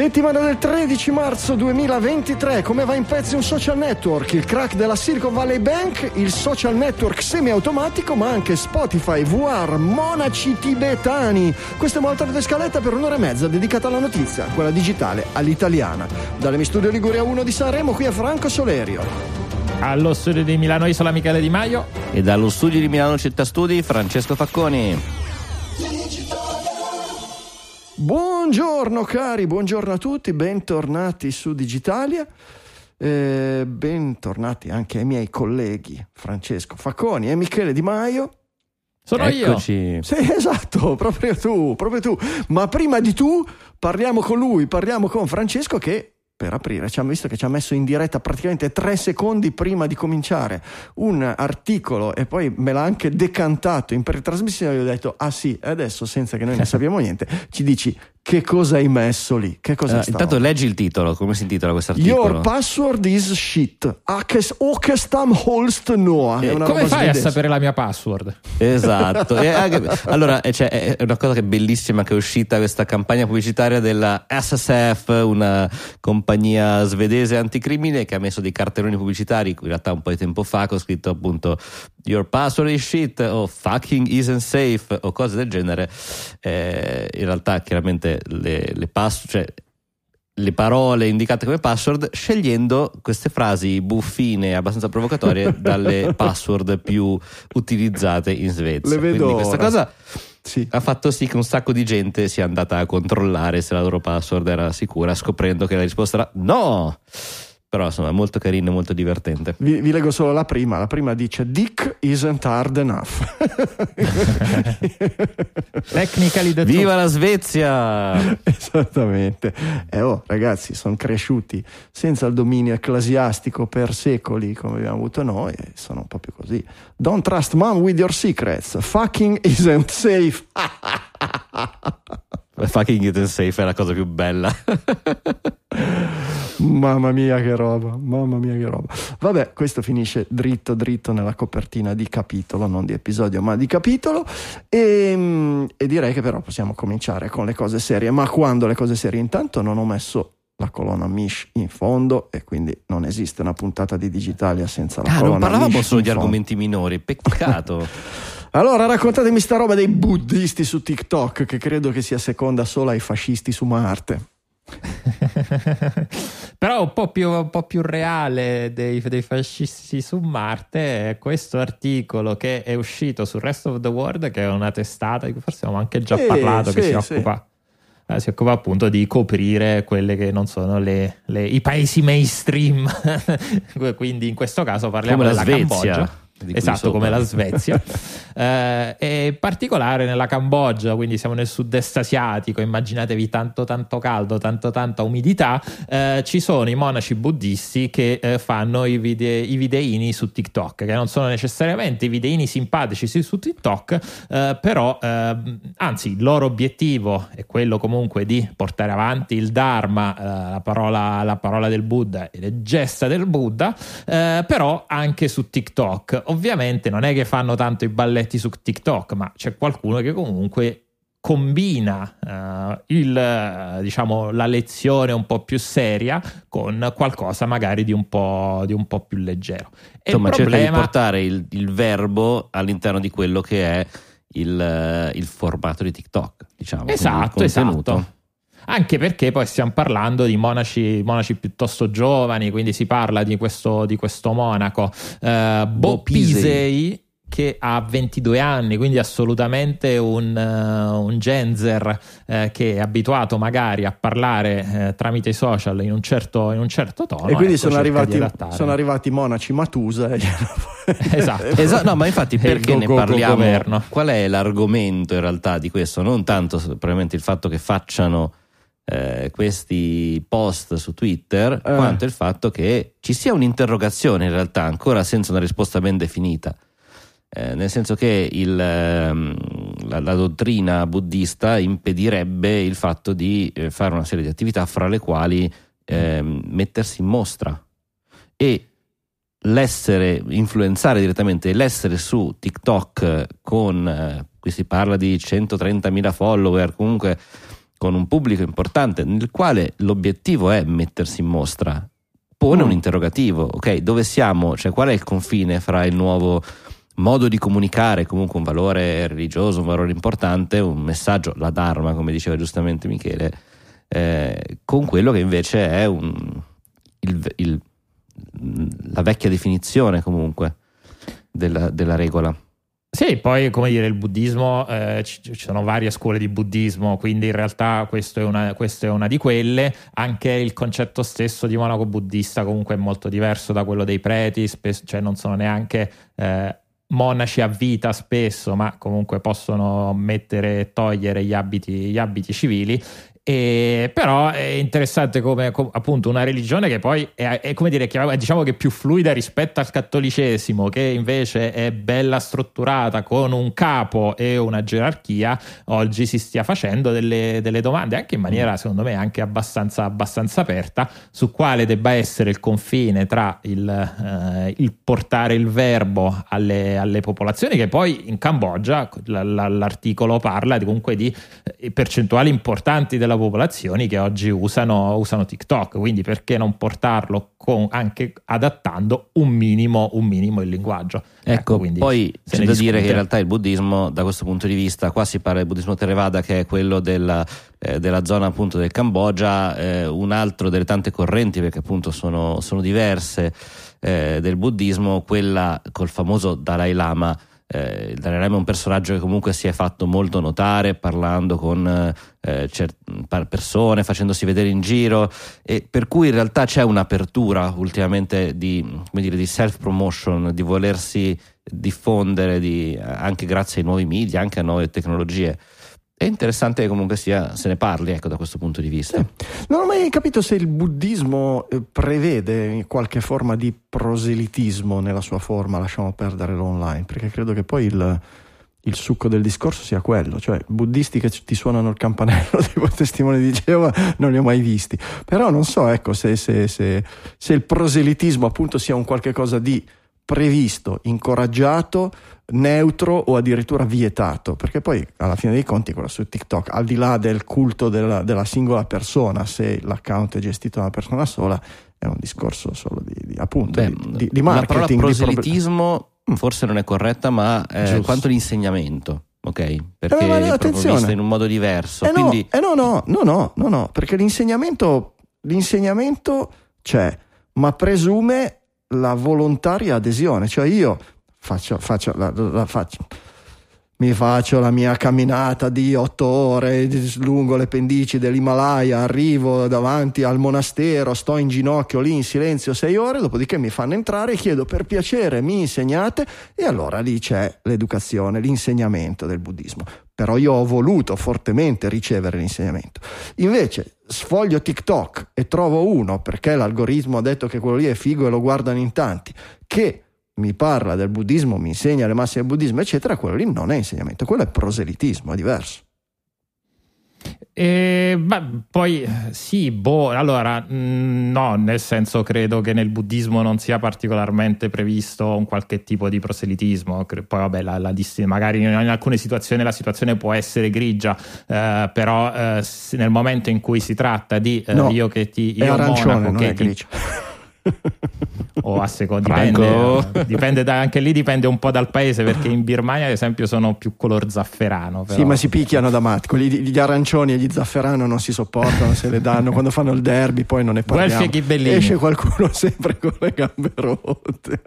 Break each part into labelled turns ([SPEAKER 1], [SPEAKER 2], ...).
[SPEAKER 1] Settimana del 13 marzo 2023, come va in pezzi un social network? Il crack della Silicon Valley Bank, il social network semiautomatico, ma anche Spotify, VR, monaci tibetani. Questa è molta di scaletta per un'ora e mezza dedicata alla notizia, quella digitale, all'italiana. Dalle mi studio Liguria 1 di Sanremo, qui a Franco Solerio.
[SPEAKER 2] Allo studio di Milano Isola Michele Di Maio.
[SPEAKER 3] E dallo studio di Milano Città Studi Francesco Facconi.
[SPEAKER 1] Buongiorno cari, buongiorno a tutti, bentornati su Digitalia. Eh, bentornati anche ai miei colleghi Francesco Facconi e Michele Di Maio.
[SPEAKER 2] Sono
[SPEAKER 3] Eccoci.
[SPEAKER 2] io.
[SPEAKER 1] Sì, esatto, proprio tu, proprio tu. Ma prima di tu parliamo con lui, parliamo con Francesco che per aprire, ci ha visto che ci ha messo in diretta praticamente tre secondi prima di cominciare un articolo e poi me l'ha anche decantato in pretrasmissione. Io ho detto: Ah sì, e adesso senza che noi ne sappiamo niente, ci dici che cosa hai messo lì? Che cosa
[SPEAKER 3] Uh, intanto
[SPEAKER 1] roba?
[SPEAKER 3] leggi il titolo, come si intitola questo articolo?
[SPEAKER 1] Your password is shit. Okestam Holst Noah. È
[SPEAKER 3] Eh,
[SPEAKER 1] una
[SPEAKER 2] Come fai a sapere la mia password?
[SPEAKER 3] Esatto. E anche- allora, eh, cioè, è una cosa che è bellissima che è uscita questa campagna pubblicitaria della SSF, una compagnia svedese anticrimine che ha messo dei cartelloni pubblicitari in realtà un po' di tempo fa con scritto appunto Your password is shit o fucking isn't safe o cose del genere. Eh, in realtà chiaramente le, le pass- cioè, le parole indicate come password scegliendo queste frasi buffine abbastanza provocatorie dalle password più utilizzate in Svezia.
[SPEAKER 1] Le vedo
[SPEAKER 3] Quindi questa
[SPEAKER 1] ora.
[SPEAKER 3] cosa
[SPEAKER 1] Sì.
[SPEAKER 3] ha fatto sì che un sacco di gente sia andata a controllare se la loro password era sicura, scoprendo che la risposta era no. Però insomma è molto carino e molto divertente.
[SPEAKER 1] Vi, vi leggo solo la prima. La prima dice: Dick isn't hard enough.
[SPEAKER 2] Technically the
[SPEAKER 3] Viva la Svezia!
[SPEAKER 1] Esattamente. E oh, ragazzi, sono cresciuti senza il dominio ecclesiastico per secoli come abbiamo avuto noi. e Sono proprio così. Don't trust mom with your secrets. Fucking isn't safe.
[SPEAKER 3] Fucking Get Safe è la cosa più bella.
[SPEAKER 1] Mamma mia che roba, mamma mia che roba. Vabbè, questo finisce dritto dritto nella copertina di capitolo, non di episodio, ma di capitolo. E, mm, e direi che però possiamo cominciare con le cose serie. Ma quando le cose serie? Intanto non ho messo la colonna Mish in fondo e quindi non esiste una puntata di Digitalia senza la
[SPEAKER 3] Ah,
[SPEAKER 1] colonna
[SPEAKER 3] non parlavamo
[SPEAKER 1] Mish
[SPEAKER 3] solo di argomenti minori, peccato.
[SPEAKER 1] Allora raccontatemi sta roba dei buddisti su TikTok che credo che sia seconda solo ai fascisti su Marte.
[SPEAKER 2] Però un po' più, un po' più reale dei, dei fascisti su Marte è questo articolo che è uscito sul Rest of the World, che è una testata di cui forse abbiamo anche già
[SPEAKER 1] Sì,
[SPEAKER 2] parlato, che
[SPEAKER 1] sì,
[SPEAKER 2] si
[SPEAKER 1] sì.
[SPEAKER 2] occupa, eh, si occupa appunto di coprire quelle che non sono le- le- i paesi mainstream. Quindi in questo caso parliamo della
[SPEAKER 3] Svezia,
[SPEAKER 2] Cambogia. Esatto, come la Svezia. Eh, e in particolare nella Cambogia, quindi siamo nel sud-est asiatico, immaginatevi tanto tanto caldo, tanto tanta umidità, eh, ci sono i monaci buddisti che eh, fanno i, vide- i videini su TikTok, che non sono necessariamente i videini simpatici su TikTok, eh, però ehm, anzi il loro obiettivo è quello comunque di portare avanti il Dharma, eh, la, parola, la parola del Buddha e le gesta del Buddha, eh, però anche su TikTok. Ovviamente non è che fanno tanto i balletti su TikTok, ma c'è qualcuno che comunque combina eh, il, diciamo, la lezione un po' più seria con qualcosa magari di un po', di un po più leggero. E
[SPEAKER 3] Insomma,
[SPEAKER 2] il
[SPEAKER 3] cerca di
[SPEAKER 2] problema-
[SPEAKER 3] portare il, il verbo all'interno di quello che è il, eh, il formato di TikTok, diciamo.
[SPEAKER 2] Esatto, esatto. Anche perché poi stiamo parlando di monaci, monaci piuttosto giovani, quindi si parla di questo, di questo monaco eh, Bo Pisei che ha 22 anni, quindi assolutamente un, eh, un genzer eh, che è abituato magari a parlare eh, tramite i social in un certo, in un certo tono.
[SPEAKER 1] e quindi
[SPEAKER 2] ecco,
[SPEAKER 1] sono, arrivati, sono arrivati i monaci Matusa. e-
[SPEAKER 2] Esatto.
[SPEAKER 3] Esatto, no, ma infatti perché ne
[SPEAKER 2] go- go- go-
[SPEAKER 3] parliamo?
[SPEAKER 2] governo.
[SPEAKER 3] Qual è l'argomento in realtà di questo? Non tanto probabilmente il fatto che facciano eh, questi post su Twitter,
[SPEAKER 1] Eh.
[SPEAKER 3] quanto il fatto che ci sia un'interrogazione in realtà ancora senza una risposta ben definita. Eh, nel senso che il, ehm, la, la dottrina buddista impedirebbe il fatto di eh, fare una serie di attività fra le quali ehm, mettersi in mostra e l'essere, influenzare direttamente l'essere su TikTok con, eh, qui si parla di 130.000 follower, comunque con un pubblico importante nel quale l'obiettivo è mettersi in mostra, pone
[SPEAKER 1] Mm.
[SPEAKER 3] un interrogativo, ok, dove siamo, cioè qual è il confine fra il nuovo modo di comunicare, comunque un valore religioso, un valore importante, un messaggio, la Dharma, come diceva giustamente Michele, eh, con quello che invece è un, il- il- la vecchia definizione comunque della, della regola.
[SPEAKER 2] Sì, poi come dire, il buddismo, eh, ci, ci sono varie scuole di buddismo, quindi in realtà questo è questa è una di quelle. Anche il concetto stesso di monaco buddista comunque è molto diverso da quello dei preti, spesso, cioè non sono neanche eh, monaci a vita spesso, ma comunque possono mettere e togliere gli abiti, gli abiti civili. E, però è interessante come com- appunto una religione che poi è, è come dire chiam- diciamo che è più fluida rispetto al cattolicesimo che invece è bella strutturata con un capo e una gerarchia oggi si stia facendo delle, delle domande anche in maniera secondo me anche abbastanza, abbastanza aperta su quale debba essere il confine tra il, eh, il portare il verbo alle, alle popolazioni che poi in Cambogia la- la- l'articolo parla comunque di eh, percentuali importanti della popolazione che oggi usano, usano TikTok, quindi perché non portarlo con, anche adattando un minimo, un minimo il linguaggio?
[SPEAKER 3] Ecco,
[SPEAKER 2] quindi
[SPEAKER 3] poi c'è da dire che
[SPEAKER 2] discute.
[SPEAKER 3] in realtà il buddismo, da questo punto di vista, qua si parla del buddismo Theravada, che è quello della, eh, della zona appunto del Cambogia, eh, un altro delle tante correnti, perché appunto sono, sono diverse eh, del buddismo, quella col famoso Dalai Lama. Eh, il Dalai Lama è un personaggio che comunque si è fatto molto notare parlando con eh, cer- persone, facendosi vedere in giro, e per cui in realtà c'è un'apertura ultimamente di, dire, di self-promotion, di volersi diffondere di- anche grazie ai nuovi media, anche a nuove tecnologie. È interessante comunque sia, se ne parli ecco, da questo punto di vista.
[SPEAKER 1] Non ho mai capito se il buddismo eh, prevede qualche forma di proselitismo nella sua forma, lasciamo perdere l'online, perché credo che poi il, il succo del discorso sia quello, cioè buddisti che ti suonano il campanello tipo testimoni di Geova non li ho mai visti, però non so ecco se, se- se- se il proselitismo appunto sia un qualche cosa di previsto, incoraggiato, neutro o addirittura vietato, perché poi alla fine dei conti quello su TikTok, al di là del culto della, della singola persona, se l'account è gestito da una persona sola, è un discorso solo di, di- appunto
[SPEAKER 3] Beh,
[SPEAKER 1] di, di- di
[SPEAKER 3] la
[SPEAKER 1] marketing.
[SPEAKER 3] parola proselitismo
[SPEAKER 1] Mm.
[SPEAKER 3] forse non è corretta, ma eh, quanto l'insegnamento, ok? Perché
[SPEAKER 1] Eh, ma
[SPEAKER 3] proprio
[SPEAKER 1] attenzione.
[SPEAKER 3] visto in un modo diverso.
[SPEAKER 1] Eh no,
[SPEAKER 3] quindi
[SPEAKER 1] eh no, no, no, no, no, no, perché l'insegnamento, l'insegnamento c'è, ma presume la volontaria adesione, cioè io faccio, faccio, la, la faccio, mi faccio la mia camminata di otto ore lungo le pendici dell'Himalaya, arrivo davanti al monastero, sto in ginocchio lì in silenzio sei ore, dopodiché mi fanno entrare e chiedo per piacere mi insegnate e allora lì c'è l'educazione, l'insegnamento del buddismo. Però io ho voluto fortemente ricevere l'insegnamento. Invece sfoglio TikTok e trovo uno, perché l'algoritmo ha detto che quello lì è figo e lo guardano in tanti, che mi parla del buddismo, mi insegna le massime del buddismo, eccetera, quello lì non è insegnamento, quello è proselitismo, è diverso.
[SPEAKER 2] E, ma poi eh, sì, boh, allora mh, no, nel senso credo che nel buddismo non sia particolarmente previsto un qualche tipo di proselitismo. Poi vabbè, la, la magari in, alcune situazioni la situazione può essere grigia, eh, però eh, nel momento in cui si tratta di eh,
[SPEAKER 1] No,
[SPEAKER 2] io che ti
[SPEAKER 1] È
[SPEAKER 2] io
[SPEAKER 1] arancione,
[SPEAKER 2] monaco
[SPEAKER 1] non
[SPEAKER 2] che
[SPEAKER 1] è
[SPEAKER 2] ti-
[SPEAKER 1] grigia.
[SPEAKER 2] O a secondo
[SPEAKER 3] Franco.
[SPEAKER 2] dipende, dipende da- anche lì dipende un po' dal paese perché in Birmania ad esempio sono più color zafferano però.
[SPEAKER 1] Sì, ma si picchiano da matti. Quelli di- gli arancioni e gli zafferano non si sopportano, se le danno. Quando fanno il derby, poi non ne parliamo. Esce qualcuno sempre con le gambe rotte.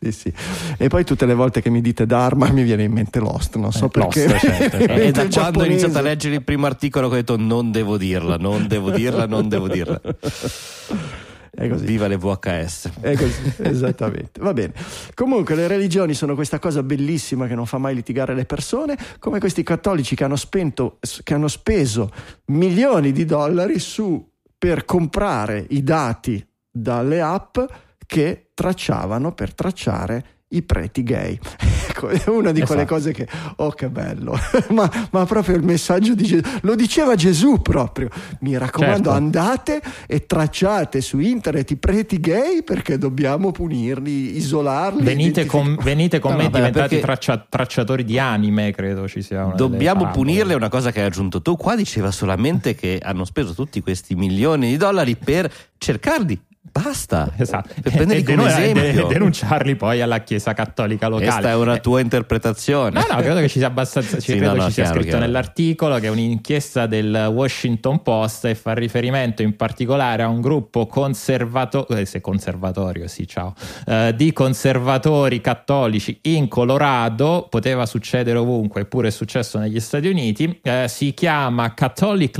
[SPEAKER 1] sì, sì. E poi tutte le volte che mi dite Dharma mi viene in mente Lost. Non so
[SPEAKER 2] Eh,
[SPEAKER 1] perché.
[SPEAKER 2] Lost, certo, certo.
[SPEAKER 3] E da quando ho iniziato a leggere il primo articolo ho detto non devo dirla, non devo dirla, non devo dirla. Viva le VHS.
[SPEAKER 1] È così, esattamente. Va bene. Comunque, le religioni sono questa cosa bellissima che non fa mai litigare le persone, come questi cattolici che hanno, spento, che hanno speso milioni di dollari su per comprare i dati dalle app che tracciavano per tracciare i preti gay. ecco, è una di quelle
[SPEAKER 2] Esatto.
[SPEAKER 1] cose che, oh che bello, ma, ma proprio il messaggio di Gesù, lo diceva Gesù proprio, mi raccomando
[SPEAKER 2] Certo.
[SPEAKER 1] andate e tracciate su internet i preti gay perché dobbiamo punirli, isolarli.
[SPEAKER 2] Venite
[SPEAKER 1] identific-
[SPEAKER 2] con, venite con
[SPEAKER 3] No,
[SPEAKER 2] me
[SPEAKER 3] vabbè,
[SPEAKER 2] diventati
[SPEAKER 3] perché-
[SPEAKER 2] traccia- tracciatori di anime, credo ci sia una
[SPEAKER 3] Dobbiamo punirle, è una cosa che hai aggiunto tu. Qua diceva solamente che hanno speso tutti questi milioni di dollari per cercarli. Basta.
[SPEAKER 2] Esatto.
[SPEAKER 3] Per prenderli
[SPEAKER 2] E
[SPEAKER 3] come
[SPEAKER 2] denu- e
[SPEAKER 3] esempio.
[SPEAKER 2] denunciarli poi alla Chiesa Cattolica locale.
[SPEAKER 3] Questa è una
[SPEAKER 2] Eh,
[SPEAKER 3] tua interpretazione.
[SPEAKER 2] No, no, credo che ci sia abbastanza.
[SPEAKER 3] Sì,
[SPEAKER 2] credo
[SPEAKER 3] no, no,
[SPEAKER 2] ci sia
[SPEAKER 3] chiaro,
[SPEAKER 2] scritto
[SPEAKER 3] chiaro.
[SPEAKER 2] nell'articolo che è un'inchiesta del Washington Post e fa riferimento in particolare a un gruppo conservatorio, se conservatorio, sì, ciao, eh, di conservatori cattolici in Colorado. Poteva succedere ovunque, eppure è successo negli Stati Uniti. Eh, si chiama Catholic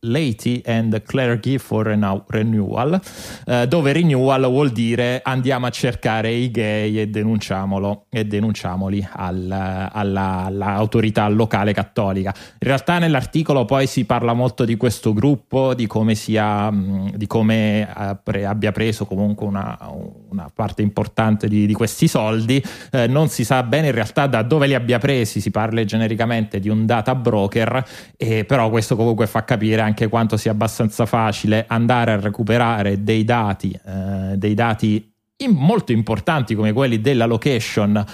[SPEAKER 2] Laity and Clergy for Renew- Renewal, eh, dove renewal vuol dire andiamo a cercare i gay e denunciamolo e denunciamoli al- alla- all'autorità locale cattolica. In realtà nell'articolo poi si parla molto di questo gruppo, di come sia, mh, di come eh, abbia preso comunque una, una parte importante di, di questi soldi. Eh, non si sa bene in realtà da dove li abbia presi, si parla genericamente di un data broker, e però questo comunque fa capire anche quanto sia abbastanza facile andare a recuperare dei dati, eh, dei dati in- molto importanti come quelli della location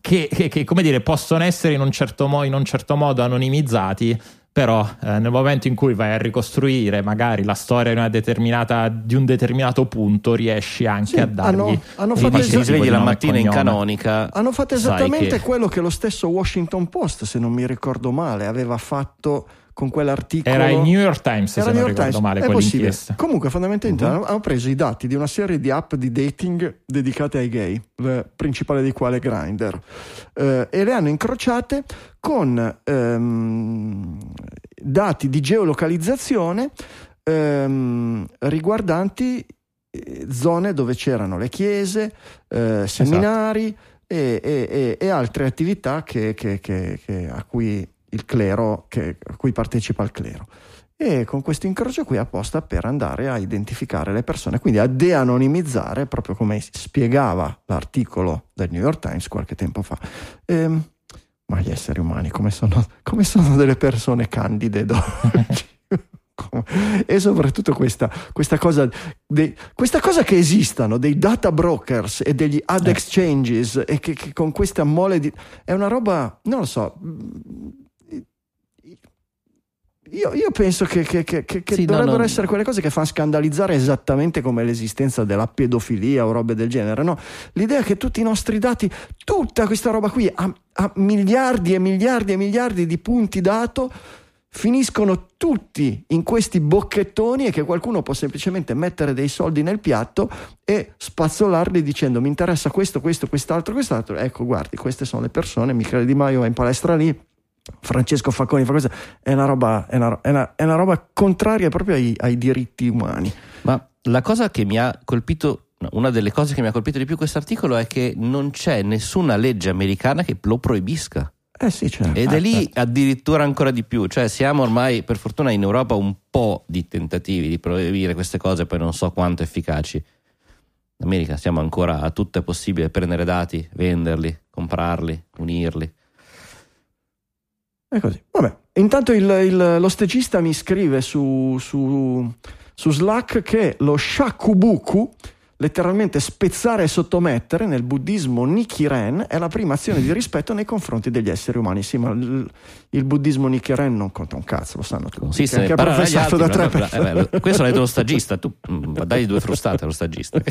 [SPEAKER 2] che, che- che, come dire, possono essere in un certo, mo- in un certo modo anonimizzati, però eh, nel momento in cui vai a ricostruire magari la storia di, una determinata, di un determinato punto, riesci anche
[SPEAKER 1] Sì,
[SPEAKER 2] a dargli...
[SPEAKER 1] hanno- hanno fatto
[SPEAKER 2] tipo
[SPEAKER 3] svegli la mattina in canonica.
[SPEAKER 1] Hanno fatto esattamente
[SPEAKER 3] che-
[SPEAKER 1] quello che lo stesso Washington Post, se non mi ricordo male, aveva fatto con quell'articolo.
[SPEAKER 2] Era il New York Times,
[SPEAKER 1] Era
[SPEAKER 2] se
[SPEAKER 1] New
[SPEAKER 2] non
[SPEAKER 1] York
[SPEAKER 2] ricordo
[SPEAKER 1] Times,
[SPEAKER 2] male,
[SPEAKER 1] è possibile.
[SPEAKER 2] quell'inchiesta.
[SPEAKER 1] Comunque, fondamentalmente
[SPEAKER 2] Mhm.
[SPEAKER 1] hanno, preso i dati di una serie di app di dating dedicate ai gay, la principale di quale Grindr, eh, e le hanno incrociate con ehm, dati di geolocalizzazione ehm, riguardanti eh, zone dove c'erano le chiese, eh, seminari e, e- e- e altre attività che- che- che- a cui il clero, che- a cui partecipa il clero. E con questo incrocio qui apposta per andare a identificare le persone, quindi a de-anonimizzare, proprio come spiegava l'articolo del New York Times qualche tempo fa. Ehm, ma gli esseri umani come sono, come sono delle persone candide d'oggi? e soprattutto questa, questa, cosa dei- questa cosa che esistano dei data brokers e degli ad
[SPEAKER 2] Eh.
[SPEAKER 1] exchanges e che, che con questa mole di è una roba non lo so io, io penso che, che- che- che-
[SPEAKER 3] Sì, no,
[SPEAKER 1] dovrebbero
[SPEAKER 3] no.
[SPEAKER 1] essere quelle cose che fanno scandalizzare esattamente come l'esistenza della pedofilia o robe del genere no? l'idea che tutti i nostri dati tutta questa roba qui ha, ha miliardi e miliardi e miliardi di punti dato finiscono tutti in questi bocchettoni e che qualcuno può semplicemente mettere dei soldi nel piatto e spazzolarli dicendo mi interessa questo, questo, quest'altro, quest'altro. Ecco, guardi, queste sono le persone, Michele Di Maio è in palestra lì, Francesco Facconi fa questo, è una roba, è una, è una- è una roba contraria proprio ai, ai diritti umani.
[SPEAKER 3] Ma la cosa che mi ha colpito, una delle cose che mi ha colpito di più questo articolo è che non c'è nessuna legge americana che lo proibisca.
[SPEAKER 1] Eh sì, certo.
[SPEAKER 3] Ed è lì addirittura ancora di più, cioè siamo ormai per fortuna in Europa un po' di tentativi di proibire queste cose, poi non so quanto efficaci. In America siamo ancora a tutto è possibile prendere dati, venderli, comprarli, unirli.
[SPEAKER 1] È così. Vabbè, intanto il- il- lo stagista mi scrive su, su- su Slack che lo shakubuku, letteralmente spezzare e sottomettere, nel buddismo Nichiren, è la prima azione di rispetto nei confronti degli esseri umani. Sì, ma il, il buddismo Nichiren non conta un cazzo, lo sanno tutti.
[SPEAKER 3] Sì, se
[SPEAKER 1] che è professato
[SPEAKER 3] altri,
[SPEAKER 1] da tre persone.
[SPEAKER 3] eh beh, questo l'ha detto lo stagista, tu mm, dai due frustate allo stagista.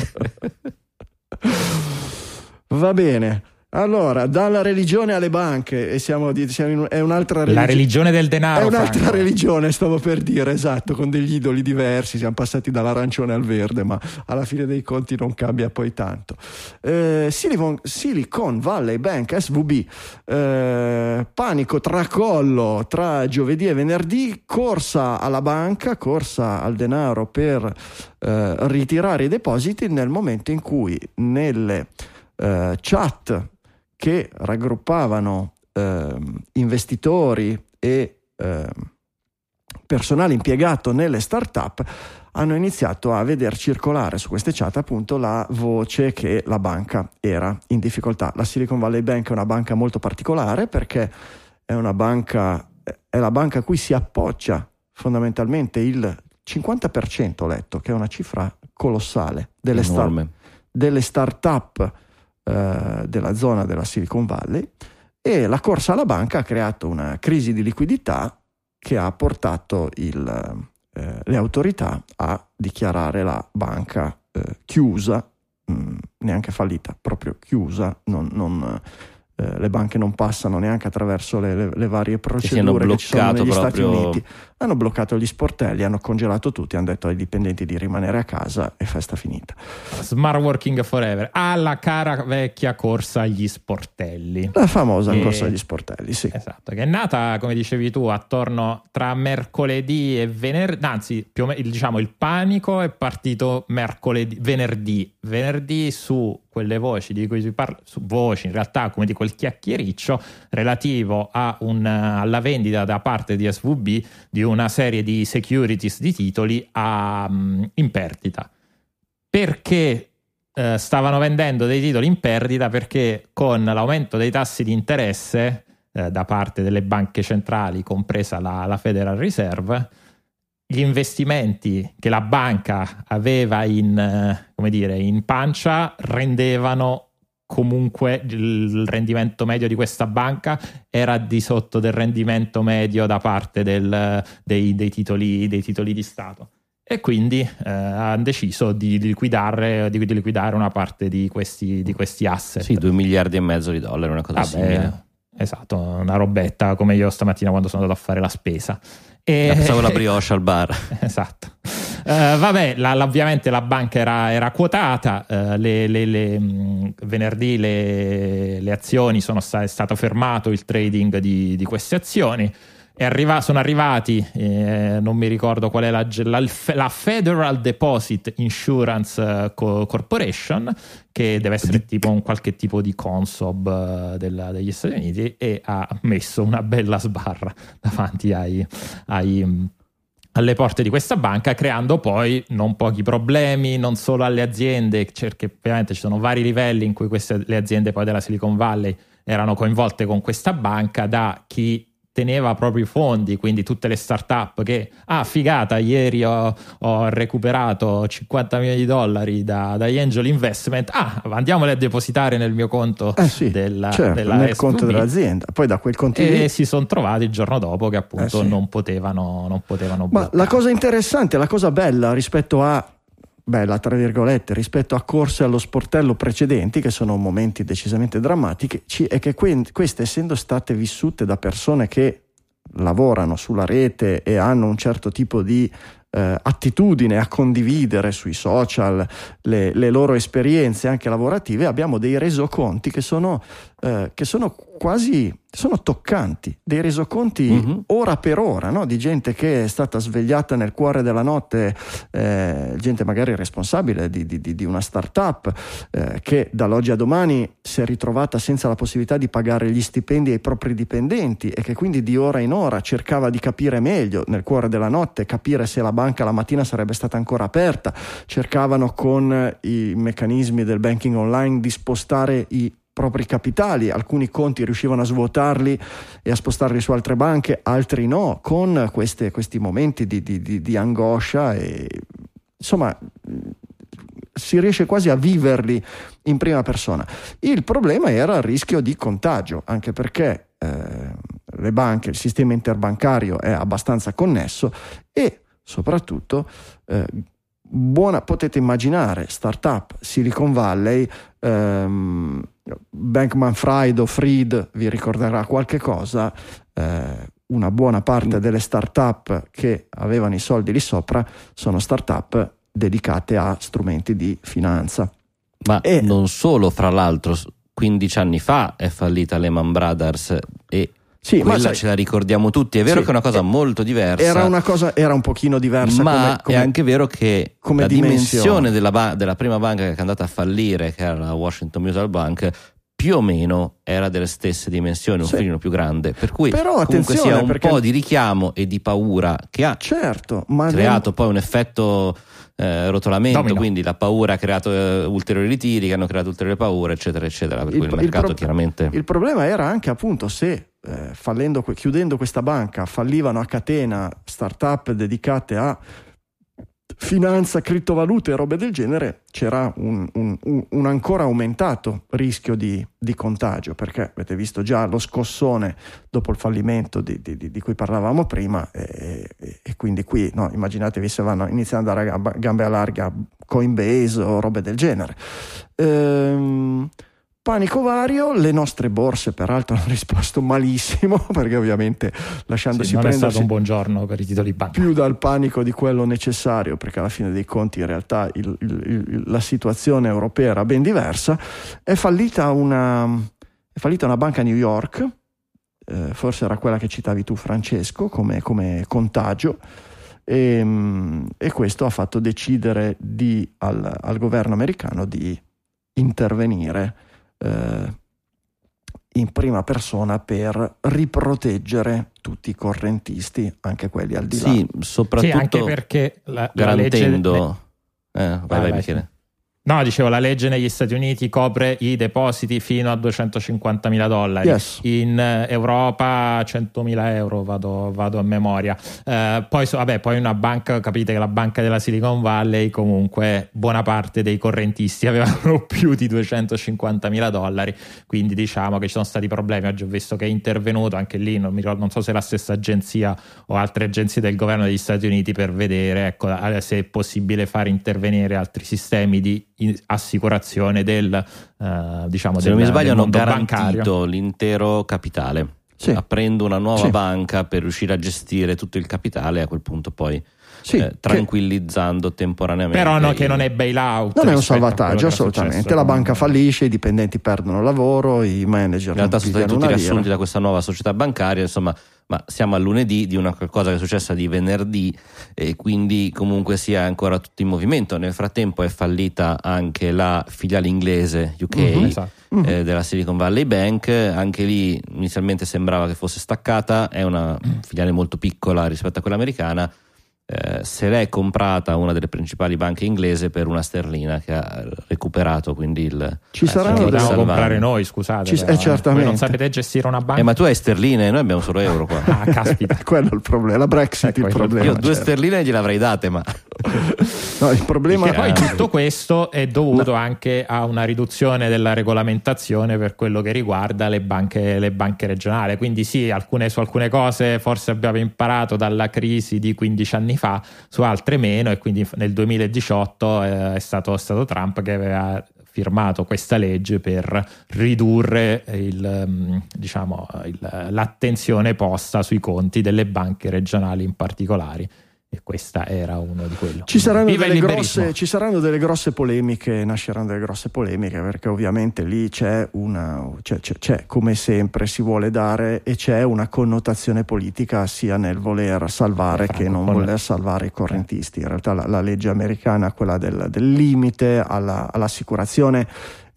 [SPEAKER 1] Va bene. Allora, dalla religione alle banche, e siamo, siamo in, è un'altra
[SPEAKER 2] La
[SPEAKER 1] religione.
[SPEAKER 2] religione del denaro.
[SPEAKER 1] È un'altra
[SPEAKER 2] Franco.
[SPEAKER 1] religione, stavo per dire, esatto, con degli idoli diversi, siamo passati dall'arancione al verde, ma alla fine dei conti non cambia poi tanto. Eh, Silicon, Silicon Valley Bank, SVB, eh, panico tracollo tra giovedì e venerdì, corsa alla banca, corsa al denaro per eh, ritirare i depositi nel momento in cui nelle eh, chat che raggruppavano ehm, investitori e ehm, personale impiegato nelle start-up hanno iniziato a veder circolare su queste chat appunto la voce che la banca era in difficoltà. La Silicon Valley Bank è una banca molto particolare perché è una banca, è la banca a cui si appoggia fondamentalmente il 50% ho letto, che è una cifra colossale delle,
[SPEAKER 3] Enorme.
[SPEAKER 1] delle start-up eh, della zona della Silicon Valley e la corsa alla banca ha creato una crisi di liquidità che ha portato il, eh, le autorità a dichiarare la banca eh, chiusa, mh, neanche fallita, proprio chiusa, non, non, eh, le banche non passano neanche attraverso le, le, le varie procedure che, ci sono negli Stati. Uniti. Hanno bloccato gli sportelli, hanno congelato tutti, hanno detto ai dipendenti di rimanere a casa e festa finita.
[SPEAKER 2] Smart working forever. Alla cara vecchia corsa agli sportelli.
[SPEAKER 1] La famosa
[SPEAKER 2] Che-
[SPEAKER 1] corsa agli sportelli, sì.
[SPEAKER 2] Esatto, che è nata, come dicevi tu, attorno tra mercoledì e venerdì, anzi, più o meno, diciamo, il panico è partito mercoledì, venerdì, venerdì su quelle voci di cui si parla, su voci in realtà come di quel chiacchiericcio relativo a un, alla vendita da parte di SVB di una serie di securities di titoli a, mm, in perdita. Perché eh, stavano vendendo dei titoli in perdita? Perché con l'aumento dei tassi di interesse eh, da parte delle banche centrali, compresa la, la Federal Reserve, gli investimenti che la banca aveva in, eh, dire, in pancia rendevano comunque il rendimento medio di questa banca era di sotto del rendimento medio da parte del- dei, dei titoli, dei titoli di Stato. E quindi eh, hanno deciso di liquidare, di liquidare una parte di questi, di questi asset.
[SPEAKER 3] Sì, 2 miliardi e mezzo di dollari, una cosa
[SPEAKER 2] Vabbè,
[SPEAKER 3] simile.
[SPEAKER 2] esatto, una robetta come io stamattina quando sono andato a fare la spesa. E,
[SPEAKER 3] Pensavo la brioche al bar.
[SPEAKER 2] esatto. Eh, vabbè, la- la- ovviamente la banca era, era quotata, eh, le- le- le, mh, venerdì le, le azioni sono sta- è stato fermato il trading di, di queste azioni. Arriva- sono arrivati, eh, non mi ricordo qual è la, la, la Federal Deposit Insurance eh, Co- Corporation, che deve essere tipo un qualche tipo di consob della- degli Stati Uniti, e ha messo una bella sbarra davanti ai, ai, mh, alle porte di questa banca, creando poi non pochi problemi, non solo alle aziende, perché ovviamente ci sono vari livelli in cui queste, le aziende poi della Silicon Valley erano coinvolte con questa banca, da chi teneva proprio i fondi, quindi tutte le start-up che, ah figata, ieri ho, ho recuperato 50 milioni di dollari da- dagli angel investment, ah andiamoli a depositare nel mio conto
[SPEAKER 1] Eh sì,
[SPEAKER 2] della,
[SPEAKER 1] certo,
[SPEAKER 2] della
[SPEAKER 1] nel conto
[SPEAKER 2] SVB.
[SPEAKER 1] dell'azienda. Poi da quel conto
[SPEAKER 2] E
[SPEAKER 1] lì
[SPEAKER 2] si sono trovati il giorno dopo che appunto
[SPEAKER 1] Eh sì.
[SPEAKER 2] non potevano, non potevano
[SPEAKER 1] Ma la cosa interessante, la cosa bella rispetto a bella tra virgolette rispetto a corse allo sportello precedenti che sono momenti decisamente drammatici ci- è che que- queste essendo state vissute da persone che lavorano sulla rete e hanno un certo tipo di eh, attitudine a condividere sui social le, le loro esperienze anche lavorative abbiamo dei resoconti che sono, eh, che sono quasi sono toccanti dei resoconti
[SPEAKER 3] Mhm.
[SPEAKER 1] ora per ora no? di gente che è stata svegliata nel cuore della notte eh, gente magari responsabile di, di- di- una startup eh, che dall'oggi a domani si è ritrovata senza la possibilità di pagare gli stipendi ai propri dipendenti e che quindi di ora in ora cercava di capire meglio nel cuore della notte, capire se la banca la mattina sarebbe stata ancora aperta, cercavano con i meccanismi del banking online di spostare i propri capitali, alcuni conti riuscivano a svuotarli e a spostarli su altre banche, altri no, con queste- questi momenti di, di- di- angoscia e insomma si riesce quasi a viverli in prima persona. Il problema era il rischio di contagio, anche perché eh, le banche, il sistema interbancario è abbastanza connesso e soprattutto eh, buona, potete immaginare startup Silicon Valley, ehm, Bankman Fried o Fried vi ricorderà qualche cosa, eh, una buona parte delle startup che avevano i soldi lì sopra sono startup dedicate a strumenti di finanza.
[SPEAKER 3] Ma
[SPEAKER 1] E-
[SPEAKER 3] non solo, fra l'altro, s- 15 anni fa è fallita Lehman Brothers e
[SPEAKER 1] Sì, ma
[SPEAKER 3] quella
[SPEAKER 1] sai,
[SPEAKER 3] ce la ricordiamo tutti. È vero
[SPEAKER 1] Sì,
[SPEAKER 3] che è una cosa
[SPEAKER 1] eh,
[SPEAKER 3] molto diversa.
[SPEAKER 1] era una cosa, era un pochino diversa
[SPEAKER 3] ma
[SPEAKER 1] come- come-
[SPEAKER 3] è anche vero che
[SPEAKER 1] come
[SPEAKER 3] la
[SPEAKER 1] dimensione.
[SPEAKER 3] dimensione della, ba- della prima banca che è andata a fallire, che era la Washington Mutual Bank, più o meno era delle stesse dimensioni, un
[SPEAKER 1] Sì.
[SPEAKER 3] filino più grande, per cui
[SPEAKER 1] Però
[SPEAKER 3] comunque
[SPEAKER 1] attenzione,
[SPEAKER 3] sia un
[SPEAKER 1] perché-
[SPEAKER 3] po' di richiamo e di paura che ha
[SPEAKER 1] Certo, ma
[SPEAKER 3] creato poi un effetto eh, rotolamento,
[SPEAKER 2] Domino.
[SPEAKER 3] quindi la paura ha creato eh, ulteriori ritiri che hanno creato ulteriori paure, eccetera, eccetera. Per
[SPEAKER 1] Il-
[SPEAKER 3] cui il,
[SPEAKER 1] il
[SPEAKER 3] mercato
[SPEAKER 1] pro-
[SPEAKER 3] chiaramente
[SPEAKER 1] Il problema era anche appunto se eh, fallendo, chiudendo questa banca fallivano a catena start-up dedicate a finanza, criptovalute e robe del genere, c'era un, un- un- ancora aumentato rischio di, di contagio, perché avete visto già lo scossone dopo il fallimento di, di- di- cui parlavamo prima e, e- e quindi qui no, immaginatevi se vanno iniziando a andare a gambe a larga Coinbase o robe del genere. Ehm, Panico vario, le nostre borse peraltro hanno risposto malissimo perché ovviamente lasciandosi
[SPEAKER 2] Sì, non è stato un buon giorno per i titoli banca.
[SPEAKER 1] più dal panico di quello necessario, perché alla fine dei conti in realtà il- il- la situazione europea era ben diversa, è fallita una, è fallita una banca a New York, eh, forse era quella che citavi tu Francesco come, come contagio, e, mm, e questo ha fatto decidere di- al, al governo americano di intervenire eh, in prima persona per riproteggere tutti i correntisti, anche quelli al di là.
[SPEAKER 3] sì,
[SPEAKER 2] Sì,
[SPEAKER 3] soprattutto
[SPEAKER 2] anche perché la, la legge...
[SPEAKER 3] garantendo eh, vai, vai,
[SPEAKER 2] vai,
[SPEAKER 3] Michele.
[SPEAKER 2] No, dicevo, la legge negli Stati Uniti copre i depositi fino a 250 mila dollari.
[SPEAKER 1] Yes.
[SPEAKER 2] In eh, Europa 100 mila euro, vado, vado a memoria. Eh, poi, vabbè, poi una banca, capite che la banca della Silicon Valley, comunque, buona parte dei correntisti avevano più di 250 mila dollari. Quindi diciamo che ci sono stati problemi. Oggi ho visto che è intervenuto anche lì, non, mi ricordo, non so se la stessa agenzia o altre agenzie del governo degli Stati Uniti per vedere ecco, se è possibile fare intervenire altri sistemi di assicurazione del eh, diciamo
[SPEAKER 3] Se
[SPEAKER 2] del,
[SPEAKER 3] non mi sbaglio hanno garantito
[SPEAKER 2] bancario.
[SPEAKER 3] l'intero capitale
[SPEAKER 1] Sì.
[SPEAKER 3] aprendo una nuova
[SPEAKER 1] Sì.
[SPEAKER 3] banca per riuscire a gestire tutto il capitale a quel punto poi
[SPEAKER 1] Sì,
[SPEAKER 3] eh,
[SPEAKER 1] che-
[SPEAKER 3] tranquillizzando temporaneamente
[SPEAKER 2] però no, che non è bailout
[SPEAKER 1] Non è un salvataggio,
[SPEAKER 2] che
[SPEAKER 1] assolutamente. La banca fallisce, i dipendenti perdono lavoro, i manager
[SPEAKER 3] in realtà sono stati tutti riassunti da questa nuova società bancaria insomma ma siamo al lunedì di una cosa che è successa di venerdì e quindi comunque sia ancora tutto in movimento nel frattempo è fallita anche la filiale inglese UK
[SPEAKER 1] Mhm.
[SPEAKER 2] Esatto.
[SPEAKER 1] Mhm.
[SPEAKER 3] eh, della Silicon Valley Bank, anche lì inizialmente sembrava che fosse staccata, è una filiale molto piccola rispetto a quella americana. Eh, se l'è comprata una delle principali banche inglese per una sterlina che ha recuperato quindi il
[SPEAKER 1] Ci
[SPEAKER 2] Eh,
[SPEAKER 1] saranno delle-
[SPEAKER 2] dobbiamo comprare noi, scusate.
[SPEAKER 1] Ci-
[SPEAKER 2] però,
[SPEAKER 1] eh, certamente.
[SPEAKER 2] Voi non sapete gestire una banca?
[SPEAKER 3] eh, ma tu hai sterline noi abbiamo solo euro qua
[SPEAKER 2] Ah, caspita.
[SPEAKER 1] Quello è il problema, la Brexit
[SPEAKER 2] Ecco,
[SPEAKER 1] il
[SPEAKER 2] io
[SPEAKER 1] problema.
[SPEAKER 3] io due
[SPEAKER 1] certo.
[SPEAKER 3] sterline gliel'avrei date ma
[SPEAKER 1] No, il problema
[SPEAKER 2] E poi
[SPEAKER 3] Eh.
[SPEAKER 2] tutto questo è dovuto anche a una riduzione della regolamentazione per quello che riguarda le banche, le banche regionali. Quindi sì, alcune, su alcune cose forse abbiamo imparato dalla crisi di 15 anni fa, su altre meno e quindi nel 2018 eh, è, stato, è stato Trump che aveva firmato questa legge per ridurre il, ehm, diciamo, il- l'attenzione posta sui conti delle banche regionali in particolare e questa era uno di quello.
[SPEAKER 1] Ci ci saranno delle grosse polemiche, nasceranno delle grosse polemiche perché ovviamente lì c'è una, c'è, c'è- c'è, come sempre si vuole dare e c'è una connotazione politica sia nel voler salvare
[SPEAKER 2] Franco,
[SPEAKER 1] che non
[SPEAKER 2] con-
[SPEAKER 1] voler salvare i correntisti. In realtà la, la legge americana, quella del, del limite alla- all'assicurazione,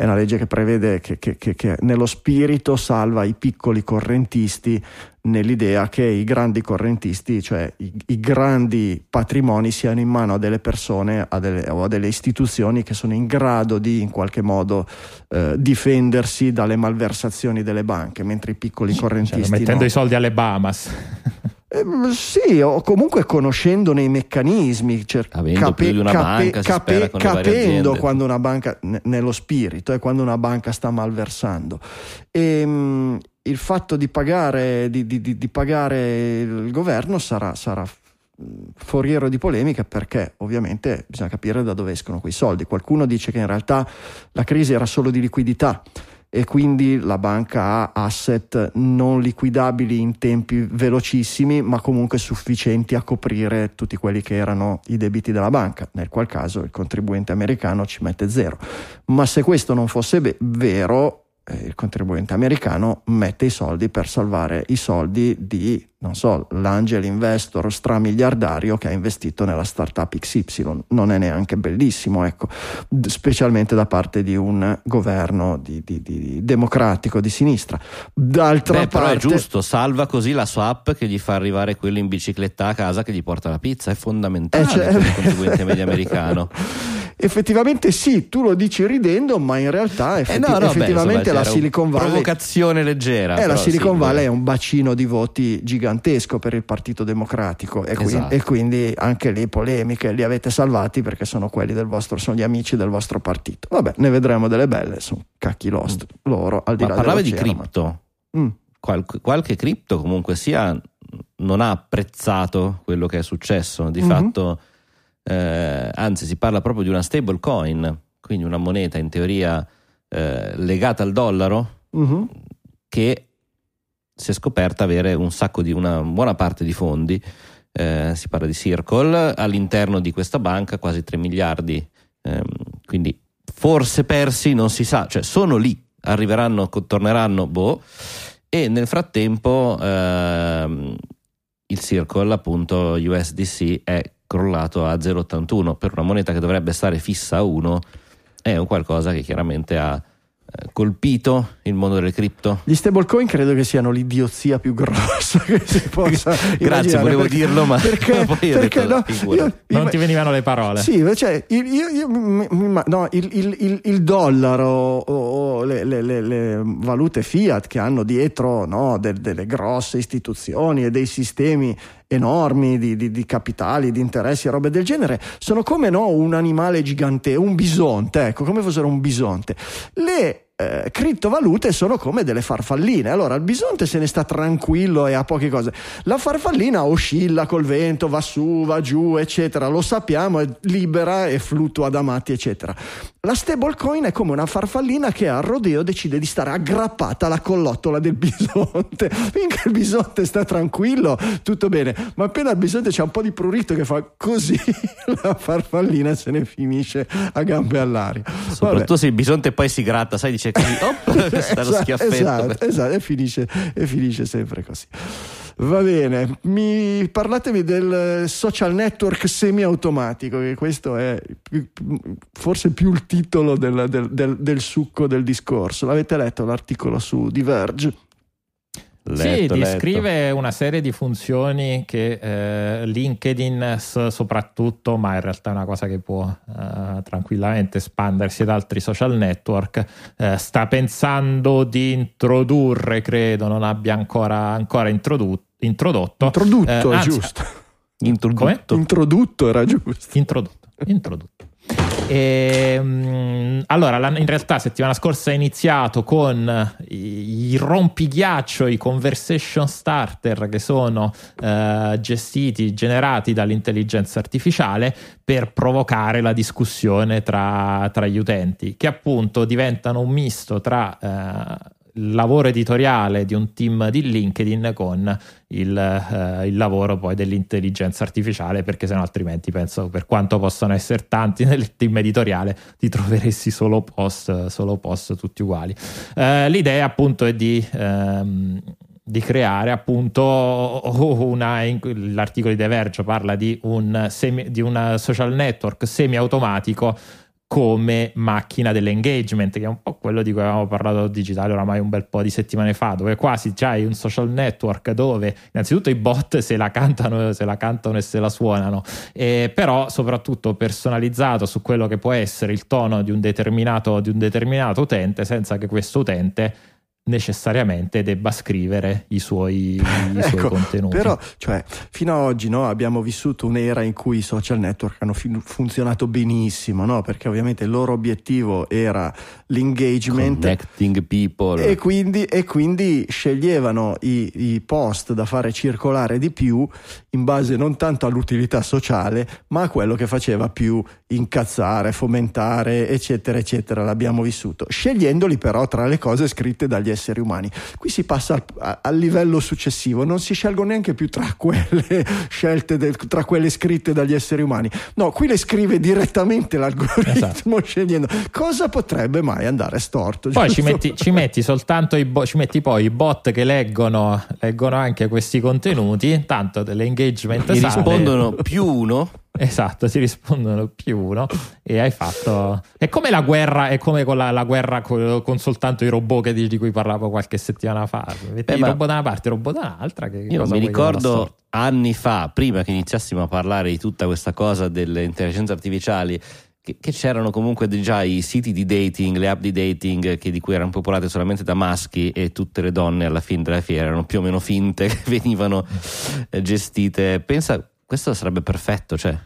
[SPEAKER 1] è una legge che prevede che, che- che- che nello spirito salva i piccoli correntisti nell'idea che i grandi correntisti, cioè i, i grandi patrimoni, siano in mano a delle persone a delle- o a delle istituzioni che sono in grado di in qualche modo eh, difendersi dalle malversazioni delle banche, mentre i piccoli
[SPEAKER 2] Cioè,
[SPEAKER 1] correntisti
[SPEAKER 2] mettendo
[SPEAKER 1] no.
[SPEAKER 2] i soldi alle Bahamas.
[SPEAKER 1] Eh, sì, o comunque conoscendone i meccanismi, cer-
[SPEAKER 3] di una banca, con le varie
[SPEAKER 1] capendo quando una banca, ne- nello spirito, e quando una banca sta malversando. E, mh, il fatto di pagare, di, di- di- pagare il governo sarà, sarà foriero di polemiche perché ovviamente bisogna capire da dove escono quei soldi. Qualcuno dice che in realtà la crisi era solo di liquidità e quindi la banca ha asset non liquidabili in tempi velocissimi, ma comunque sufficienti a coprire tutti quelli che erano i debiti della banca, nel qual caso il contribuente americano ci mette zero. Ma se questo non fosse be- vero, eh, il contribuente americano mette i soldi per salvare i soldi di, non so, l'angel investor stramiliardario che ha investito nella startup XY. Non è neanche bellissimo, ecco, specialmente da parte di un governo di, di, di democratico di sinistra. D'altra
[SPEAKER 3] Beh, però
[SPEAKER 1] parte,
[SPEAKER 3] è giusto, salva così la sua app che gli fa arrivare quello in bicicletta a casa che gli porta la pizza, è fondamentale
[SPEAKER 1] Eh, cioè-
[SPEAKER 3] per il contribuente medio americano.
[SPEAKER 1] Effettivamente sì, tu lo dici ridendo, ma in realtà
[SPEAKER 3] Eh,
[SPEAKER 1] effetti-
[SPEAKER 3] no, no, beh,
[SPEAKER 1] effettivamente
[SPEAKER 3] insomma,
[SPEAKER 1] la Silicon Valley
[SPEAKER 3] provocazione leggera.
[SPEAKER 1] Eh, la
[SPEAKER 3] però
[SPEAKER 1] Silicon
[SPEAKER 3] sì,
[SPEAKER 1] Valley è
[SPEAKER 3] beh.
[SPEAKER 1] un bacino di voti gigantesco per il Partito Democratico e, qui-
[SPEAKER 3] Esatto.
[SPEAKER 1] e quindi anche lì polemiche, li avete salvati perché sono quelli del vostro, sono gli amici del vostro partito. Vabbè, ne vedremo delle belle, sono cacchi lost loro al di
[SPEAKER 3] Ma
[SPEAKER 1] là
[SPEAKER 3] parlavi di cripto.
[SPEAKER 1] Mm.
[SPEAKER 3] Qual- qualche cripto comunque sia non ha apprezzato quello che è successo. Di
[SPEAKER 1] Mhm.
[SPEAKER 3] fatto, eh, anzi, si parla proprio di una stable coin, quindi una moneta in teoria eh, legata al dollaro
[SPEAKER 1] Mhm.
[SPEAKER 3] che si è scoperta avere un sacco di una buona parte di fondi. eh, si parla di Circle all'interno di questa banca, quasi 3 miliardi. ehm, quindi forse persi, non si sa, cioè sono lì, arriveranno, torneranno, boh. E nel frattempo ehm, il Circle, appunto USDC, è crollato a 0,81 per una moneta che dovrebbe stare fissa a 1. È un qualcosa che chiaramente ha colpito il mondo delle cripto.
[SPEAKER 1] Gli stablecoin credo che siano l'idiozia più grossa che si possa
[SPEAKER 3] Grazie, volevo
[SPEAKER 1] perché-
[SPEAKER 3] dirlo, ma
[SPEAKER 1] perché,
[SPEAKER 3] poi ho
[SPEAKER 1] perché
[SPEAKER 3] detto,
[SPEAKER 1] no, io-
[SPEAKER 2] Non
[SPEAKER 1] io-
[SPEAKER 2] ti venivano le parole.
[SPEAKER 1] Sì, cioè, il, io- io no, il, il- il- il dollaro o, o le, le- le- le valute fiat che hanno dietro no, del- delle grosse istituzioni e dei sistemi enormi di, di- di capitali, di interessi e robe del genere, sono come no, un animale gigante, un bisonte, ecco, come fossero un bisonte. Le eh, criptovalute sono come delle farfalline. Allora, il bisonte se ne sta tranquillo e ha poche cose. La farfallina oscilla col vento, va su, va giù, eccetera. Lo sappiamo, è libera e fluttua da matti, eccetera. La stablecoin è come una farfallina che al rodeo decide di stare aggrappata alla collottola del bisonte. Finché il bisonte sta tranquillo, tutto bene. Ma appena il bisonte c'è un po' di prurito che fa così, la farfallina se ne finisce a gambe all'aria. Vabbè.
[SPEAKER 3] Soprattutto se il bisonte poi si gratta, sai, dice così, op,
[SPEAKER 1] Esatto,
[SPEAKER 3] schiaffetto.
[SPEAKER 1] Esatto, esatto, e, finisce, e finisce sempre così. Va bene, mi, parlatemi del social network semiautomatico, che questo è forse più il titolo del, del- del- del succo del discorso. L'avete letto l'articolo su Diverge?
[SPEAKER 2] Sì,
[SPEAKER 3] Letto, letto.
[SPEAKER 2] descrive una serie di funzioni che eh, LinkedIn soprattutto, ma in realtà è una cosa che può eh, tranquillamente espandersi ad altri social network, eh, sta pensando di introdurre, credo non abbia ancora, ancora introdu- introdotto.
[SPEAKER 1] Introdutto,
[SPEAKER 2] Eh,
[SPEAKER 1] è
[SPEAKER 2] anzi,
[SPEAKER 1] giusto.
[SPEAKER 3] Introdotto.
[SPEAKER 1] Introdutto era giusto.
[SPEAKER 2] Introdotto. introdotto. E, mm, allora, in realtà settimana scorsa è iniziato con i, i rompighiaccio, i conversation starter che sono eh, gestiti, generati dall'intelligenza artificiale per provocare la discussione tra, tra gli utenti, che appunto diventano un misto tra eh, lavoro editoriale di un team di LinkedIn con il, eh, il lavoro poi dell'intelligenza artificiale perché sennò altrimenti penso per quanto possano essere tanti nel team editoriale ti troveresti solo post, solo post tutti uguali. Eh, l'idea appunto è di ehm, di creare appunto una, l'articolo di The Verge parla di un, semi, di un social network semi-automatico come macchina dell'engagement, che è un po' quello di cui avevamo parlato digitale oramai un bel po' di settimane fa, dove quasi c'hai un social network dove innanzitutto i bot se la cantano, se la cantano e se la suonano, eh, però soprattutto personalizzato su quello che può essere il tono di un di un determinato utente, senza che questo utente necessariamente debba scrivere i suoi, i suoi
[SPEAKER 1] Ecco,
[SPEAKER 2] contenuti.
[SPEAKER 1] Però, cioè, fino ad oggi no, abbiamo vissuto un'era in cui i social network hanno fin- funzionato benissimo, no? perché ovviamente il loro obiettivo era l'engagement.
[SPEAKER 3] Connecting people.
[SPEAKER 1] E quindi, e quindi sceglievano i, i post da fare circolare di più in base non tanto all'utilità sociale, ma a quello che faceva più incazzare, fomentare, eccetera, eccetera. L'abbiamo vissuto, scegliendoli però tra le cose scritte dagli esseri umani. Qui si passa al, al livello successivo, non si scelgono neanche più tra quelle scelte, del- tra quelle scritte dagli esseri umani. No, qui le scrive direttamente l'algoritmo
[SPEAKER 2] Esatto.
[SPEAKER 1] scegliendo cosa potrebbe mai andare storto.
[SPEAKER 2] Poi ci metti, ci metti soltanto i bo- ci metti poi i bot che leggono, leggono anche questi contenuti, tanto dell'engagement
[SPEAKER 3] Mi
[SPEAKER 2] sale.
[SPEAKER 3] rispondono più uno.
[SPEAKER 2] Esatto, ti rispondono più uno e hai fatto. È come la guerra, è come con la, la guerra co- con, soltanto i robot di, di cui parlavo qualche settimana fa. Metti
[SPEAKER 3] Beh, ma-
[SPEAKER 2] robot da una parte, il robot da un'altra. Che
[SPEAKER 3] Io mi ricordo anni fa, prima che iniziassimo a parlare di tutta questa cosa delle intelligenze artificiali, che, che c'erano comunque già i siti di dating, le app di dating che, di cui erano popolate solamente da maschi e tutte le donne alla fine della fiera erano più o meno finte che venivano eh, gestite. Pensa, questo sarebbe perfetto, cioè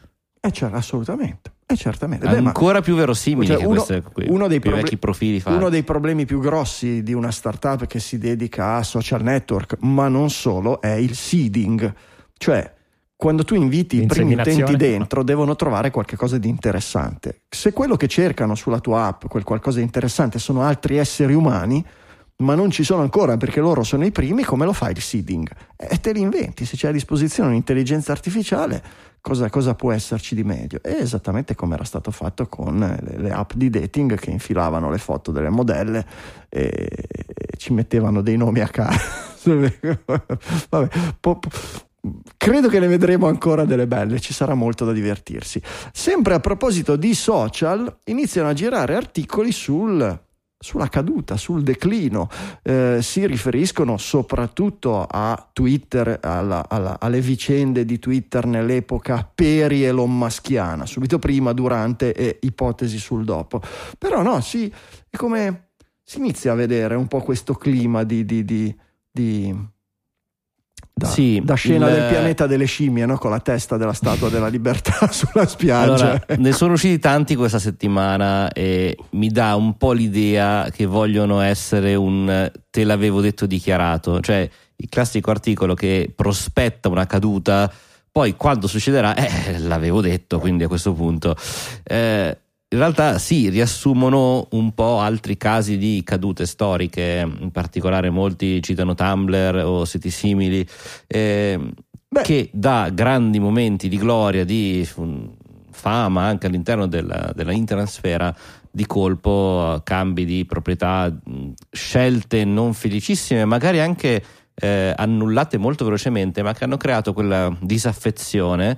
[SPEAKER 1] Eh, cioè, assolutamente. Eh, certamente. Beh, ma-
[SPEAKER 3] ancora più verosimile
[SPEAKER 1] Cioè,
[SPEAKER 3] che
[SPEAKER 1] uno-
[SPEAKER 3] queste, quei,
[SPEAKER 1] uno dei proble-
[SPEAKER 3] vecchi profili fatti.
[SPEAKER 1] Uno dei problemi più grossi di una startup che si dedica a social network, ma non solo, è il seeding. Cioè, quando tu inviti i primi utenti dentro, devono trovare qualcosa di interessante. Se quello che cercano sulla tua app, quel qualcosa di interessante, sono altri esseri umani, ma non ci sono ancora perché loro sono i primi, come lo fai il seeding? E te li inventi, se c'è a disposizione un'intelligenza artificiale, cosa, cosa può esserci di meglio? È esattamente come era stato fatto con le, le app di dating che infilavano le foto delle modelle e ci mettevano dei nomi a caso. Vabbè, po- Credo che ne vedremo ancora delle belle, ci sarà molto da divertirsi. Sempre a proposito di social, iniziano a girare articoli sul, sulla caduta, sul declino. Eh, si riferiscono soprattutto a Twitter, alla- alla- alle vicende di Twitter nell'epoca peri-elon maskiana, subito prima, durante e ipotesi sul dopo. Però no, sì, è come si inizia a vedere un po' questo clima di... di- di- di- da,
[SPEAKER 3] Sì,
[SPEAKER 1] da scena
[SPEAKER 3] il-
[SPEAKER 1] del pianeta delle scimmie, no? con la testa della statua della libertà sulla spiaggia.
[SPEAKER 3] Allora, ne sono usciti tanti questa settimana e mi dà un po' l'idea che vogliono essere un te l'avevo detto dichiarato, cioè il classico articolo che prospetta una caduta, poi quando succederà, eh, l'avevo detto, quindi a questo punto. eh, in realtà sì, riassumono un po' altri casi di cadute storiche, in particolare molti citano Tumblr o siti simili, eh, che da grandi momenti di gloria, di mm, fama anche all'interno della, della internetsfera, di colpo cambi di proprietà, mh, scelte non felicissime, magari anche eh, annullate molto velocemente, ma che hanno creato quella disaffezione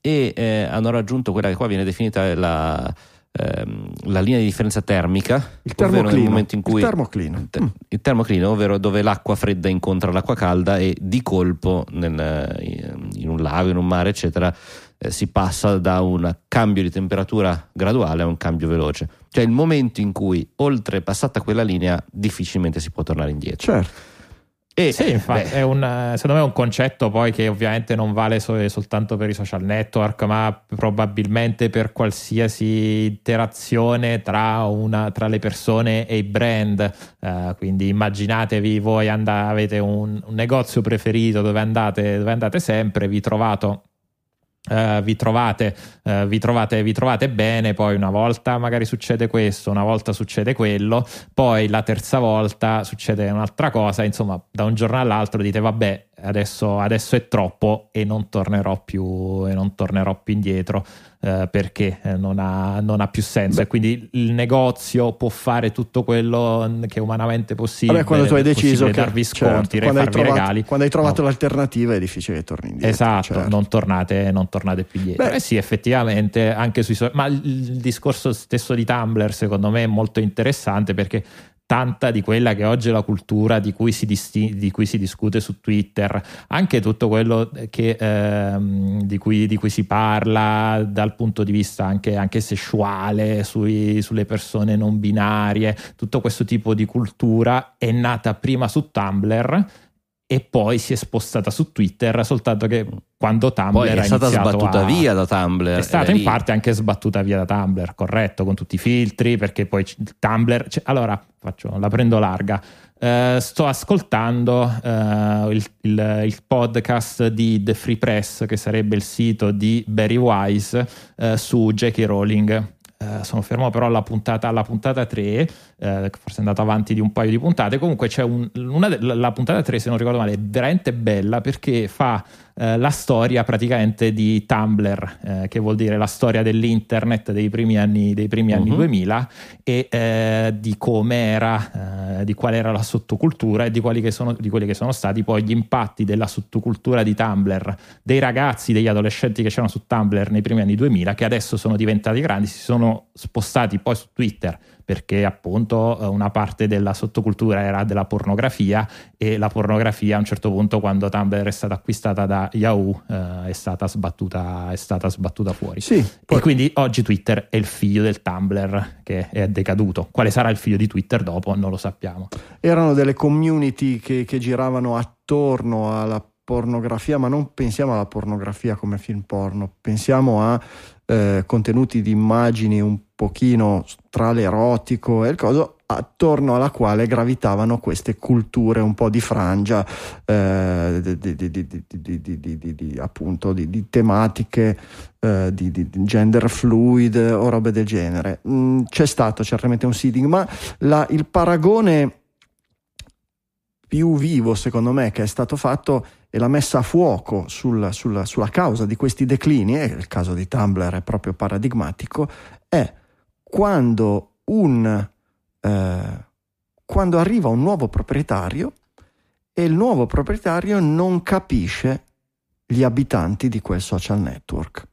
[SPEAKER 3] e eh, hanno raggiunto quella che qua viene definita la, ehm, la linea di differenza termica,
[SPEAKER 1] Il
[SPEAKER 3] ovvero nel
[SPEAKER 1] termoclino.
[SPEAKER 3] momento in cui
[SPEAKER 1] Il termoclino.
[SPEAKER 3] te- il termoclino, ovvero dove l'acqua fredda incontra l'acqua calda e di colpo nel- in un lago, in un mare, eccetera, eh, si passa da un cambio di temperatura graduale a un cambio veloce. Cioè il momento in cui, oltre passata quella linea, difficilmente si può tornare indietro.
[SPEAKER 1] Certo.
[SPEAKER 3] E,
[SPEAKER 2] Sì, infatti,
[SPEAKER 3] beh,
[SPEAKER 2] è un, secondo me è un concetto poi che ovviamente non vale so- soltanto per i social network, ma probabilmente per qualsiasi interazione tra, una- tra le persone e i brand. Eh, quindi immaginatevi voi and- avete un, un negozio preferito dove andate, dove andate sempre, vi trovato eh, vi, trovate, eh, vi, trovate, vi trovate bene, poi una volta magari succede questo, una volta succede quello, poi la terza volta succede un'altra cosa, insomma da un giorno all'altro dite vabbè adesso, adesso è troppo e non tornerò più, e non tornerò più indietro eh, perché eh, non ha, non ha più senso e quindi il negozio può fare tutto quello che è umanamente possibile.
[SPEAKER 1] Vabbè, quando tu hai
[SPEAKER 2] è
[SPEAKER 1] deciso che
[SPEAKER 2] darvi sconti,
[SPEAKER 1] certo, quando, hai trovato,
[SPEAKER 2] regali.
[SPEAKER 1] quando hai trovato
[SPEAKER 2] No.
[SPEAKER 1] l'alternativa è difficile che torni indietro.
[SPEAKER 2] Esatto,
[SPEAKER 1] certo.
[SPEAKER 2] non, tornate, non tornate più indietro.
[SPEAKER 1] Beh.
[SPEAKER 2] Eh sì, effettivamente, anche sui so- ma il, il discorso stesso di Tumblr secondo me è molto interessante perché tanta di quella che oggi è la cultura di cui si, disti- di cui si discute su Twitter, anche tutto quello che, ehm, di, cui, di cui si parla dal punto di vista anche, anche sessuale, sui- sulle persone non binarie, tutto questo tipo di cultura è nata prima su Tumblr e poi si è spostata su Twitter soltanto che quando Tumblr
[SPEAKER 3] poi è stata sbattuta
[SPEAKER 2] a-
[SPEAKER 3] via da Tumblr.
[SPEAKER 2] è stata in
[SPEAKER 3] lì-
[SPEAKER 2] parte anche sbattuta via da Tumblr, corretto, con tutti i filtri, perché poi Tumblr... cioè, allora, faccio, la prendo larga. Eh, sto ascoltando eh, il, il- il podcast di The Free Press, che sarebbe il sito di Barry Wise, eh, su J.K. Rowling. Eh, sono fermo però alla puntata, alla puntata 3, eh, forse è andato avanti di un paio di puntate. Comunque c'è un, una la puntata 3, se non ricordo male, è veramente bella perché fa eh, la storia praticamente di Tumblr, eh, che vuol dire la storia dell'internet dei primi anni, dei primi anni uh-huh. 2000 e eh, di come era, eh, di qual era la sottocultura e di, quali che sono, di quelli che sono stati poi gli impatti della sottocultura di Tumblr, dei ragazzi, degli adolescenti che c'erano su Tumblr nei primi anni 2000, che adesso sono diventati grandi, si sono spostati poi su Twitter perché appunto eh, una parte della sottocultura era della pornografia e la pornografia a un certo punto quando Tumblr è stata acquistata da Yahoo eh, è, stata sbattuta, è stata sbattuta fuori.
[SPEAKER 1] Sì,
[SPEAKER 2] poi... E quindi oggi Twitter è il figlio del Tumblr che è decaduto. Quale sarà il figlio di Twitter dopo non lo sappiamo.
[SPEAKER 1] Erano delle community che, che giravano attorno alla pornografia, ma non pensiamo alla pornografia come film porno, pensiamo a eh, contenuti di immagini un pochino tra l'erotico e il coso attorno alla quale gravitavano queste culture un po' di frangia eh, appunto di, tematiche eh, di, gender fluid o robe del genere mm, c'è stato certamente un seeding ma la, il paragone più vivo secondo me che è stato fatto è la messa a fuoco sul, sul, sulla causa di questi declini, e il caso di Tumblr è proprio paradigmatico, è quando, un, eh, quando arriva un nuovo proprietario e il nuovo proprietario non capisce gli abitanti di quel social network.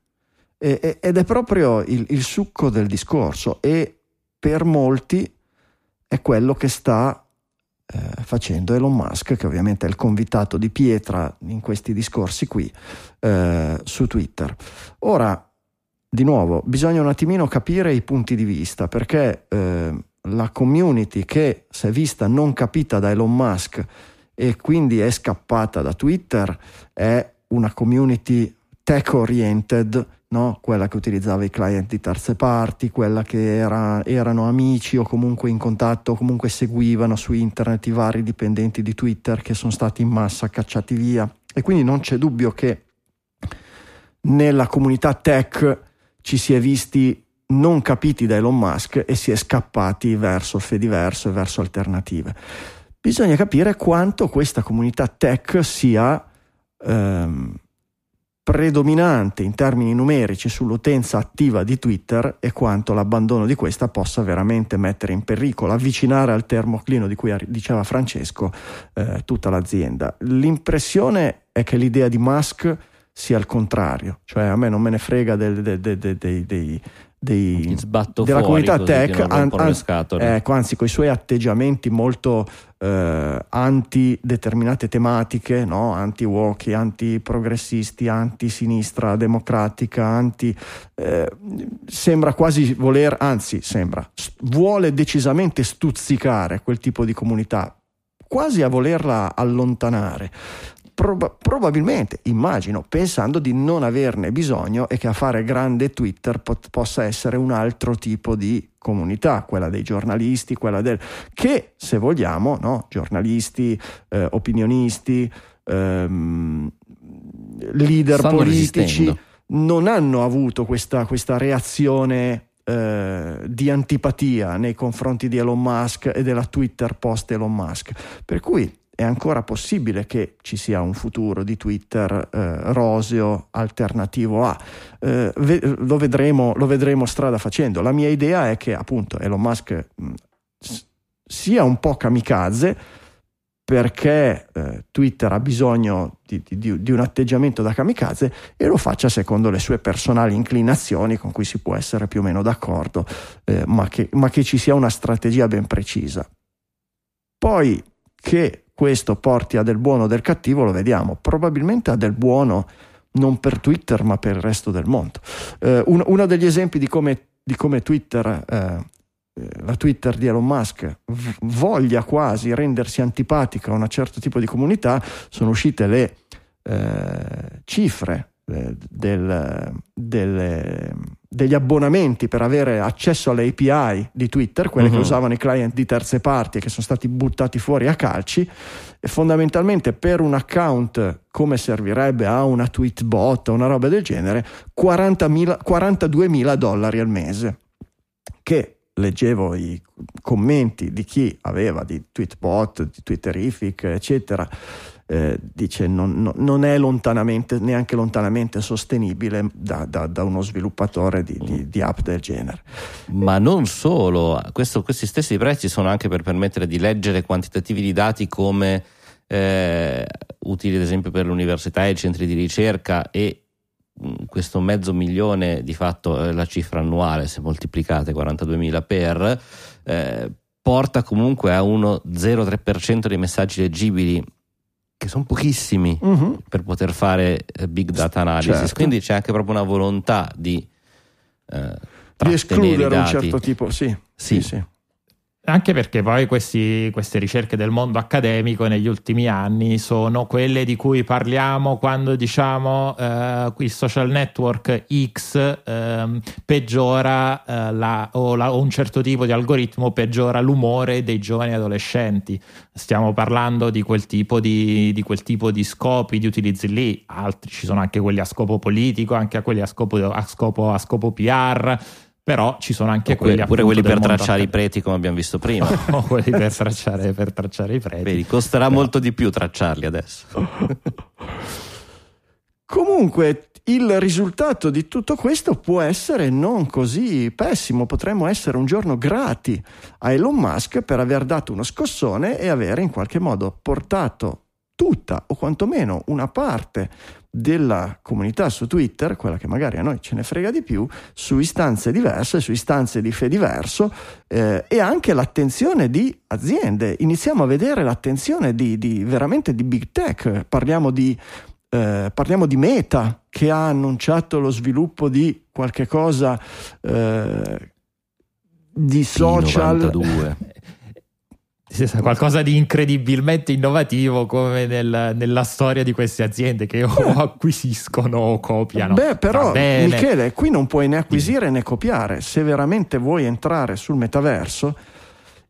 [SPEAKER 1] E, ed è proprio il, il succo del discorso e per molti è quello che sta eh, facendo Elon Musk, che ovviamente è il convitato di pietra in questi discorsi qui eh, su Twitter. Ora, di nuovo, bisogna un attimino capire i punti di vista, perché eh, la community che si è vista non capita da Elon Musk e quindi è scappata da Twitter è una community tech oriented no? quella che utilizzava i client di terze parti, quella che era, erano amici o comunque in contatto, comunque seguivano su internet i vari dipendenti di Twitter che sono stati in massa cacciati via. E quindi non c'è dubbio che nella comunità tech ci si è visti non capiti da Elon Musk e si è scappati verso Fediverso e verso alternative. Bisogna capire quanto questa comunità tech sia ehm, predominante in termini numerici sull'utenza attiva di Twitter e quanto l'abbandono di questa possa veramente mettere in pericolo, avvicinare al termoclino di cui diceva Francesco eh, tutta l'azienda. L'impressione è che l'idea di Musk sia il contrario, cioè a me non me ne frega del, del, del, dei, dei, della comunità tech, an, an, ecco, anzi con i suoi atteggiamenti molto eh, anti determinate tematiche, no? anti-walkie, anti-progressisti, anti-sinistra democratica, anti, eh, sembra quasi voler, anzi sembra, vuole decisamente stuzzicare quel tipo di comunità, quasi a volerla allontanare prob- probabilmente, immagino, pensando di non averne bisogno e che a fare grande Twitter pot- possa essere un altro tipo di comunità, quella dei giornalisti, quella del... che se vogliamo, no? giornalisti, eh, opinionisti, ehm, leader
[SPEAKER 3] Stanno
[SPEAKER 1] politici,
[SPEAKER 3] resistendo.
[SPEAKER 1] non hanno avuto questa, questa reazione eh, di antipatia nei confronti di Elon Musk e della Twitter post Elon Musk. Per cui è ancora possibile che ci sia un futuro di Twitter eh, roseo alternativo a. Eh, ve- lo, vedremo, lo, vedremo, strada facendo. La mia idea è che appunto Elon Musk mh, sia un po' kamikaze perché eh, Twitter ha bisogno di, di, di, un atteggiamento da kamikaze e lo faccia secondo le sue personali inclinazioni con cui si può essere più o meno d'accordo, eh, ma che, ma che ci sia una strategia ben precisa. Poi che questo porti a del buono o del cattivo lo vediamo, probabilmente a del buono non per Twitter ma per il resto del mondo. Eh, un, uno degli esempi di come, di come Twitter, eh, eh la Twitter di Elon Musk voglia quasi rendersi antipatica a un certo tipo di comunità, sono uscite le eh, cifre eh, del, delle, degli abbonamenti per avere accesso alle API di Twitter, quelle uh-huh. che mhm. usavano i client di terze parti e che sono stati buttati fuori a calci, e fondamentalmente per un account come servirebbe a una tweet bot o una roba del genere, 40.000, 42 mila dollari al mese. che leggevo i commenti di chi aveva di Tweetbot, di Twitterific, eccetera, eh, dice non, non, non, è lontanamente, neanche lontanamente sostenibile da, da, da uno sviluppatore di, di, di, app del genere.
[SPEAKER 3] Ma non solo, Questo, questi stessi prezzi sono anche per permettere di leggere quantitativi di dati come eh, utili ad esempio per l'università e i centri di ricerca e questo mezzo milione di fatto è la cifra annuale se moltiplicate 42.000 per eh, porta comunque a uno 0,3% dei messaggi leggibili che sono pochissimi uh-huh. per poter fare eh, big data analysis certo. quindi c'è anche proprio una volontà di
[SPEAKER 1] eh, di escludere un certo tipo sì, sì. sì, sì.
[SPEAKER 2] Anche perché poi questi, queste ricerche del mondo accademico negli ultimi anni sono quelle di cui parliamo quando diciamo eh, il social network X eh, peggiora eh, la, o, la, o, un certo tipo di algoritmo peggiora l'umore dei giovani adolescenti. Stiamo parlando di quel tipo di, di, quel tipo di scopi, di utilizzi lì, altri ci sono anche quelli a scopo politico, anche quelli a scopo, a scopo, a scopo PR però ci sono anche
[SPEAKER 3] quelli
[SPEAKER 2] pure
[SPEAKER 3] quelli per tracciare i preti come abbiamo visto prima.
[SPEAKER 2] O quelli per tracciare, per tracciare, i preti.
[SPEAKER 3] Vedi, costerà però... molto di più tracciarli adesso.
[SPEAKER 1] Comunque il risultato di tutto questo può essere non così pessimo. Potremmo essere un giorno grati a Elon Musk per aver dato uno scossone e avere in qualche modo portato tutta o quantomeno una parte della comunità su Twitter, quella che magari a noi ce ne frega di più, su istanze diverse, su istanze di Fediverso eh, e anche l'attenzione di aziende. Iniziamo a vedere l'attenzione di, di veramente di big tech, parliamo di, eh, parliamo di Meta che ha annunciato lo sviluppo di qualche cosa eh, di social.
[SPEAKER 2] qualcosa di incredibilmente innovativo come nel, nella storia di queste aziende che o acquisiscono o copiano.
[SPEAKER 1] Beh, però Michele, qui non puoi né acquisire né copiare. Se veramente vuoi entrare sul metaverso,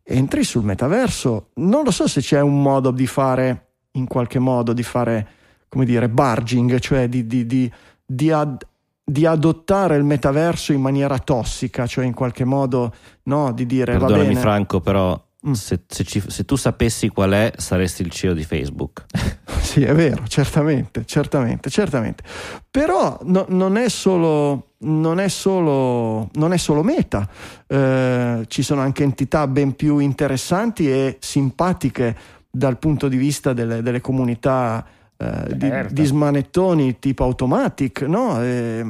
[SPEAKER 1] entri sul metaverso. Non lo so se c'è un modo di fare, in qualche modo, di fare, come dire, barging, cioè di, di, di, di ad, di adottare il metaverso in maniera tossica, cioè in qualche modo no, di dire
[SPEAKER 3] Perdonami
[SPEAKER 1] va bene.
[SPEAKER 3] Franco, però. Se, se, ci, se, tu sapessi qual è, saresti il CEO di Facebook.
[SPEAKER 1] sì, è vero, certamente, certamente, certamente. Però no, non, è solo, non, è solo, non è solo Meta, eh, ci sono anche entità ben più interessanti e simpatiche dal punto di vista delle, delle comunità eh, di, certo. di, smanettoni tipo Automatic, no? E,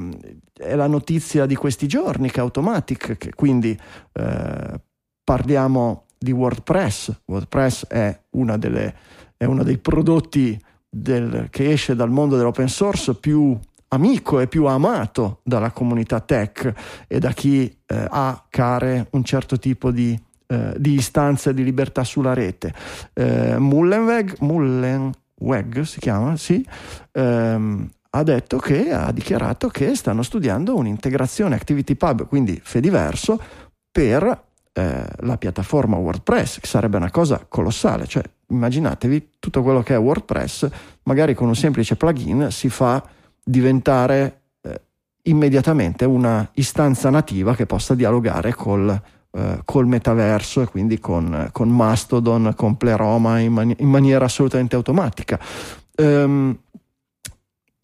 [SPEAKER 1] è la notizia di questi giorni che Automatic, che quindi eh, parliamo di WordPress. WordPress è, delle, è uno dei prodotti del, che esce dal mondo dell'open source più amico e più amato dalla comunità tech e da chi eh, ha care un certo tipo di, eh, di istanze di libertà sulla rete. Eh, Mullenweg, Mullenweg si chiama, sì, ehm, ha detto che ha dichiarato che stanno studiando un'integrazione ActivityPub, quindi Fediverso, per eh, la piattaforma WordPress, che sarebbe una cosa colossale, cioè immaginatevi tutto quello che è WordPress, magari con un semplice plugin si fa diventare eh, immediatamente una istanza nativa che possa dialogare col, eh, col metaverso e quindi con, con, Mastodon, con Pleroma in, mani- in maniera assolutamente automatica. Um,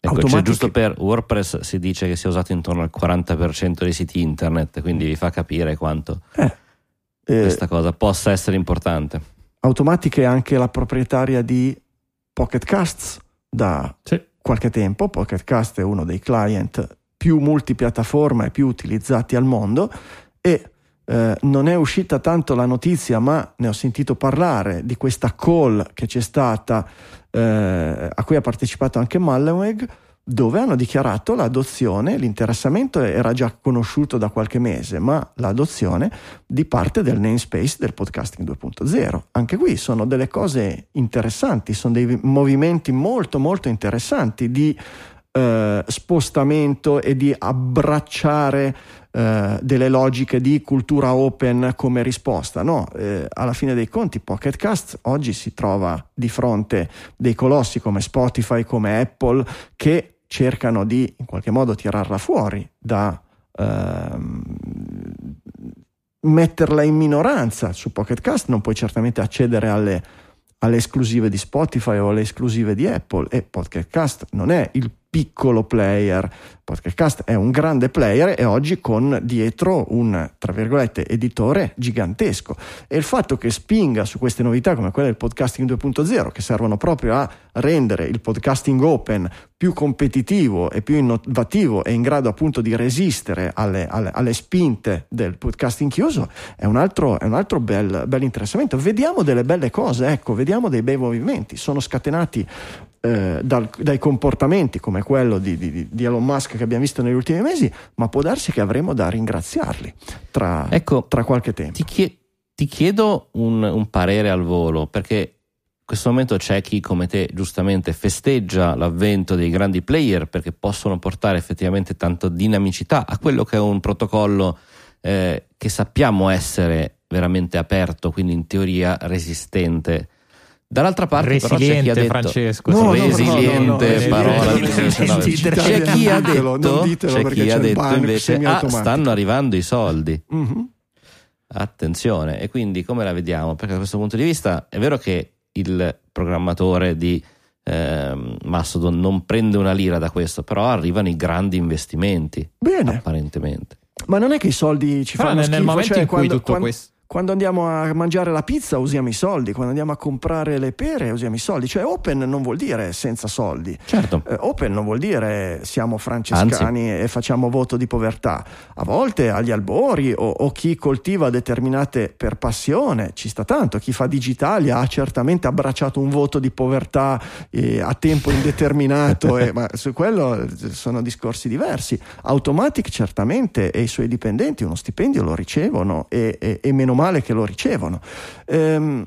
[SPEAKER 3] Ecco, cioè, giusto per WordPress si dice che sia usato intorno al 40% dei siti internet, quindi vi fa capire quanto.
[SPEAKER 1] Eh,
[SPEAKER 3] eh, questa cosa possa essere importante.
[SPEAKER 1] Automatic è anche la proprietaria di Pocket Casts da sì. qualche tempo. Pocket Cast è uno dei client più multipiattaforma e più utilizzati al mondo e eh, non è uscita tanto la notizia, ma ne ho sentito parlare di questa call che c'è stata, eh, a cui ha partecipato anche Mallenweg dove hanno dichiarato l'adozione, l'interessamento era già conosciuto da qualche mese, ma l'adozione di parte del namespace del podcasting 2.0. Anche qui sono delle cose interessanti, sono dei movimenti molto molto interessanti di eh, spostamento e di abbracciare eh, delle logiche di cultura open come risposta. No, eh, alla fine dei conti Pocket Cast oggi si trova di fronte dei colossi come Spotify, come Apple, che cercano di in qualche modo tirarla fuori da, ehm, metterla in minoranza. Su Pocket Cast non puoi certamente accedere alle, alle esclusive di Spotify o alle esclusive di Apple e Pocket Cast non è il piccolo player. Podcast è un grande player e oggi con dietro un, tra virgolette, editore gigantesco. E il fatto che spinga su queste novità come quelle del podcasting 2.0, che servono proprio a rendere il podcasting open più competitivo e più innovativo e in grado appunto di resistere alle, alle, alle spinte del podcasting chiuso, è un altro, è un altro bel, bel interessamento. Vediamo delle belle cose, ecco, vediamo dei bei movimenti. Sono scatenati eh, dal, dai comportamenti come quello di, di, di, Elon Musk che abbiamo visto negli ultimi mesi, ma può darsi che avremo da ringraziarli tra, ecco, tra qualche tempo.
[SPEAKER 3] Ti, chie- ti chiedo un, un parere al volo, perché in questo momento c'è chi come te giustamente festeggia l'avvento dei grandi player perché possono portare effettivamente tanta dinamicità a quello che è un protocollo eh, che sappiamo essere veramente aperto, quindi in teoria resistente Dall'altra parte
[SPEAKER 2] resiliente,
[SPEAKER 3] però c'è chi ha detto,
[SPEAKER 2] Francesco,
[SPEAKER 3] no, resiliente, no, no, parola del 2019. C'è chi ha detto, c'è chi ha detto invece ah, stanno arrivando i soldi. Mm-hmm. Attenzione, e quindi come la vediamo? Perché da questo punto di vista è vero che il programmatore di eh, Mastodon non prende una lira da questo, però arrivano i grandi investimenti.
[SPEAKER 1] Bene.
[SPEAKER 3] Apparentemente.
[SPEAKER 1] Ma non è che i soldi ci fanno
[SPEAKER 2] nel,
[SPEAKER 1] schifo,
[SPEAKER 2] nel momento
[SPEAKER 1] cioè,
[SPEAKER 2] in cui
[SPEAKER 1] quando,
[SPEAKER 2] tutto
[SPEAKER 1] quando,
[SPEAKER 2] questo
[SPEAKER 1] quando andiamo a mangiare la pizza usiamo i soldi, quando andiamo a comprare le pere usiamo i soldi, cioè open non vuol dire senza soldi.
[SPEAKER 3] Certo.
[SPEAKER 1] Eh, open non vuol dire siamo francescani Anzi. e facciamo voto di povertà. A volte agli albori o, o, chi coltiva determinate per passione ci sta tanto, chi fa digitalia ha certamente abbracciato un voto di povertà eh, a tempo indeterminato, eh, ma su quello sono discorsi diversi. Automatic certamente e i suoi dipendenti uno stipendio lo ricevono e, e, e meno male che lo ricevono. Ehm,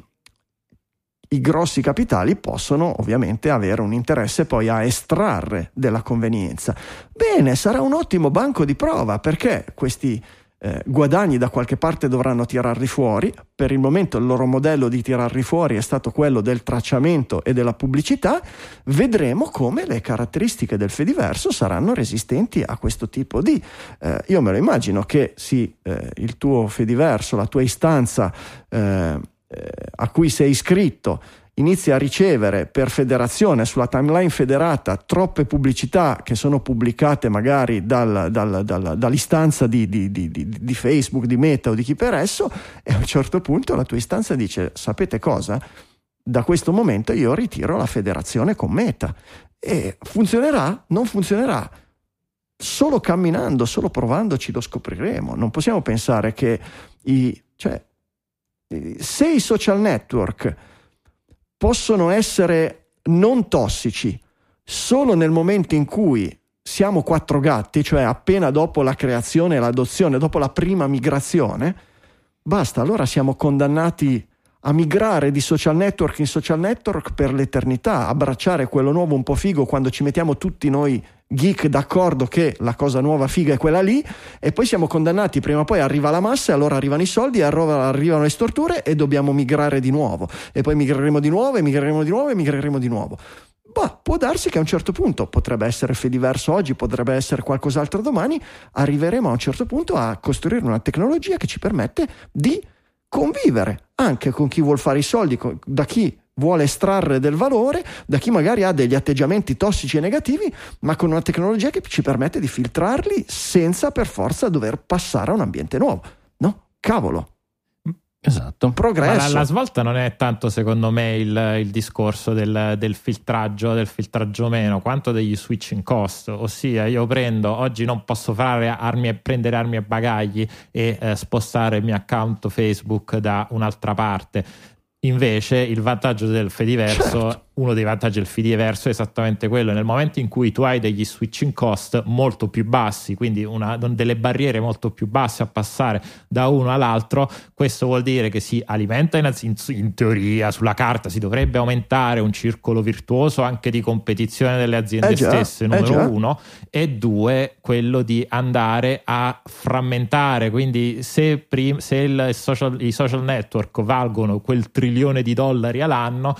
[SPEAKER 1] i grossi capitali possono ovviamente avere un interesse poi a estrarre della convenienza. Bene, sarà un ottimo banco di prova perché questi eh, guadagni da qualche parte dovranno tirarli fuori. Per il momento il loro modello di tirarli fuori è stato quello del tracciamento e della pubblicità. Vedremo come le caratteristiche del Fediverso saranno resistenti a questo tipo di. Eh, io me lo immagino che sì, eh, il tuo Fediverso, la tua istanza eh, eh, a cui sei iscritto, inizia a ricevere per federazione sulla timeline federata troppe pubblicità che sono pubblicate magari dal, dal, dal, dall'istanza di, di, di, di, Facebook, di Meta o di chi per esso e a un certo punto la tua istanza dice sapete cosa? Da questo momento io ritiro la federazione con Meta e funzionerà? Non funzionerà? Solo camminando, solo provandoci lo scopriremo. Non possiamo pensare che i, cioè, se i social network possono essere non tossici solo nel momento in cui siamo quattro gatti, cioè appena dopo la creazione e l'adozione, dopo la prima migrazione, basta, allora siamo condannati a migrare di social network in social network per l'eternità, abbracciare quello nuovo un po' figo quando ci mettiamo tutti noi geek d'accordo che la cosa nuova figa è quella lì e poi siamo condannati prima o poi arriva la massa e allora arrivano i soldi arrivano le storture e dobbiamo migrare di nuovo. E poi migreremo di nuovo e migreremo di nuovo e migreremo di nuovo. Bah, può darsi che a un certo punto, potrebbe essere Fediverso oggi, potrebbe essere qualcos'altro domani, arriveremo a un certo punto a costruire una tecnologia che ci permette di convivere anche con chi vuole fare i soldi, da chi vuole estrarre del valore da chi magari ha degli atteggiamenti tossici e negativi, ma con una tecnologia che ci permette di filtrarli senza per forza dover passare a un ambiente nuovo. No, cavolo.
[SPEAKER 3] Esatto.
[SPEAKER 2] Progresso. La, la, svolta non è tanto, secondo me, il, il discorso del, del, filtraggio, del filtraggio meno, quanto degli switching cost. Ossia, io prendo, oggi non posso fare armi, prendere armi e bagagli e eh, spostare il mio account Facebook da un'altra parte Invece il vantaggio del Fediverso certo uno dei vantaggi del Fediverso è esattamente quello, nel momento in cui tu hai degli switching cost molto più bassi, quindi una, delle barriere molto più basse a passare da uno all'altro, questo vuol dire che si alimenta in, in, in teoria sulla carta si dovrebbe aumentare un circolo virtuoso anche di competizione delle aziende eh già, stesse, eh numero eh uno, e due, quello di andare a frammentare, quindi se, prim- se social, i social network valgono quel trilione di dollari all'anno,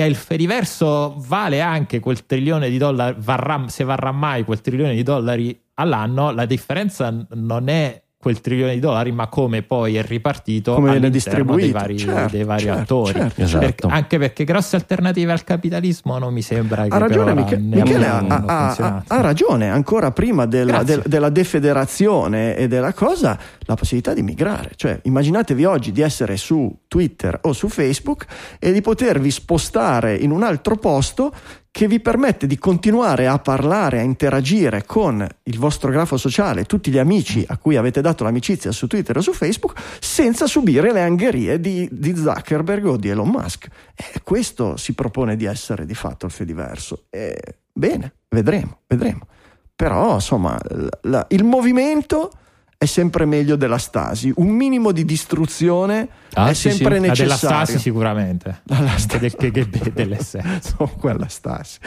[SPEAKER 2] e il Fediverso vale anche quel trilione di dollari, varrà, se varrà mai quel trilione di dollari all'anno, la differenza non è quel trilione di dollari, ma come poi è ripartito
[SPEAKER 1] Come
[SPEAKER 2] all'interno dei
[SPEAKER 1] distribuito.
[SPEAKER 2] vari,
[SPEAKER 1] Certo,
[SPEAKER 2] dei vari
[SPEAKER 1] certo,
[SPEAKER 2] attori.
[SPEAKER 1] certo,
[SPEAKER 3] Esatto.
[SPEAKER 2] Anche perché grosse alternative al capitalismo non mi sembra che
[SPEAKER 1] Ha ragione
[SPEAKER 2] ne
[SPEAKER 1] Michele, ha, ha- ha- ha ragione, ancora prima della, del- della defederazione e della cosa, la possibilità di migrare. Cioè, immaginatevi oggi di essere su Twitter o su Facebook e di potervi spostare in un altro posto che vi permette di continuare a parlare, a interagire con il vostro grafo sociale, tutti gli amici a cui avete dato l'amicizia su Twitter o su Facebook, senza subire le angherie di, di Zuckerberg o di Elon Musk. E questo si propone di essere di fatto il Fediverso. E bene, vedremo, vedremo. Però, insomma, la- il movimento è sempre meglio della stasi. Un minimo di distruzione
[SPEAKER 3] Ah,
[SPEAKER 1] è
[SPEAKER 3] sì,
[SPEAKER 1] sempre
[SPEAKER 3] sì.
[SPEAKER 2] La della
[SPEAKER 1] necessario.
[SPEAKER 2] Stasi sicuramente,
[SPEAKER 1] Dalla
[SPEAKER 2] anche del KGB dell'SS.
[SPEAKER 1] No, quella Stasi.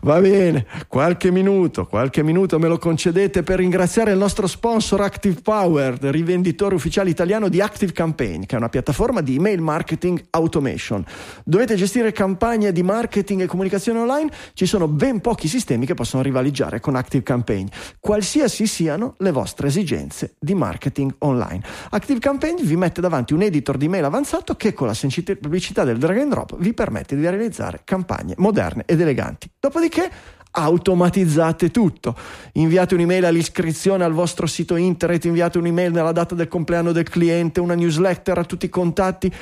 [SPEAKER 1] Va bene, qualche minuto, qualche minuto me lo concedete per ringraziare il nostro sponsor Active Power, rivenditore ufficiale italiano di Active Campaign, che è una piattaforma di email marketing automation. Dovete gestire campagne di marketing e comunicazione online? Ci sono ben pochi sistemi che possono rivaleggiare con Active Campaign, qualsiasi siano le vostre esigenze di marketing online. Active Campaign vi mette davanti un editor di mail avanzato che con la semplicità del drag and drop vi permette di realizzare campagne moderne ed eleganti. Dopodiché automatizzate tutto. Inviate un'email all'iscrizione al vostro sito internet, inviate un'email nella data del compleanno del cliente, una newsletter a tutti i contatti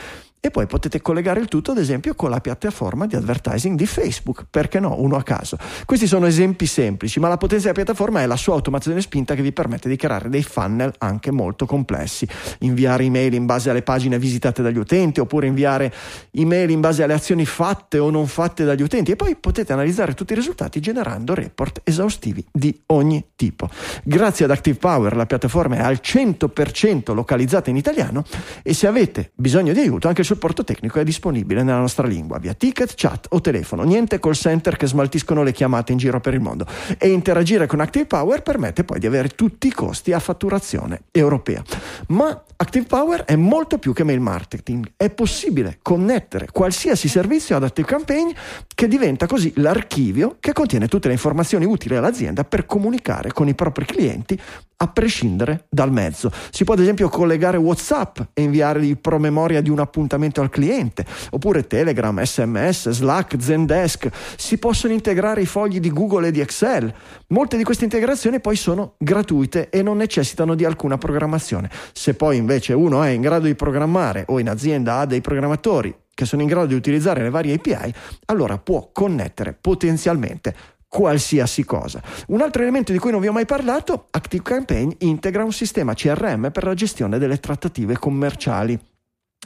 [SPEAKER 1] e poi potete collegare il tutto ad esempio con la piattaforma di advertising di Facebook, perché no, uno a caso. Questi sono esempi semplici, ma la potenza della piattaforma è la sua automazione spinta che vi permette di creare dei funnel anche molto complessi, inviare email in base alle pagine visitate dagli utenti oppure inviare email in base alle azioni fatte o non fatte dagli utenti e poi potete analizzare tutti i risultati generando report esaustivi di ogni tipo. Grazie ad Active Power la piattaforma è al 100% localizzata in italiano e se avete bisogno di aiuto anche il supporto tecnico è disponibile nella nostra lingua via ticket, chat o telefono. Niente call center che smaltiscono le chiamate in giro per il mondo. E interagire con Active Power permette poi di avere tutti i costi a fatturazione europea. Ma Active Power è molto più che mail marketing. È possibile connettere qualsiasi servizio ad Active Campaign che diventa così l'archivio che contiene tutte le informazioni utili all'azienda per comunicare con i propri clienti a prescindere dal mezzo. Si può ad esempio collegare WhatsApp e inviare il promemoria di un appuntamento al cliente, oppure Telegram, SMS, Slack, Zendesk. Si possono integrare i fogli di Google e di Excel. Molte di queste integrazioni poi sono gratuite e non necessitano di alcuna programmazione. Se poi invece uno è in grado di programmare o in azienda ha dei programmatori che sono in grado di utilizzare le varie API, allora può connettere potenzialmente qualsiasi cosa. Un altro elemento di cui non vi ho mai parlato, ActiveCampaign integra un sistema CRM per la gestione delle trattative commerciali.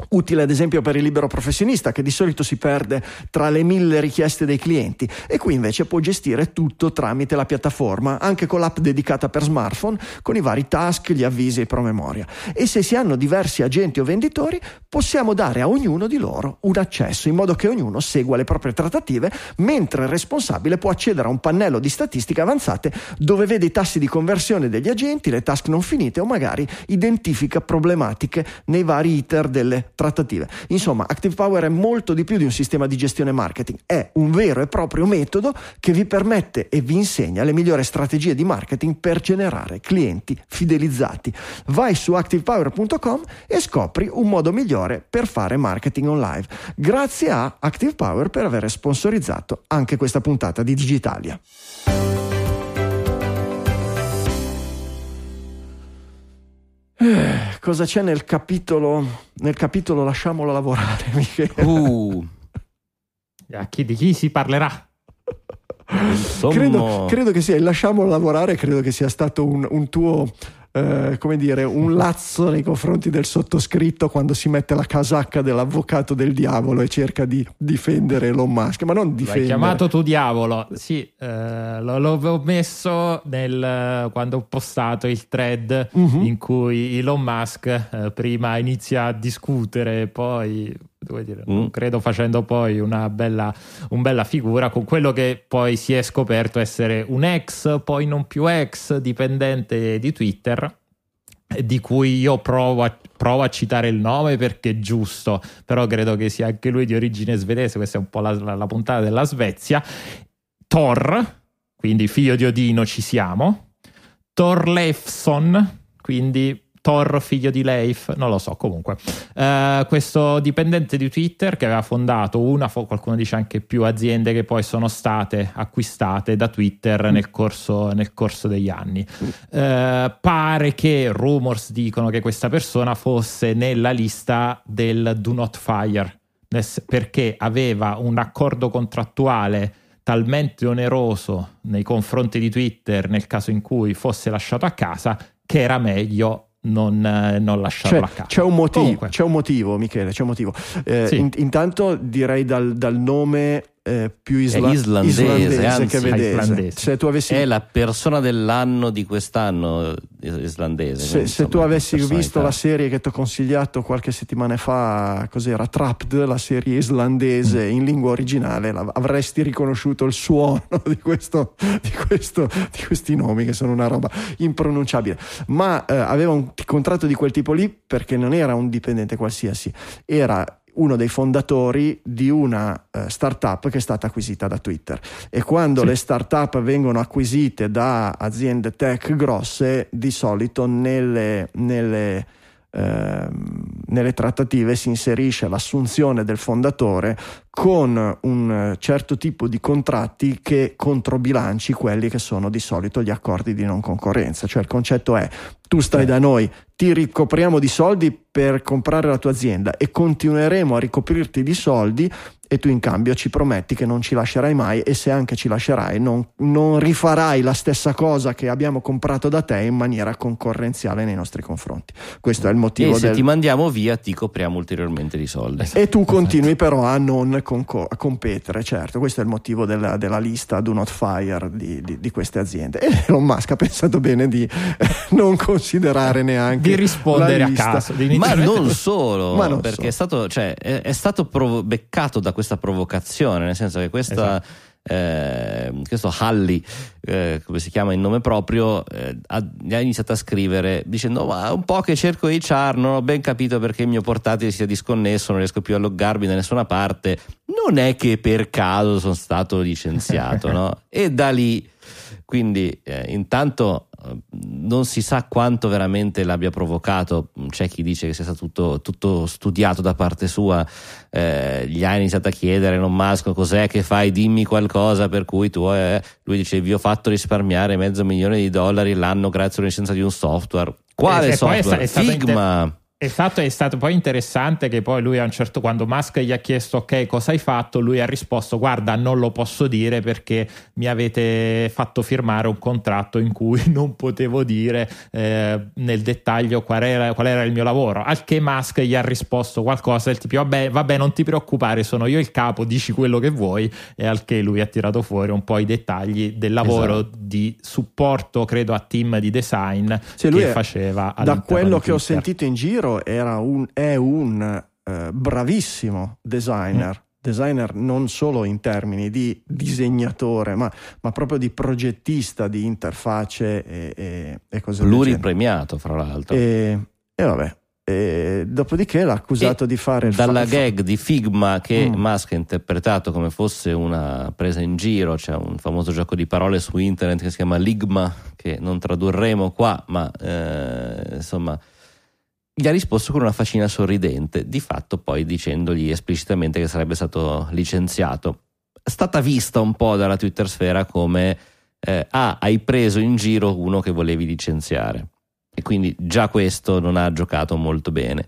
[SPEAKER 1] Utile ad esempio per il libero professionista che di solito si perde tra le mille richieste dei clienti e qui invece può gestire tutto tramite la piattaforma, anche con l'app dedicata per smartphone, con i vari task, gli avvisi e i promemoria. E se si hanno diversi agenti o venditori, possiamo dare a ognuno di loro un accesso in modo che ognuno segua le proprie trattative, mentre il responsabile può accedere a un pannello di statistiche avanzate dove vede i tassi di conversione degli agenti, le task non finite o magari identifica problematiche nei vari iter delle trattative. Insomma, Active Power è molto di più di un sistema di gestione marketing, è un vero e proprio metodo che vi permette e vi insegna le migliori strategie di marketing per generare clienti fidelizzati. Vai su activepower.com e scopri un modo migliore per fare marketing online. Grazie a Active Power per aver sponsorizzato anche questa puntata di Digitalia. Eh, cosa c'è nel capitolo? Nel capitolo lasciamolo lavorare, Michele.
[SPEAKER 3] Uh,
[SPEAKER 2] A chi, di chi si parlerà?
[SPEAKER 1] Credo, credo che sia lasciamolo lavorare, credo che sia stato un, un tuo. Eh, come dire, un lazzo nei confronti del sottoscritto quando si mette la casacca dell'avvocato del diavolo e cerca di difendere Elon Musk, ma non
[SPEAKER 2] L'hai
[SPEAKER 1] difendere.
[SPEAKER 2] chiamato tu diavolo? Sì, eh, lo- l'avevo messo nel, quando ho postato il thread
[SPEAKER 1] Mhm.
[SPEAKER 2] in cui Elon Musk eh, prima inizia a discutere, poi dire,
[SPEAKER 3] Mm.
[SPEAKER 2] credo facendo poi una bella, un bella figura con quello che poi si è scoperto essere un ex, poi non più ex dipendente di Twitter di cui io provo a, provo a citare il nome perché è giusto, però credo che sia anche lui di origine svedese, questa è un po' la, la- la puntata della Svezia. Thor, quindi figlio di Odino ci siamo. Thorleifson, quindi Thor figlio di Leif, non lo so comunque. Eh, questo dipendente di Twitter che aveva fondato una, qualcuno dice anche più aziende che poi sono state acquistate da Twitter nel corso, nel corso degli anni. Eh, pare che rumors dicono che questa persona fosse nella lista del Do Not Fire perché aveva un accordo contrattuale talmente oneroso nei confronti di Twitter nel caso in cui fosse lasciato a casa che era meglio non, eh, non lasciarlo
[SPEAKER 1] c'è,
[SPEAKER 2] a casa.
[SPEAKER 1] C'è un motivo, c'è un motivo Michele, c'è un motivo. Eh, sì. in, intanto direi dal, dal nome eh, più isla-
[SPEAKER 3] islandese,
[SPEAKER 1] islandese
[SPEAKER 3] anzi,
[SPEAKER 1] che vedese.
[SPEAKER 2] Se
[SPEAKER 1] tu avessi...
[SPEAKER 3] È la persona dell'anno di quest'anno islandese.
[SPEAKER 1] Se, se tu avessi visto la serie che ti ho consigliato qualche settimana fa, cos'era? Trapped, la serie islandese mm. in lingua originale, avresti riconosciuto il suono di, questo, di, questo, di, questi nomi che sono una roba impronunciabile. Ma eh, aveva un contratto di quel tipo lì perché non era un dipendente qualsiasi, era uno dei fondatori di una uh, startup che è stata acquisita da Twitter. E quando sì. le startup vengono acquisite da aziende tech grosse, di solito nelle, nelle Ehm, nelle trattative si inserisce l'assunzione del fondatore con un certo tipo di contratti che controbilanci quelli che sono di solito gli accordi di non concorrenza. Cioè il concetto è tu stai da noi, ti ricopriamo di soldi per comprare la tua azienda e continueremo a ricoprirti di soldi e tu in cambio ci prometti che non ci lascerai mai e se anche ci lascerai non, non, rifarai la stessa cosa che abbiamo comprato da te in maniera concorrenziale nei nostri confronti. Questo è il motivo.
[SPEAKER 3] E se
[SPEAKER 1] del...
[SPEAKER 3] ti mandiamo via ti copriamo ulteriormente di soldi.
[SPEAKER 1] E tu continui però a non conco- a competere, certo, questo è il motivo della, della lista do not fire di, di, di, queste aziende. E Elon Musk ha pensato bene di non considerare neanche
[SPEAKER 2] di rispondere a caso.
[SPEAKER 3] Ma non solo, Ma non perché so. è stato, cioè, è, è stato beccato da questa provocazione, nel senso che questa... Esatto. Eh, questo Halli, eh, come si chiama il nome proprio, eh, ha, ha, iniziato a scrivere dicendo: Ma un po' che cerco HR, non ho ben capito perché il mio portatile sia disconnesso, non riesco più a loggarmi da nessuna parte. Non è che per caso sono stato licenziato, no? E da lì, quindi, eh, intanto non si sa quanto veramente l'abbia provocato. C'è chi dice che sia stato tutto, tutto studiato da parte sua. Eh, gli ha iniziato a chiedere non Musk cos'è che fai, dimmi qualcosa per cui tu eh, lui dice vi ho fatto risparmiare mezzo milione di dollari l'anno grazie alla licenza di un software. Quale e, software?
[SPEAKER 2] E
[SPEAKER 3] Figma.
[SPEAKER 2] Inter- Esatto, è stato poi interessante che poi lui a un certo quando Musk gli ha chiesto ok cosa hai fatto, lui ha risposto guarda non lo posso dire perché mi avete fatto firmare un contratto in cui non potevo dire eh, nel dettaglio qual era, qual era, il mio lavoro, al che Musk gli ha risposto qualcosa del tipo vabbè, vabbè non ti preoccupare sono io il capo, dici quello che vuoi e al che lui ha tirato fuori un po' i dettagli del lavoro esatto. di supporto credo a team di design sì, che faceva.
[SPEAKER 1] Da quello che ho sentito in giro era un, è un uh, bravissimo designer. Mm. Designer non solo in termini di disegnatore, ma, ma proprio di progettista di interfacce e, e, e cose
[SPEAKER 3] Pluripremiato, fra l'altro.
[SPEAKER 1] E, e vabbè, e dopodiché l'ha accusato e di fare
[SPEAKER 3] dalla
[SPEAKER 1] fa-
[SPEAKER 3] gag di Figma che mm. Musk ha interpretato come fosse una presa in giro c'è un famoso gioco di parole su internet che si chiama Ligma che non tradurremo qua ma eh, insomma gli ha risposto con una facina sorridente, di fatto poi dicendogli esplicitamente che sarebbe stato licenziato. È stata vista un po' dalla Twitter sfera come eh, ah, hai preso in giro uno che volevi licenziare. E quindi già questo non ha giocato molto bene.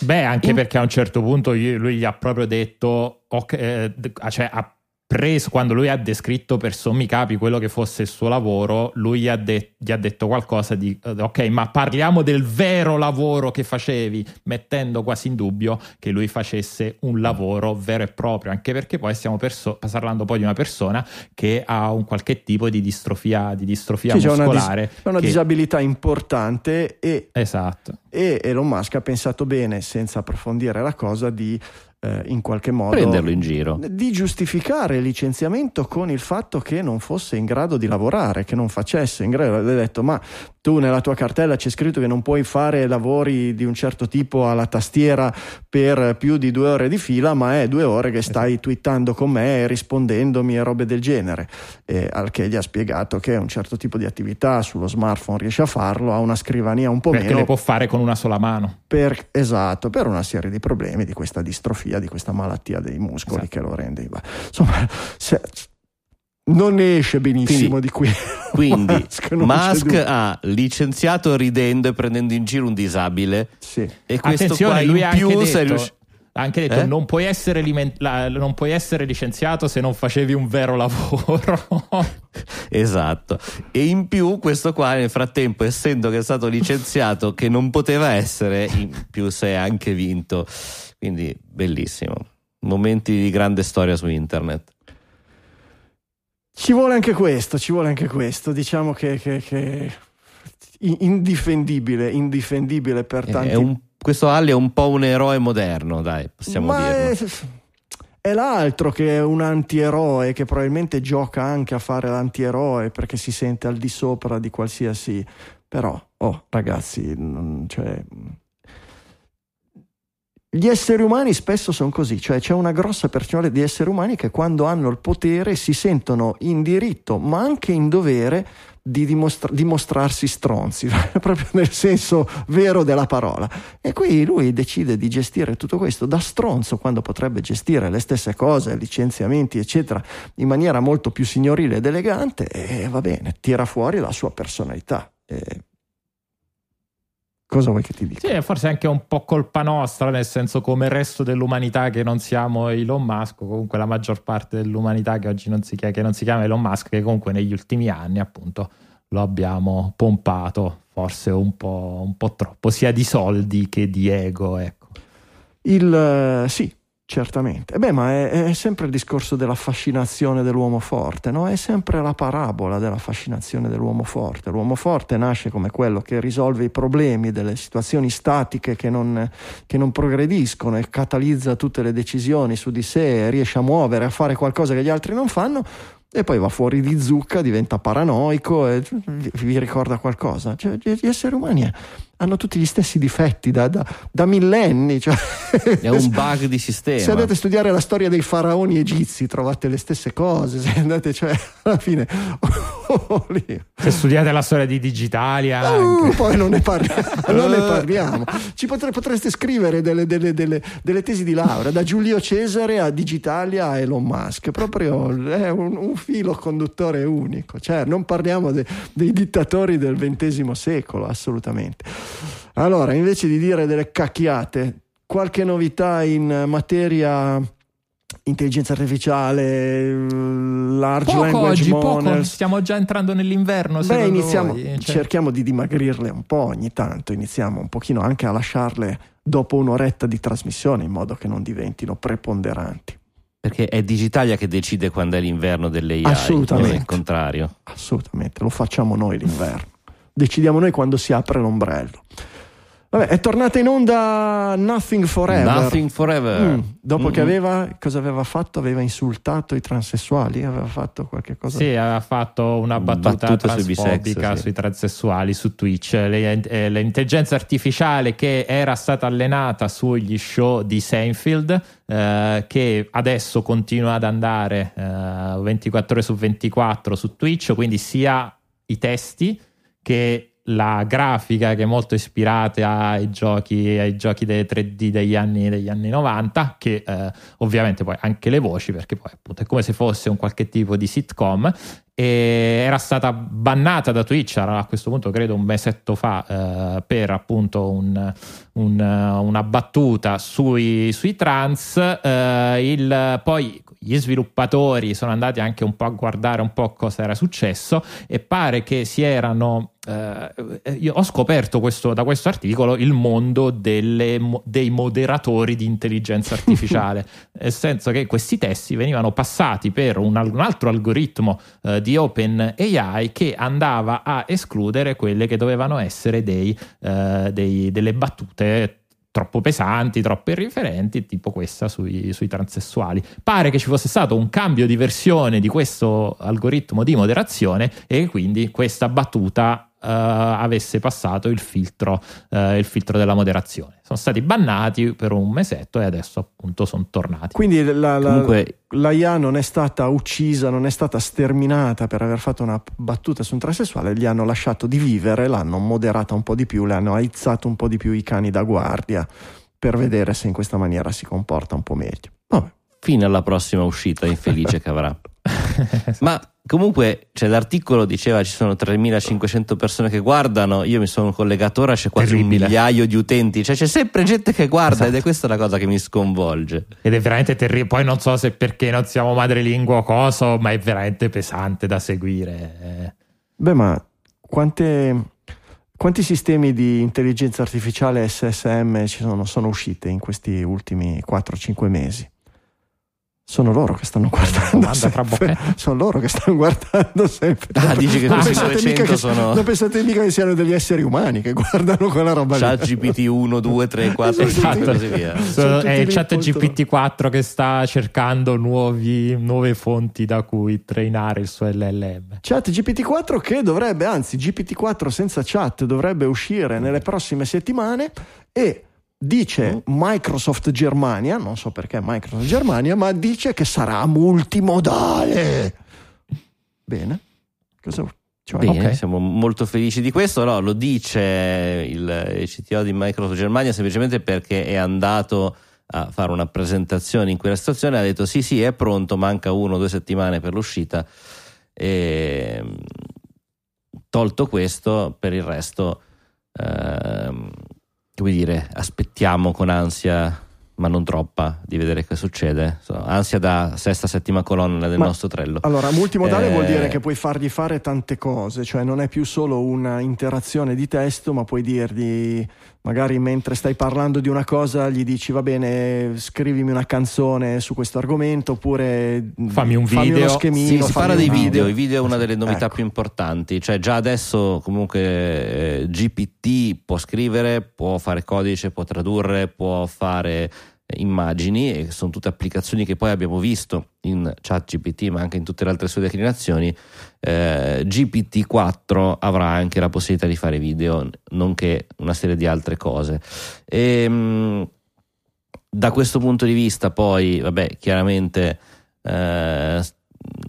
[SPEAKER 2] Beh, anche in... perché a un certo punto lui gli ha proprio detto, okay, eh, cioè ha preso, quando lui ha descritto per sommi capi quello che fosse il suo lavoro, lui gli ha, de- gli ha, detto qualcosa di eh, ok, ma parliamo del vero lavoro che facevi, mettendo quasi in dubbio che lui facesse un lavoro vero e proprio, anche perché poi stiamo perso- parlando poi di una persona che ha un qualche tipo di distrofia, di distrofia sì, muscolare.
[SPEAKER 1] C'è una, dis- una
[SPEAKER 2] che...
[SPEAKER 1] disabilità importante e,
[SPEAKER 2] esatto.
[SPEAKER 1] e Elon Musk ha pensato bene, senza approfondire la cosa, di eh, in qualche modo
[SPEAKER 3] prenderlo in giro
[SPEAKER 1] di giustificare il licenziamento con il fatto che non fosse in grado di lavorare, che non facesse in grado. Ha detto: Ma tu nella tua cartella c'è scritto che non puoi fare lavori di un certo tipo alla tastiera per più di due ore di fila, ma è due ore che stai twittando con me e rispondendomi e robe del genere. E al che gli ha spiegato che un certo tipo di attività sullo smartphone riesce a farlo, ha una scrivania un po'
[SPEAKER 2] Perché
[SPEAKER 1] meno.
[SPEAKER 2] lo può fare con una sola mano.
[SPEAKER 1] Per, esatto, per una serie di problemi di questa distrofia, di questa malattia dei muscoli
[SPEAKER 2] Esatto.
[SPEAKER 1] che lo rende. Insomma, se- non ne esce benissimo
[SPEAKER 3] Quindi-
[SPEAKER 1] di qui.
[SPEAKER 3] Quindi
[SPEAKER 1] Musk
[SPEAKER 3] ha licenziato ridendo e prendendo in giro un disabile
[SPEAKER 1] Sì.
[SPEAKER 3] e questo
[SPEAKER 2] Attenzione,
[SPEAKER 3] qua
[SPEAKER 2] lui
[SPEAKER 3] in
[SPEAKER 2] ha
[SPEAKER 3] più
[SPEAKER 2] anche
[SPEAKER 3] sei
[SPEAKER 2] detto,
[SPEAKER 3] riuscito
[SPEAKER 2] ha anche detto
[SPEAKER 3] Eh?
[SPEAKER 2] non, puoi essere limen- la- non puoi essere licenziato se non facevi un vero lavoro.
[SPEAKER 3] Esatto. E in più questo qua nel frattempo, essendo che è stato licenziato che non poteva essere, in più si è anche vinto. Quindi bellissimo. Momenti di grande storia su internet.
[SPEAKER 1] Ci vuole anche questo, ci vuole anche questo. Diciamo che, che- che indifendibile, indifendibile per tanti.
[SPEAKER 3] Un- questo Ali è un po' un eroe moderno, dai, possiamo
[SPEAKER 1] Ma
[SPEAKER 3] dirlo.
[SPEAKER 1] è, è l'altro che è un antieroe che probabilmente gioca anche a fare l'antieroe perché si sente al di sopra di qualsiasi. Però, oh, ragazzi, non- cioè, gli esseri umani spesso sono così, cioè c'è una grossa percentuale di esseri umani che quando hanno il potere si sentono in diritto, ma anche in dovere di dimostra- dimostrarsi stronzi, proprio nel senso vero della parola. E qui lui decide di gestire tutto questo da stronzo quando potrebbe gestire le stesse cose, licenziamenti, eccetera, in maniera molto più signorile ed elegante e va bene, tira fuori la sua personalità. E Cosa vuoi che ti dica?
[SPEAKER 2] Sì, forse anche un po' colpa nostra, nel senso come il resto dell'umanità che non siamo Elon Musk, o comunque la maggior parte dell'umanità che oggi non si, chia- che non si chiama Elon Musk, che comunque negli ultimi anni appunto lo abbiamo pompato, forse un po', un po' troppo, sia di soldi che di ego, ecco.
[SPEAKER 1] Il eh, sì, certamente. Beh, ma è, è sempre il discorso della fascinazione dell'uomo forte, no? È sempre la parabola della fascinazione dell'uomo forte. L'uomo forte nasce come quello che risolve i problemi delle situazioni statiche che non, che non progrediscono e catalizza tutte le decisioni su di sé, e riesce a muovere, a fare qualcosa che gli altri non fanno. E poi va fuori di zucca, diventa paranoico e vi ricorda qualcosa. Cioè, gli esseri umani hanno tutti gli stessi difetti da, da- da millenni. Cioè,
[SPEAKER 3] È un bug di sistema.
[SPEAKER 1] se andate a studiare la storia dei faraoni egizi trovate le stesse cose, se andate cioè alla fine oh.
[SPEAKER 2] Se studiate la storia di Digitalia,
[SPEAKER 1] Uh,
[SPEAKER 2] anche.
[SPEAKER 1] poi non ne parliamo, non ne parliamo. Ci potre- potreste scrivere delle, delle- delle- delle tesi di laurea da Giulio Cesare a Digitalia a Elon Musk, proprio è un, un filo conduttore unico. Cioè, non parliamo de- dei dittatori del XX secolo, assolutamente. Allora, invece di dire delle cacchiate, qualche novità in materia intelligenza artificiale, large
[SPEAKER 2] Poco
[SPEAKER 1] language
[SPEAKER 2] oggi, poco,
[SPEAKER 1] models.
[SPEAKER 2] stiamo già entrando nell'inverno.
[SPEAKER 1] Beh,
[SPEAKER 2] secondo
[SPEAKER 1] iniziamo,
[SPEAKER 2] voi? Cioè-
[SPEAKER 1] cerchiamo di dimagrirle un po' ogni tanto, iniziamo un pochino anche a lasciarle dopo un'oretta di trasmissione in modo che non diventino preponderanti.
[SPEAKER 3] Perché è Digitalia che decide quando è l'inverno delle AI,
[SPEAKER 1] Assolutamente.
[SPEAKER 3] non il contrario.
[SPEAKER 1] Assolutamente, lo facciamo noi l'inverno. Decidiamo noi quando si apre l'ombrello. Vabbè, è tornata in onda Nothing Forever.
[SPEAKER 3] Nothing forever.
[SPEAKER 1] Mm, dopo che
[SPEAKER 3] Mm-mm.
[SPEAKER 1] aveva, cosa aveva fatto? Aveva insultato i transessuali? Aveva fatto qualche cosa?
[SPEAKER 2] Sì, aveva fatto una battuta
[SPEAKER 3] Battuta sui bisex, sì.
[SPEAKER 2] sui transessuali su Twitch. Le- eh, L'intelligenza artificiale che era stata allenata sugli show di Seinfeld, eh, che adesso continua ad andare eh, 24 ore su 24 su Twitch, quindi sia i testi che la grafica che è molto ispirata ai giochi, ai giochi dei 3D degli anni, degli anni 90, che eh, ovviamente poi anche le voci, perché poi appunto è come se fosse un qualche tipo di sitcom. Era stata bannata da Twitch a questo punto, credo un mesetto fa, eh, per appunto un- un, una battuta sui, sui trans. eh, il- poi gli sviluppatori sono andati anche un po' a guardare un po' cosa era successo e pare che si erano eh, io ho scoperto questo, da questo articolo il mondo delle dei moderatori di intelligenza artificiale nel senso che questi testi venivano passati per un, un altro algoritmo eh, di OpenAI che andava a escludere quelle che dovevano essere dei, eh, dei- delle battute troppo pesanti, troppo irriferenti, tipo questa sui, sui transessuali. Pare che ci fosse stato un cambio di versione di questo algoritmo di moderazione e quindi questa battuta avesse passato il filtro, eh, il filtro della moderazione. Sono stati bannati per un mesetto e adesso appunto sono tornati.
[SPEAKER 1] Quindi la, la,
[SPEAKER 3] Comunque-
[SPEAKER 1] la IA non è stata uccisa, non è stata sterminata per aver fatto una battuta su un transessuale, gli hanno lasciato di vivere, l'hanno moderata un po' di più, le hanno aizzato un po' di più i cani da guardia per vedere se in questa maniera si comporta un po' meglio. Vabbè.
[SPEAKER 3] fino alla prossima uscita infelice che avrà. Ma comunque, cioè, l'articolo diceva ci sono 3500 persone che guardano. Io mi sono collegato ora, c'è quasi
[SPEAKER 2] Terribile.
[SPEAKER 3] un migliaio di utenti. Cioè, c'è sempre gente che guarda
[SPEAKER 2] Esatto.
[SPEAKER 3] ed è questa la cosa che mi sconvolge.
[SPEAKER 2] Ed è veramente terribile. Poi non so se perché non siamo madrelingua o cosa, ma è veramente pesante da seguire. Eh,
[SPEAKER 1] Beh, ma quante- quanti sistemi di intelligenza artificiale SSM ci sono, sono usciti in questi ultimi 4-5 mesi? Sono loro che stanno guardando. sempre. Sono loro che stanno guardando sempre.
[SPEAKER 3] Ah, dici che
[SPEAKER 1] Non pensate
[SPEAKER 3] 900
[SPEAKER 1] mica che-
[SPEAKER 3] sono-
[SPEAKER 1] Non pensate mica che siano degli esseri umani che guardano quella roba lì.
[SPEAKER 3] Chat GPT 1, 2, 3, 4,
[SPEAKER 1] Esatto.
[SPEAKER 3] 5 e così via.
[SPEAKER 1] Sono
[SPEAKER 2] è il chat
[SPEAKER 1] contro-
[SPEAKER 2] GPT-4 che sta cercando nuovi- nuove fonti da cui trainare il suo LLM.
[SPEAKER 1] Chat GPT-4 che dovrebbe, anzi GPT-4 senza chat dovrebbe uscire nelle prossime settimane e dice Microsoft Germania, non so perché Microsoft Germania, ma dice che sarà multimodale. Bene. Cosa cioè,
[SPEAKER 3] Bene,
[SPEAKER 2] ok.
[SPEAKER 3] siamo molto felici di questo. No, lo dice il, il CTO di Microsoft Germania semplicemente perché è andato a fare una presentazione in quella situazione. Ha detto: Sì, sì, è pronto, manca uno o due settimane per l'uscita. E, tolto questo, per il resto, ehm, come dire, aspettiamo con ansia. Ma non troppa di vedere che succede. So, ansia da sesta, settima colonna del
[SPEAKER 1] Ma-
[SPEAKER 3] nostro trello.
[SPEAKER 1] Allora, multimodale
[SPEAKER 3] Eh,
[SPEAKER 1] vuol dire che puoi fargli fare tante cose, cioè non è più solo una interazione di testo, ma puoi dirgli, magari mentre stai parlando di una cosa, gli dici va bene, scrivimi una canzone su questo argomento, oppure
[SPEAKER 2] Fammi un
[SPEAKER 1] uno
[SPEAKER 2] video.
[SPEAKER 1] schemino.
[SPEAKER 3] Sì, si
[SPEAKER 1] fammi
[SPEAKER 3] parla dei video, i video è una delle novità
[SPEAKER 1] ecco.
[SPEAKER 3] più importanti, cioè già adesso comunque eh, GPT può scrivere, può fare codice, può tradurre, può fare immagini e sono tutte applicazioni che poi abbiamo visto in chat GPT ma anche in tutte le altre sue declinazioni. Eh, GPT-4 avrà anche la possibilità di fare video, nonché una serie di altre cose. E, da questo punto di vista poi, vabbè, chiaramente eh,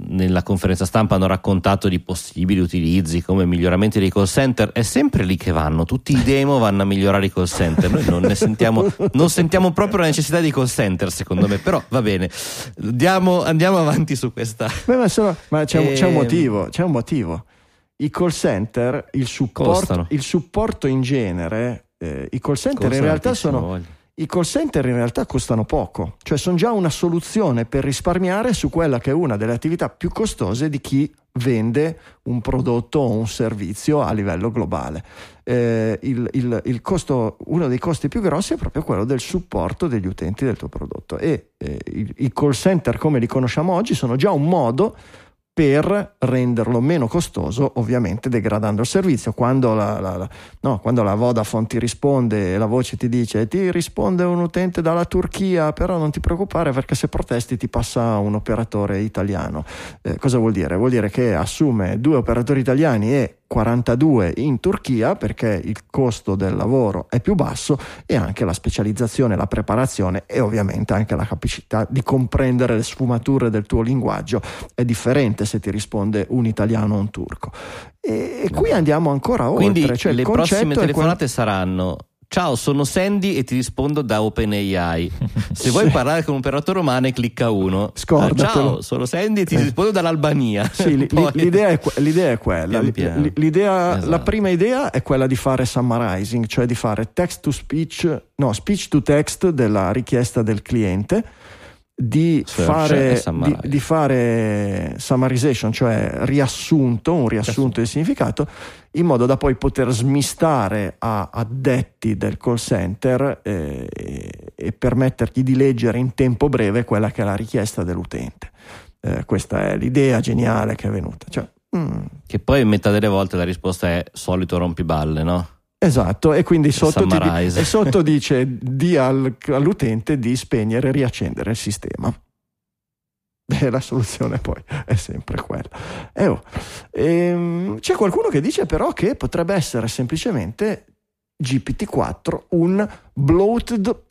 [SPEAKER 3] nella conferenza stampa hanno raccontato di possibili utilizzi come miglioramenti dei call center. È sempre lì che vanno. Tutti i demo vanno a migliorare i call center. Noi non ne sentiamo non sentiamo proprio la necessità di call center secondo me. Però va bene. Diamo- andiamo avanti su questa.
[SPEAKER 1] Beh, ma, sono- ma c'è, un- c'è un
[SPEAKER 3] Ehm.
[SPEAKER 1] motivo, c'è un motivo. I call center, il supporto, il supporto in genere, eh, i call center in
[SPEAKER 3] Costano
[SPEAKER 1] realtà
[SPEAKER 3] tantissimo,
[SPEAKER 1] sono
[SPEAKER 3] voglio.
[SPEAKER 1] I call center in realtà costano poco, cioè sono già una soluzione per risparmiare su quella che è una delle attività più costose di chi vende un prodotto o un servizio a livello globale. Eh, il, il- il costo, uno dei costi più grossi è proprio quello del supporto degli utenti del tuo prodotto e eh, i, i call center come li conosciamo oggi sono già un modo per renderlo meno costoso, ovviamente degradando il servizio. Quando la, la- la- no, quando la Vodafone ti risponde e la voce ti dice ti risponde un utente dalla Turchia, però non ti preoccupare perché se protesti ti passa un operatore italiano. Eh, cosa vuol dire? Vuol dire che assume due operatori italiani e 42 in Turchia perché il costo del lavoro è più basso e anche la specializzazione, la preparazione e ovviamente anche la capacità di comprendere le sfumature del tuo linguaggio è differente se ti risponde un italiano o un turco. E, qui andiamo ancora oltre.
[SPEAKER 3] quindi
[SPEAKER 1] cioè il
[SPEAKER 3] le prossime telefonate saranno Ciao, sono Sandy e ti rispondo da OpenAI. Se vuoi
[SPEAKER 1] Sì.
[SPEAKER 3] parlare con un operatore umano, clicca 1.
[SPEAKER 1] Scordatelo.
[SPEAKER 3] Ciao, sono Sandy e ti rispondo dall'Albania.
[SPEAKER 1] Sì,
[SPEAKER 3] Poi-
[SPEAKER 1] l'idea, è, que- l'idea è quella.
[SPEAKER 3] Pian piano.
[SPEAKER 1] L- l'idea-
[SPEAKER 3] Esatto.
[SPEAKER 1] La prima idea è quella di fare summarizing, cioè di fare text to speech, no, speech to text della richiesta del cliente, di
[SPEAKER 3] e
[SPEAKER 1] fare, di, di fare summarization, cioè riassunto, un riassunto di significato, in modo da poi poter smistare a addetti del call center eh, e, e permettergli di leggere in tempo breve quella che è la richiesta dell'utente. Eh, questa è l'idea geniale che è venuta. Cioè, mm,
[SPEAKER 3] Che poi metà delle volte la risposta è solito rompiballe, no?
[SPEAKER 1] Esatto, e quindi sotto, di- e sotto dice di al- all'utente di spegnere e riaccendere il sistema. E la soluzione poi è sempre quella. Eh, oh. Ehm, c'è qualcuno che dice però che potrebbe essere semplicemente GPT-4 un bloated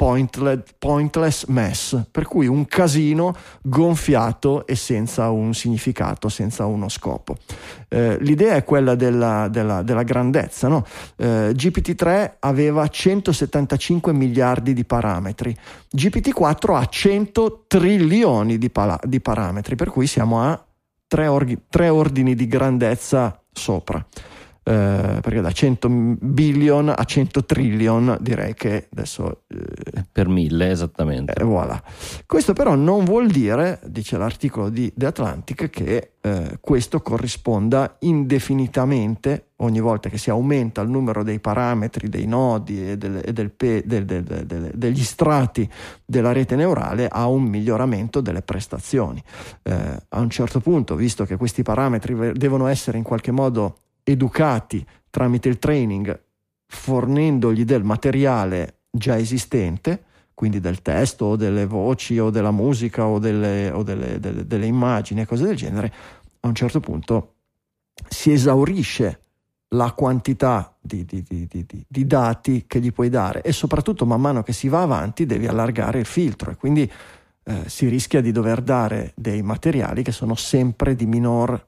[SPEAKER 1] pointless mess, per cui un casino gonfiato e senza un significato, senza uno scopo. Eh, l'idea è quella della, della, della grandezza. No? Eh, GPT-3 aveva 175 miliardi di parametri, GPT-4 ha 100 trilioni di, pala- di parametri, per cui siamo a tre, orgi- tre ordini di grandezza sopra eh, perché da 100 billion a 100 trillion direi che adesso
[SPEAKER 3] eh, per mille esattamente
[SPEAKER 1] eh, voilà. questo però non vuol dire dice l'articolo di The Atlantic che eh, questo corrisponda indefinitamente ogni volta che si aumenta il numero dei parametri dei nodi e, del, e del pe, del, degli strati della rete neurale a un miglioramento delle prestazioni eh, a un certo punto visto che questi parametri devono essere in qualche modo educati tramite il training fornendogli del materiale già esistente, quindi del testo o delle voci o della musica o delle, o delle, delle, delle immagini e cose del genere, a un certo punto si esaurisce la quantità di, di, di, di, dati che gli puoi dare e soprattutto man mano che si va avanti devi allargare il filtro e quindi eh, si rischia di dover dare dei materiali che sono sempre di, minor,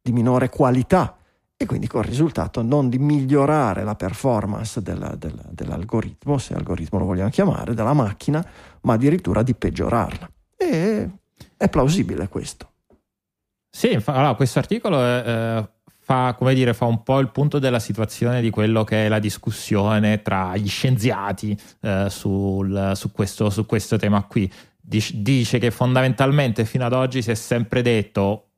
[SPEAKER 1] di minore qualità e quindi con il risultato non di migliorare la performance della, della, dell'algoritmo, se algoritmo lo vogliamo chiamare, della macchina, ma addirittura di peggiorarla. E è plausibile questo.
[SPEAKER 2] Sì, allora, questo articolo è, eh, fa, dire, fa, un po' il punto della situazione di quello che è la discussione tra gli scienziati eh, sul, su, questo, su, questo, tema qui. Dice che fondamentalmente fino ad oggi si è sempre detto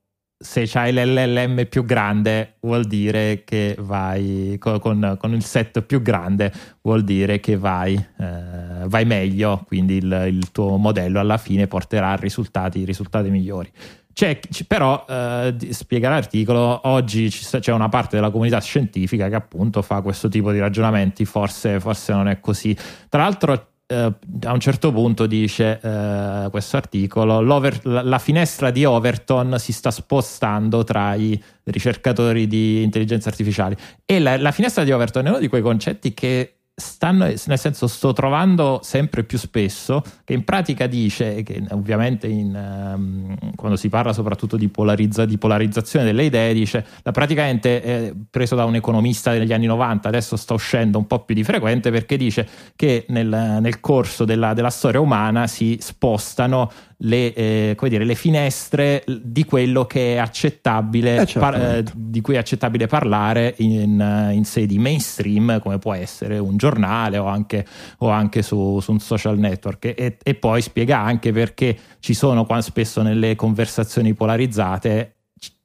[SPEAKER 2] se c'hai l'LLM più grande vuol dire che vai con, con, con il set più grande vuol dire che vai, eh, vai meglio quindi il, il, tuo modello alla fine porterà risultati, risultati migliori. C'è, però eh, spiega l'articolo oggi c'è una parte della comunità scientifica che appunto fa questo tipo di ragionamenti forse, forse non è così. Tra l'altro eh, a un certo punto dice eh, questo articolo la, la, finestra di Overton si sta spostando tra i ricercatori di intelligenza artificiale e la, la finestra di Overton è uno di quei concetti che stanno, nel senso sto trovando sempre più spesso che in pratica dice che ovviamente in, um, quando si parla soprattutto di, polarizza, di, polarizzazione delle idee dice la praticamente è preso da un economista degli anni 90 adesso sta uscendo un po' più di frequente perché dice che nel, nel corso della, della storia umana si spostano le, eh, dire, le, finestre di quello che è accettabile, eh, par- eh, di cui è accettabile parlare in, in, sedi mainstream, come può essere un giornale o anche, o anche su, su, un social network. E, e, poi spiega anche perché ci sono qua spesso nelle conversazioni polarizzate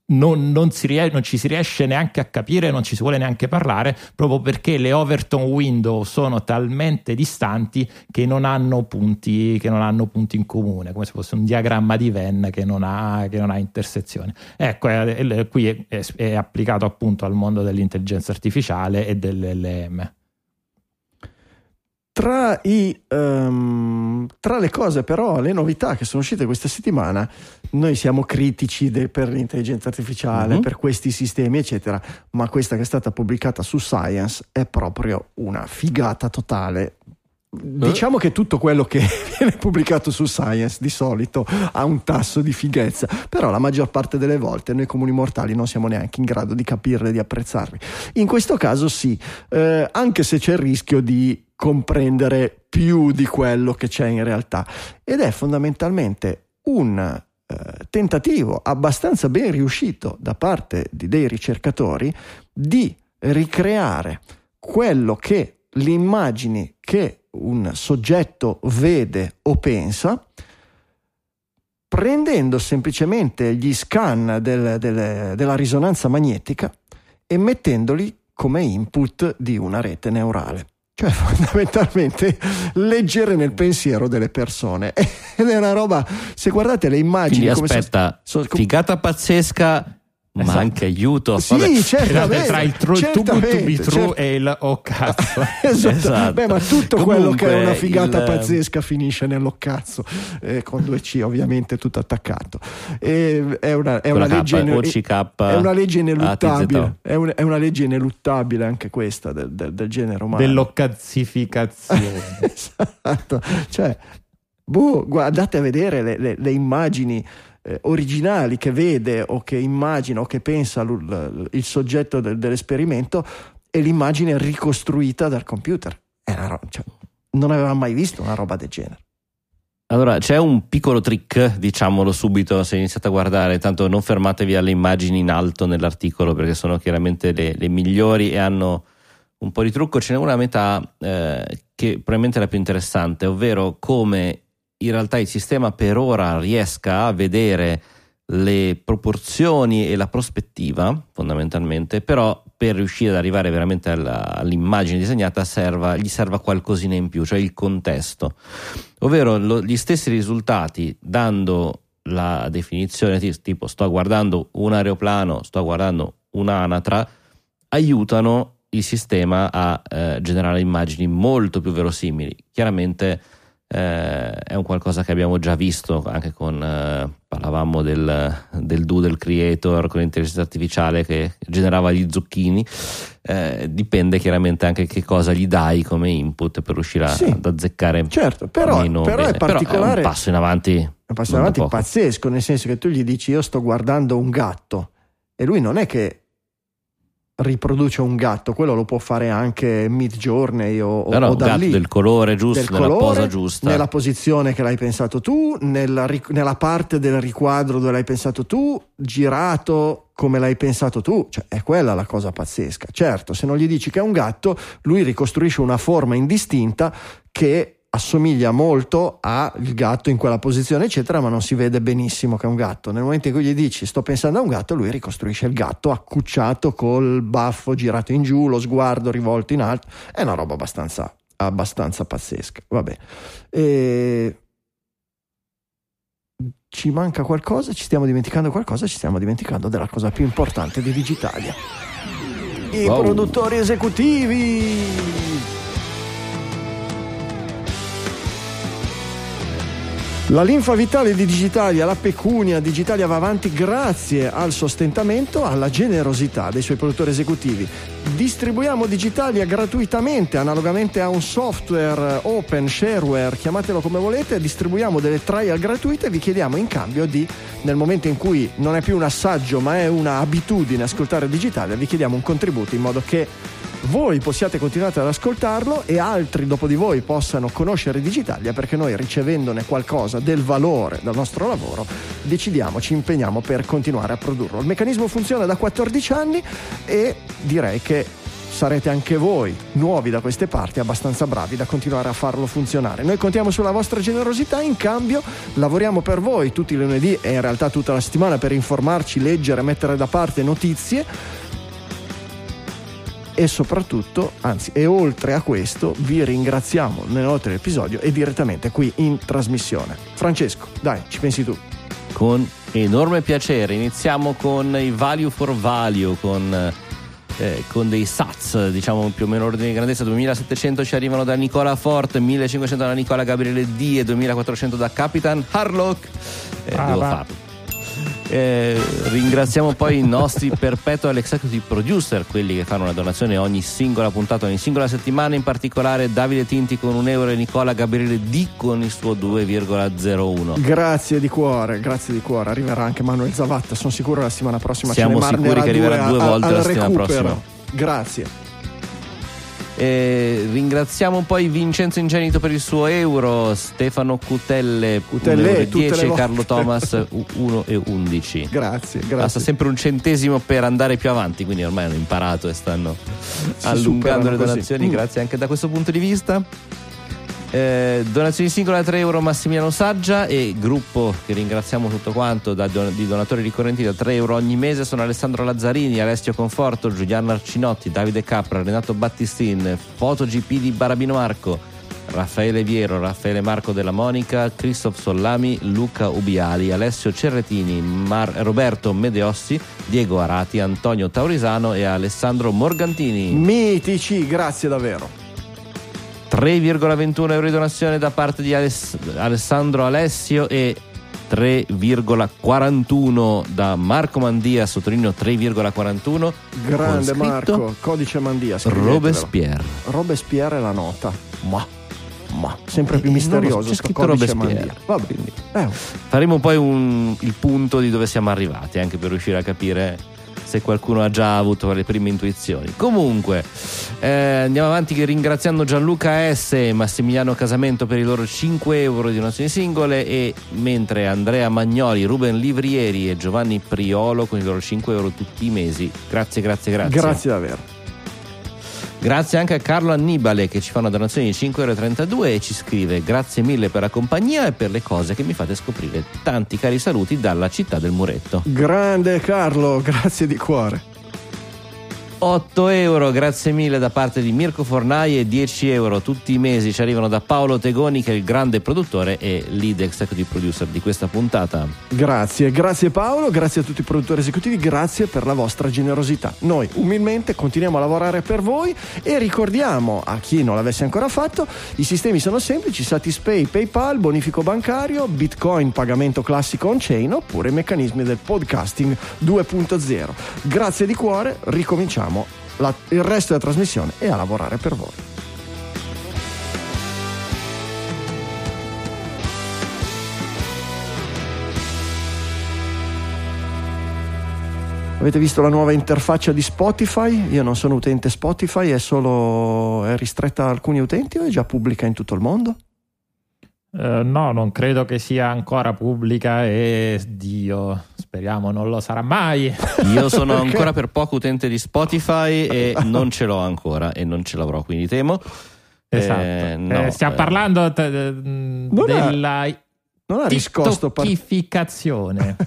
[SPEAKER 2] non, non, ries- non, ci si riesce neanche a capire, non ci si vuole neanche parlare, proprio perché le Overton window sono talmente distanti che non hanno punti, non hanno punti in comune, come se fosse un diagramma di Venn che non ha, che non ha intersezione. Ecco, è, è, qui è, è applicato appunto al mondo dell'intelligenza artificiale e dell'LM.
[SPEAKER 1] Tra, i, um, tra, le cose però, le novità che sono uscite questa settimana, noi siamo critici de, per l'intelligenza artificiale, uh-huh. per questi sistemi, eccetera, ma questa che è stata pubblicata su Science è proprio una figata totale. Diciamo che tutto quello che viene pubblicato su Science di solito ha un tasso di fighezza, però la maggior parte delle volte noi comuni mortali non siamo neanche in grado di capirle e di apprezzarli. In questo caso sì, eh, anche se c'è il rischio di comprendere più di quello che c'è in realtà. Ed è fondamentalmente un eh, tentativo abbastanza ben riuscito da parte di dei ricercatori di ricreare quello che le immagini che un soggetto vede o pensa prendendo semplicemente gli scan del, del, della risonanza magnetica e mettendoli come input di una rete neurale cioè fondamentalmente leggere nel pensiero delle persone. Ed è una roba se guardate le immagini
[SPEAKER 3] Quindi aspetta so, com- figata pazzesca ma
[SPEAKER 1] Esatto.
[SPEAKER 3] anche aiuto.
[SPEAKER 1] Sì,
[SPEAKER 3] Vabbè.
[SPEAKER 1] certamente.
[SPEAKER 2] tra il true, too good to be
[SPEAKER 1] certamente,
[SPEAKER 2] true
[SPEAKER 1] certo.
[SPEAKER 2] e il oh cazzo.
[SPEAKER 1] Esatto.
[SPEAKER 3] Esatto.
[SPEAKER 1] Beh, ma tutto quello che è
[SPEAKER 3] Comunque,
[SPEAKER 1] una figata
[SPEAKER 3] il-
[SPEAKER 1] pazzesca finisce nello cazzo, eh, con due C ovviamente tutto attaccato. E è una, è una legge,
[SPEAKER 3] OCK,
[SPEAKER 1] è una legge ineluttabile, è, un- è una legge ineluttabile anche questa del, del- del genere umano.
[SPEAKER 2] Dell'occazzificazione.
[SPEAKER 1] esatto, cioè, boh, guardate a vedere le, le- le immagini eh, originali che vede o che immagina o che pensa l- il soggetto del- dell'esperimento e l'immagine ricostruita dal computer. Ro- cioè, non aveva mai visto una roba del genere.
[SPEAKER 3] Allora, c'è un piccolo trick, diciamolo subito se iniziate a guardare, tanto non fermatevi alle immagini in alto nell'articolo perché sono chiaramente le, le migliori e hanno un po' di trucco. Ce n'è una metà eh, che probabilmente è la più interessante, ovvero come in realtà il sistema per ora riesca a vedere le proporzioni e la prospettiva, fondamentalmente, però per riuscire ad arrivare veramente alla- all'immagine disegnata serva- gli serva qualcosina in più, cioè il contesto ovvero lo- gli stessi risultati dando la definizione ti- tipo sto guardando un aeroplano, sto guardando un'anatra, aiutano il sistema a eh, generare immagini molto più verosimili. Chiaramente eh, è un qualcosa che abbiamo già visto anche con, eh, parlavamo del, del doodle creator con l'intelligenza artificiale che generava gli zucchini, Eh, dipende chiaramente anche che cosa gli dai come input per riuscire
[SPEAKER 1] Sì.
[SPEAKER 3] ad azzeccare
[SPEAKER 1] Certo, però,
[SPEAKER 3] meno
[SPEAKER 1] però è particolare.
[SPEAKER 3] un passo in avanti.
[SPEAKER 1] è un passo
[SPEAKER 3] da
[SPEAKER 1] avanti pazzesco, nel senso che tu gli dici io sto guardando un gatto e lui non è che riproduce un gatto, quello lo può fare anche mid journey o, o-
[SPEAKER 3] No,
[SPEAKER 1] o da lì.
[SPEAKER 3] del colore giusto,
[SPEAKER 1] del colore,
[SPEAKER 3] posa giusta.
[SPEAKER 1] nella posizione che l'hai pensato tu, nella, nella parte del riquadro dove l'hai pensato tu, girato come l'hai pensato tu, cioè è quella la cosa pazzesca. Certo, se non gli dici che è un gatto, lui ricostruisce una forma indistinta che assomiglia molto al gatto in quella posizione, eccetera, ma non si vede benissimo che è un gatto. Nel momento in cui gli dici sto pensando a un gatto, lui ricostruisce il gatto accucciato col baffo girato in giù, lo sguardo rivolto in alto. È una roba abbastanza, abbastanza pazzesca. Vabbè. E... Ci manca qualcosa? Ci stiamo dimenticando qualcosa? Ci stiamo dimenticando della cosa più importante di Digitalia. I
[SPEAKER 3] Wow.
[SPEAKER 1] produttori esecutivi. La linfa vitale di Digitalia, la pecunia Digitalia va avanti grazie al sostentamento, alla generosità dei suoi produttori esecutivi. Distribuiamo Digitalia gratuitamente, analogamente a un software open, shareware, chiamatelo come volete, distribuiamo delle trial gratuite e vi chiediamo in cambio di, nel momento in cui non è più un assaggio ma è una abitudine ascoltare Digitalia, vi chiediamo un contributo in modo che voi possiate continuare ad ascoltarlo e altri dopo di voi possano conoscere Digitalia perché noi ricevendone qualcosa del valore dal nostro lavoro decidiamo, ci impegniamo per continuare a produrlo. Il meccanismo funziona da 14 anni e direi che sarete anche voi nuovi da queste parti abbastanza bravi da continuare a farlo funzionare. Noi contiamo sulla vostra generosità, in cambio lavoriamo per voi tutti i lunedì e in realtà tutta la settimana per informarci, leggere, mettere da parte notizie e soprattutto, anzi, e oltre a questo, vi ringraziamo nell'oltre dell'episodio e direttamente qui in trasmissione. Francesco, dai, ci pensi tu.
[SPEAKER 3] Con enorme piacere. Iniziamo con i value for value, con, eh, con dei SATS, diciamo più o meno ordine di grandezza. 2700 ci arrivano da Nicola Fort, 1500 da Nicola Gabriele D e 2400 da Capitan Harlock. Eh, devo farlo. Eh, ringraziamo poi i nostri perpetual executive producer, quelli che fanno una donazione ogni singola puntata, ogni singola settimana, in particolare Davide Tinti con un euro e Nicola Gabriele D con il suo 2,01.
[SPEAKER 1] Grazie di cuore, grazie di cuore. Arriverà anche Manuel Zavatta, sono sicuro la settimana prossima
[SPEAKER 3] Siamo sicuri che arriverà due
[SPEAKER 1] a-
[SPEAKER 3] volte la settimana
[SPEAKER 1] recupero.
[SPEAKER 3] prossima.
[SPEAKER 1] Grazie.
[SPEAKER 3] Eh, ringraziamo poi Vincenzo Ingenito per il suo euro, Stefano Cutelle,
[SPEAKER 1] Cutelle,
[SPEAKER 3] un euro e
[SPEAKER 1] tutte le
[SPEAKER 3] 10 e
[SPEAKER 1] volte.
[SPEAKER 3] Carlo Thomas 1 e 11.
[SPEAKER 1] Grazie,
[SPEAKER 3] Basta
[SPEAKER 1] grazie.
[SPEAKER 3] sempre un centesimo per andare più avanti, quindi ormai hanno imparato e stanno allungando
[SPEAKER 1] superano
[SPEAKER 3] le donazioni,
[SPEAKER 1] Mm.
[SPEAKER 3] grazie anche da questo punto di vista. Eh, donazioni singole a 3 euro Massimiliano Saggia e gruppo che ringraziamo tutto quanto da di donatori ricorrenti da 3 euro ogni mese sono Alessandro Lazzarini, Alessio Conforto, Giuliano Arcinotti, Davide Capra, Renato Battistin, FotoGP di Barabino Marco, Raffaele Viero, Raffaele Marco della Monica, Christoph Sollami, Luca Ubiali, Alessio Cerretini, Mar- Roberto Medeossi, Diego Arati, Antonio Taurisano e Alessandro Morgantini.
[SPEAKER 1] Mitici, grazie davvero.
[SPEAKER 3] 3,21 euro di donazione da parte di Aless- Alessandro Alessio e 3,41 da Marco Mandia, sottolineo 3,41.
[SPEAKER 1] Grande Marco, codice Mandia.
[SPEAKER 3] Robespierre.
[SPEAKER 1] Robespierre è la nota. Ma, ma, sempre
[SPEAKER 3] Eh,
[SPEAKER 1] più
[SPEAKER 3] so,
[SPEAKER 1] misterioso.
[SPEAKER 3] c'è scritto Robespierre.
[SPEAKER 1] Mandia. Va bene.
[SPEAKER 3] Quindi
[SPEAKER 1] Eh,
[SPEAKER 3] faremo poi un- il punto di dove siamo arrivati, anche per riuscire a capire se qualcuno ha già avuto le prime intuizioni. Comunque, eh, andiamo avanti ringraziando Gianluca S. e Massimiliano Casamento per i loro 5 euro di donazioni singole e mentre Andrea Magnoli, Ruben Livrieri e Giovanni Priolo con i loro 5 euro tutti i mesi. Grazie, grazie, grazie.
[SPEAKER 1] grazie davvero.
[SPEAKER 3] Grazie anche a Carlo Annibale che ci fa una donazione di 5,32 euro e ci scrive grazie mille per la compagnia e per le cose che mi fate scoprire. Tanti cari saluti dalla città del muretto.
[SPEAKER 1] Grande Carlo, grazie di cuore.
[SPEAKER 3] 8 euro, grazie mille da parte di Mirko Fornai e 10 euro tutti i mesi ci arrivano da Paolo Tegoni che è il grande produttore e lead executive producer di questa puntata.
[SPEAKER 1] Grazie, grazie Paolo, grazie a tutti i produttori esecutivi, grazie per la vostra generosità. Noi umilmente continuiamo a lavorare per voi e ricordiamo a chi non l'avesse ancora fatto, i sistemi sono semplici, Satispay, PayPal, bonifico bancario, Bitcoin, pagamento classico on-chain oppure meccanismi del podcasting 2.0. Grazie di cuore, ricominciamo la- il resto della trasmissione e a lavorare per voi. Avete visto la nuova interfaccia di Spotify? Io non sono utente Spotify, è solo è ristretta a alcuni utenti o è già pubblica in tutto il mondo?
[SPEAKER 2] Eh, no, non credo che sia ancora pubblica e Dio, speriamo non lo sarà mai.
[SPEAKER 3] Io sono
[SPEAKER 1] Perché?
[SPEAKER 3] ancora per poco utente di Spotify e non ce l'ho ancora e non ce l'avrò, quindi temo.
[SPEAKER 2] Esatto.
[SPEAKER 3] Eh, no,
[SPEAKER 2] Eh, stiamo
[SPEAKER 3] eh,
[SPEAKER 2] parlando t-
[SPEAKER 1] Non
[SPEAKER 2] della
[SPEAKER 1] Non ha riscosto par-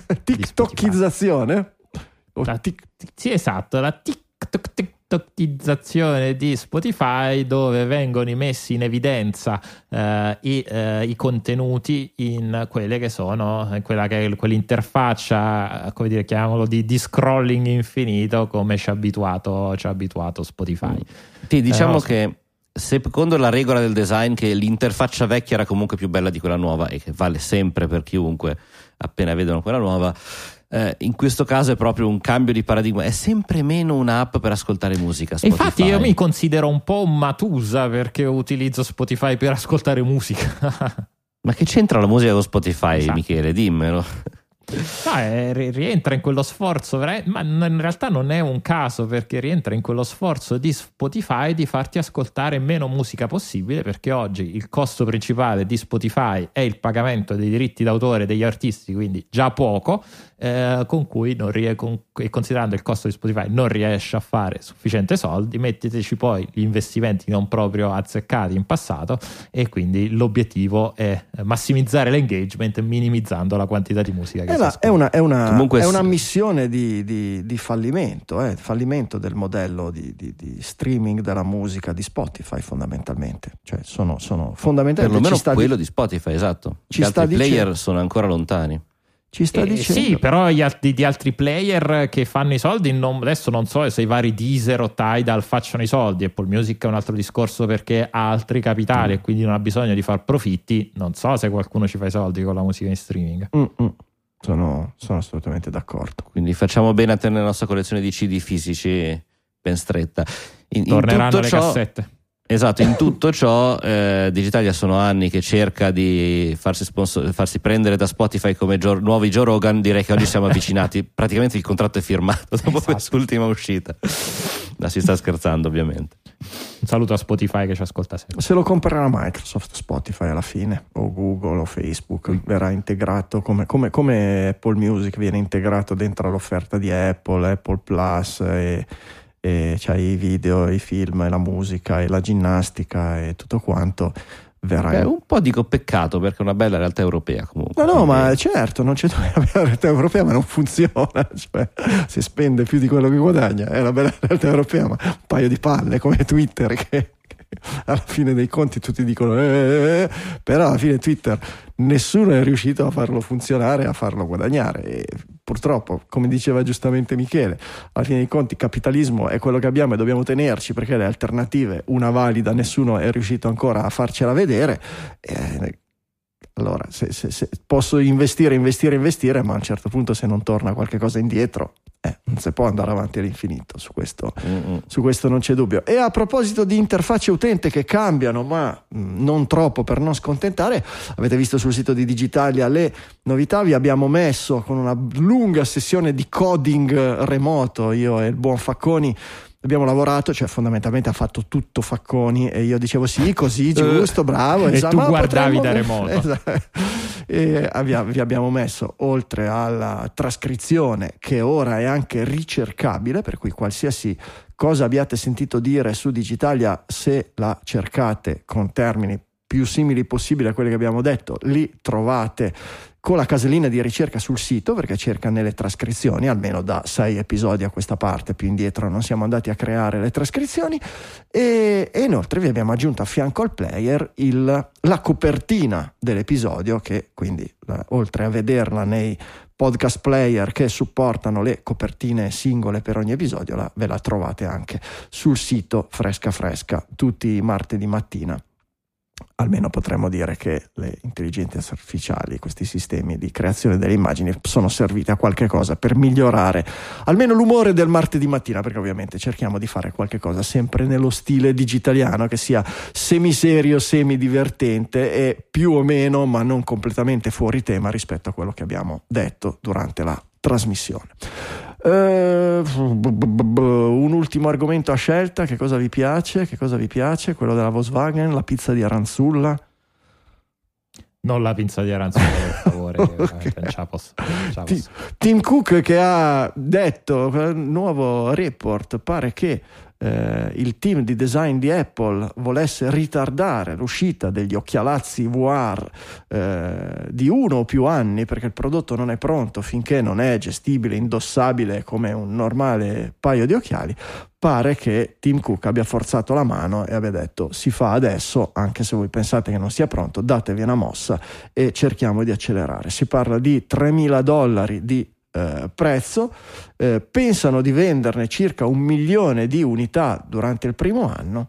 [SPEAKER 1] TikTokizzazione?
[SPEAKER 2] La-
[SPEAKER 1] tic-
[SPEAKER 2] Sì, esatto, la TikTok tiktokizzazione di Spotify dove vengono messi in evidenza eh, i, eh, i contenuti in quelle che sono in quella che è quell'interfaccia eh, come dire chiamiamolo di, di scrolling infinito come ci ha abituato, ci ha abituato Spotify
[SPEAKER 3] Sì, diciamo
[SPEAKER 2] Eh, no, sì.
[SPEAKER 3] che secondo la regola del design che l'interfaccia vecchia era comunque più bella di quella nuova e che vale sempre per chiunque appena vedono quella nuova, eh, in questo caso è proprio un cambio di paradigma, è sempre meno un'app per ascoltare musica. Spotify.
[SPEAKER 2] infatti io mi considero un po' un matusa perché utilizzo Spotify per ascoltare musica
[SPEAKER 3] Ma che c'entra la musica con Spotify,
[SPEAKER 2] Esatto.
[SPEAKER 3] Michele? Dimmelo.
[SPEAKER 2] No, ri- rientra in quello sforzo, ma in realtà non è un caso perché rientra in quello sforzo di Spotify di farti ascoltare meno musica possibile perché oggi il costo principale di Spotify è il pagamento dei diritti d'autore degli artisti, quindi già poco, eh, con cui non rie- con- e considerando il costo di Spotify non riesce a fare sufficiente soldi, metteteci poi gli investimenti non proprio azzeccati in passato e quindi l'obiettivo è massimizzare l'engagement minimizzando la quantità di musica che
[SPEAKER 1] È,
[SPEAKER 2] si ascolta.
[SPEAKER 1] è una, è una-
[SPEAKER 3] Comunque
[SPEAKER 1] è
[SPEAKER 3] sì.
[SPEAKER 1] una missione di, di- di fallimento, eh, fallimento del modello di, di- di streaming della musica di Spotify fondamentalmente. Cioè sono, sono fondamentalmente
[SPEAKER 3] Perlomeno quello di Spotify, esatto.
[SPEAKER 1] ci
[SPEAKER 3] Gli altri
[SPEAKER 1] dicendo-
[SPEAKER 3] player sono ancora lontani.
[SPEAKER 1] Ci sta
[SPEAKER 2] Eh,
[SPEAKER 1] dicendo.
[SPEAKER 2] sì, però gli altri, di altri player che fanno i soldi, non- adesso non so se i vari Deezer o Tidal facciano i soldi. Apple Music è un altro discorso perché ha altri capitali e quindi non ha bisogno di far profitti. Non so se qualcuno ci fa i soldi con la musica in streaming.
[SPEAKER 1] Mm, mm. Sono, sono assolutamente d'accordo.
[SPEAKER 3] Quindi facciamo bene a tenere la nostra collezione di CD fisici ben stretta. In, in
[SPEAKER 2] Torneranno
[SPEAKER 3] tutto
[SPEAKER 2] le
[SPEAKER 3] ciò-
[SPEAKER 2] cassette.
[SPEAKER 3] Esatto, in tutto ciò eh, Digitalia sono anni che cerca di farsi, sponsor- farsi prendere da Spotify come Gio- nuovi Joe Rogan, direi che oggi siamo avvicinati, praticamente il contratto è firmato dopo
[SPEAKER 2] Esatto.
[SPEAKER 3] quest'ultima uscita. Ma si sta scherzando ovviamente.
[SPEAKER 2] Un saluto a Spotify che ci ascolta sempre.
[SPEAKER 1] Se lo comprerà Microsoft, Spotify alla fine, o Google o Facebook, verrà integrato come, come- come Apple Music viene integrato dentro l'offerta di Apple, Apple Plus, e, e c'hai i video, i film, la musica, e la ginnastica e tutto quanto.
[SPEAKER 3] È un po' dico peccato perché è una bella realtà europea comunque.
[SPEAKER 1] No, no, ma certo, non c'è una realtà europea, ma non funziona. Cioè, si spende più di quello che guadagna. È una bella realtà europea, ma un paio di palle come Twitter che, alla fine dei conti tutti dicono eh, eh, eh, però alla fine Twitter nessuno è riuscito a farlo funzionare a farlo guadagnare. E purtroppo come diceva giustamente Michele alla fine dei conti capitalismo è quello che abbiamo e dobbiamo tenerci perché le alternative una valida nessuno è riuscito ancora a farcela vedere. Eh, allora se, se, se posso investire investire investire ma a un certo punto se non torna qualcosa indietro eh, non si può andare avanti all'infinito, su questo, su questo, non c'è dubbio. E a proposito di interfacce utente che cambiano, ma mh, non troppo per non scontentare, avete visto sul sito di Digitalia le novità, vi abbiamo messo con una lunga sessione di coding remoto, io e il buon Facconi abbiamo lavorato, cioè fondamentalmente ha fatto tutto Facconi e io dicevo sì, così, giusto, bravo.
[SPEAKER 2] e
[SPEAKER 1] esatto,
[SPEAKER 2] tu guardavi da remoto.
[SPEAKER 1] Esatto. E vi abbiamo messo, oltre alla trascrizione, che ora è anche ricercabile, per cui qualsiasi cosa abbiate sentito dire su Digitalia, se la cercate con termini più simili possibili a quelli che abbiamo detto, li trovate con la casellina di ricerca sul sito perché cerca nelle trascrizioni, almeno da sei episodi a questa parte, più indietro non siamo andati a creare le trascrizioni. E, e inoltre vi abbiamo aggiunto a fianco al player il, la copertina dell'episodio che quindi la, oltre a vederla nei podcast player che supportano le copertine singole per ogni episodio la, ve la trovate anche sul sito fresca fresca tutti i martedì mattina almeno potremmo dire che le intelligenze artificiali, questi sistemi di creazione delle immagini sono serviti a qualche cosa per migliorare almeno l'umore del martedì mattina, perché ovviamente cerchiamo di fare qualche cosa sempre nello stile digitaliano che sia semiserio, semidivertente e più o meno, ma non completamente fuori tema rispetto a quello che abbiamo detto durante la trasmissione. Uh, un ultimo argomento a scelta, che cosa vi piace? Che cosa vi piace? Quello della Volkswagen, la pizza di Aranzulla?
[SPEAKER 2] Non la pizza di Aranzulla, per favore. okay.
[SPEAKER 1] Tim Cook che ha detto, nuovo report, pare che eh, il team di design di Apple volesse ritardare l'uscita degli occhialazzi VR eh, di uno o più anni perché il prodotto non è pronto finché non è gestibile, indossabile come un normale paio di occhiali, pare che Tim Cook abbia forzato la mano e abbia detto si fa adesso, anche se voi pensate che non sia pronto, datevi una mossa e cerchiamo di accelerare. Si parla di 3.000 dollari di eh, prezzo, eh, pensano di venderne circa un milione di unità durante il primo anno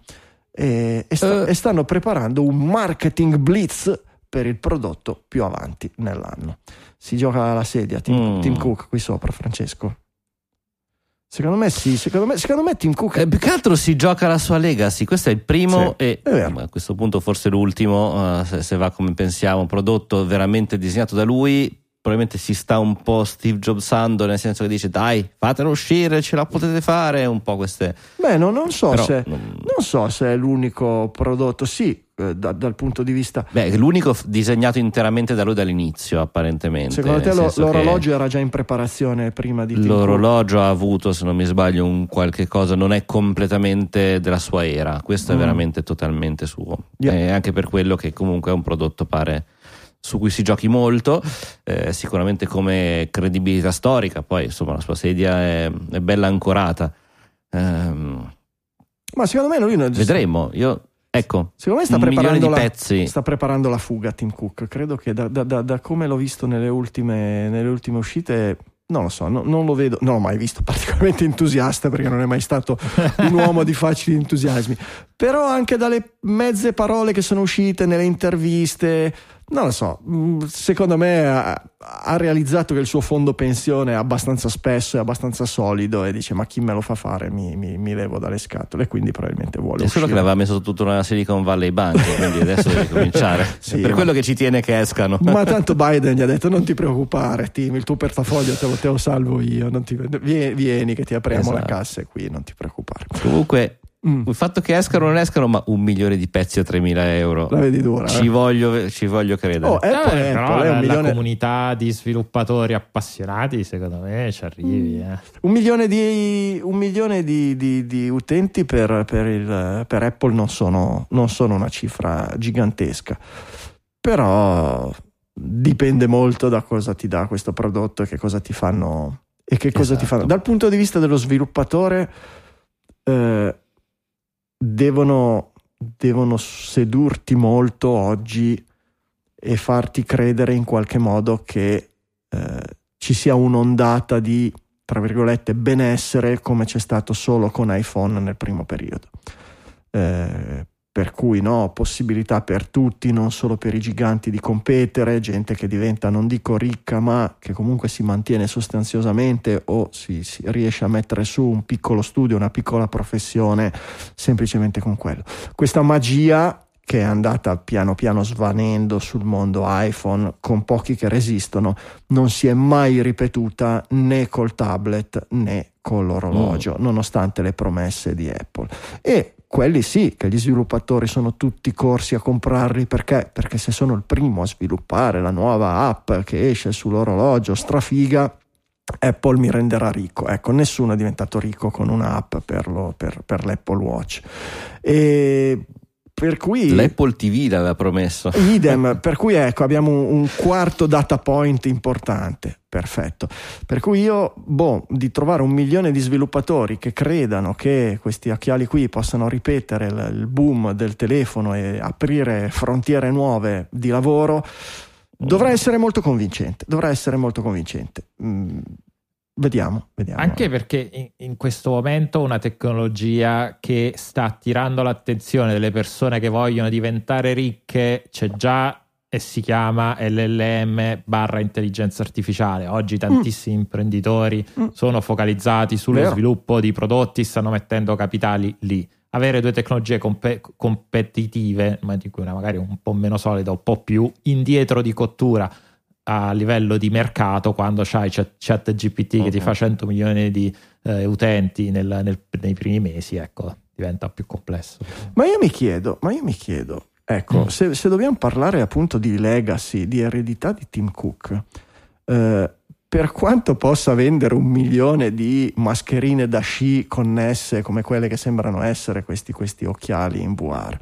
[SPEAKER 1] e, e, sta, uh. e stanno preparando un marketing blitz per il prodotto più avanti nell'anno. Si gioca alla sedia, Tim, mm. Tim Cook qui sopra, Francesco. Secondo me sì, secondo me, secondo me Tim Cook...
[SPEAKER 3] Eh, più che altro si gioca la sua legacy, questo è il primo sì, e a questo punto forse l'ultimo, uh, se, se, va come pensiamo, un prodotto veramente disegnato da lui, probabilmente si sta un po' Steve Jobsando nel senso che dice dai fatelo uscire ce la potete fare un po' queste
[SPEAKER 1] beh no, non, so Però, se, non... non so se è l'unico prodotto sì eh, da, dal punto di vista
[SPEAKER 3] beh l'unico disegnato interamente da lui dall'inizio apparentemente
[SPEAKER 1] secondo te lo, l'orologio era già in preparazione prima di
[SPEAKER 3] l'orologio ha avuto se non mi sbaglio un qualche cosa non è completamente della sua era questo mm. è veramente totalmente suo yeah. e anche per quello che comunque è un prodotto pare su cui si giochi molto, eh, sicuramente come credibilità storica, poi insomma la sua sedia è, è bella ancorata. Um,
[SPEAKER 1] Ma secondo me lui non...
[SPEAKER 3] Vedremo, io... Ecco,
[SPEAKER 1] secondo me sta preparando, la, sta preparando, la, fuga Tim Cook. Credo che da, da, da, da come l'ho visto nelle ultime, nelle ultime uscite non lo so, no, non lo vedo, non l'ho mai visto particolarmente entusiasta perché non è mai stato un uomo di facili entusiasmi, però anche dalle mezze parole che sono uscite nelle interviste, non lo so, mm, secondo me ha, ha, realizzato che il suo fondo pensione è abbastanza spesso, è abbastanza solido e dice ma chi me lo fa fare mi, mi, mi levo dalle scatole, quindi probabilmente vuole... È
[SPEAKER 3] solo che l'aveva messo tutta una Silicon Valley Bank, quindi adesso deve cominciare. sì, per ma... quello che ci tiene che escano.
[SPEAKER 1] ma tanto Biden gli ha detto non ti preoccupare Tim, il tuo portafoglio te lo, te lo salvo io, ti... vieni, vieni, che ti apriamo esatto. la cassa e qui, non ti preoccupare.
[SPEAKER 3] Comunque Mm. Il fatto che escano o non escano, ma un milione di pezzi a 3.000 euro.
[SPEAKER 1] La vedi dura.
[SPEAKER 3] Ci, eh? voglio, ci voglio, credere.
[SPEAKER 2] Oh, Apple, eh, Apple, la, milione... la, comunità di sviluppatori appassionati, secondo me, ci arrivi. Mm. Eh.
[SPEAKER 1] Un milione di, un milione di, di, di utenti per, per, il, per Apple non sono, non sono una cifra gigantesca. Però dipende molto da cosa ti dà questo prodotto e che cosa ti fanno. E che cosa esatto. ti fanno. Dal punto di vista dello sviluppatore. Eh, devono, devono sedurti molto oggi e farti credere in qualche modo che eh, ci sia un'ondata di, tra virgolette, benessere come c'è stato solo con iPhone nel primo periodo. Eh, per cui no, possibilità per tutti, non solo per i giganti di competere, gente che diventa non dico ricca, ma che comunque si mantiene sostanziosamente o si, si riesce a mettere su un piccolo studio, una piccola professione semplicemente con quello. Questa magia che è andata piano piano svanendo sul mondo iPhone con pochi che resistono, non si è mai ripetuta né col tablet né con l'orologio, mm. nonostante le promesse di Apple. E quelli sì, che gli sviluppatori sono tutti corsi a comprarli perché? Perché se sono il primo a sviluppare la nuova app che esce sull'orologio strafiga, Apple mi renderà ricco. Ecco, nessuno è diventato ricco con un'app per, lo, per, per l'Apple Watch. E per cui
[SPEAKER 3] l'Apple TV l'aveva promesso.
[SPEAKER 1] Idem, per cui ecco, abbiamo un, quarto data point importante. Perfetto. Per cui io, boh, di trovare un milione di sviluppatori che credano che questi occhiali qui possano ripetere il, boom del telefono e aprire frontiere nuove di lavoro, dovrà essere molto convincente. Dovrà essere molto convincente. Mm Vediamo, vediamo.
[SPEAKER 2] Anche perché in, in, questo momento una tecnologia che sta attirando l'attenzione delle persone che vogliono diventare ricche c'è già e si chiama LLM barra intelligenza artificiale. Oggi tantissimi mm. imprenditori mm. sono focalizzati sullo Vero. sviluppo di prodotti, stanno mettendo capitali lì. Avere due tecnologie comp- competitive, ma di cui una magari un po' meno solida, un po' più indietro di cottura a livello di mercato quando c'hai chat, chat GPT okay. che ti fa 100 milioni di eh, utenti nel, nel, nei primi mesi, ecco, diventa più complesso.
[SPEAKER 1] Ma io mi chiedo, ma io mi chiedo, ecco, mm. se, se, dobbiamo parlare appunto di legacy, di eredità di Tim Cook, eh, per quanto possa vendere un milione di mascherine da sci connesse come quelle che sembrano essere questi, questi occhiali in VR,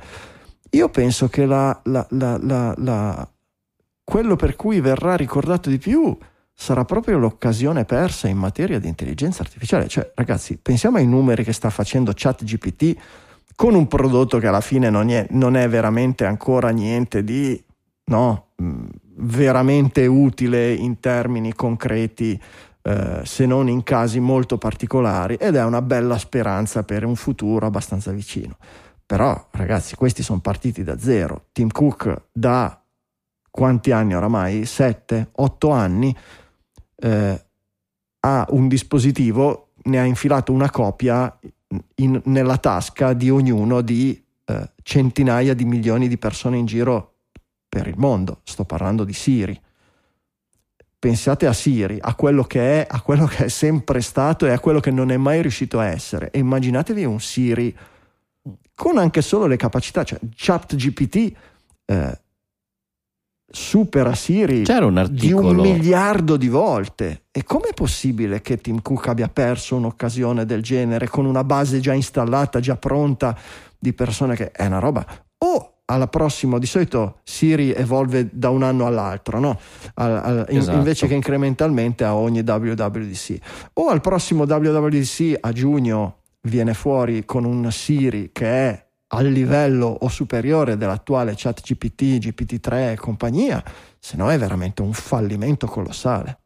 [SPEAKER 1] io penso che la, la, la, la quello per cui verrà ricordato di più sarà proprio l'occasione persa in materia di intelligenza artificiale. Cioè, ragazzi, pensiamo ai numeri che sta facendo ChatGPT con un prodotto che alla fine non è, non è veramente ancora niente di no, mm, veramente utile in termini concreti. Eh, se non in casi molto particolari ed è una bella speranza per un futuro abbastanza vicino. Però ragazzi, questi sono partiti da zero. Tim Cook da quanti anni oramai? 7, 8 anni, eh, ha un dispositivo, ne ha infilato una copia in, nella tasca di ognuno di eh, centinaia di milioni di persone in giro per il mondo. Sto parlando di Siri. Pensate a Siri, a quello che è, a quello che è sempre stato e a quello che non è mai riuscito a essere. E immaginatevi un Siri con anche solo le capacità, cioè ChatGPT eh, supera Siri un di un miliardo di volte. E com'è possibile che Tim Cook abbia perso un'occasione del genere con una base già installata, già pronta di persone che è una roba? O alla prossima, di solito Siri evolve da un anno all'altro, no? Al, al, esatto. invece che incrementalmente a ogni WWDC. O al prossimo WWDC a giugno viene fuori con un Siri che è al livello o superiore dell'attuale chat GPT, GPT-3 e compagnia, se no è veramente un fallimento colossale.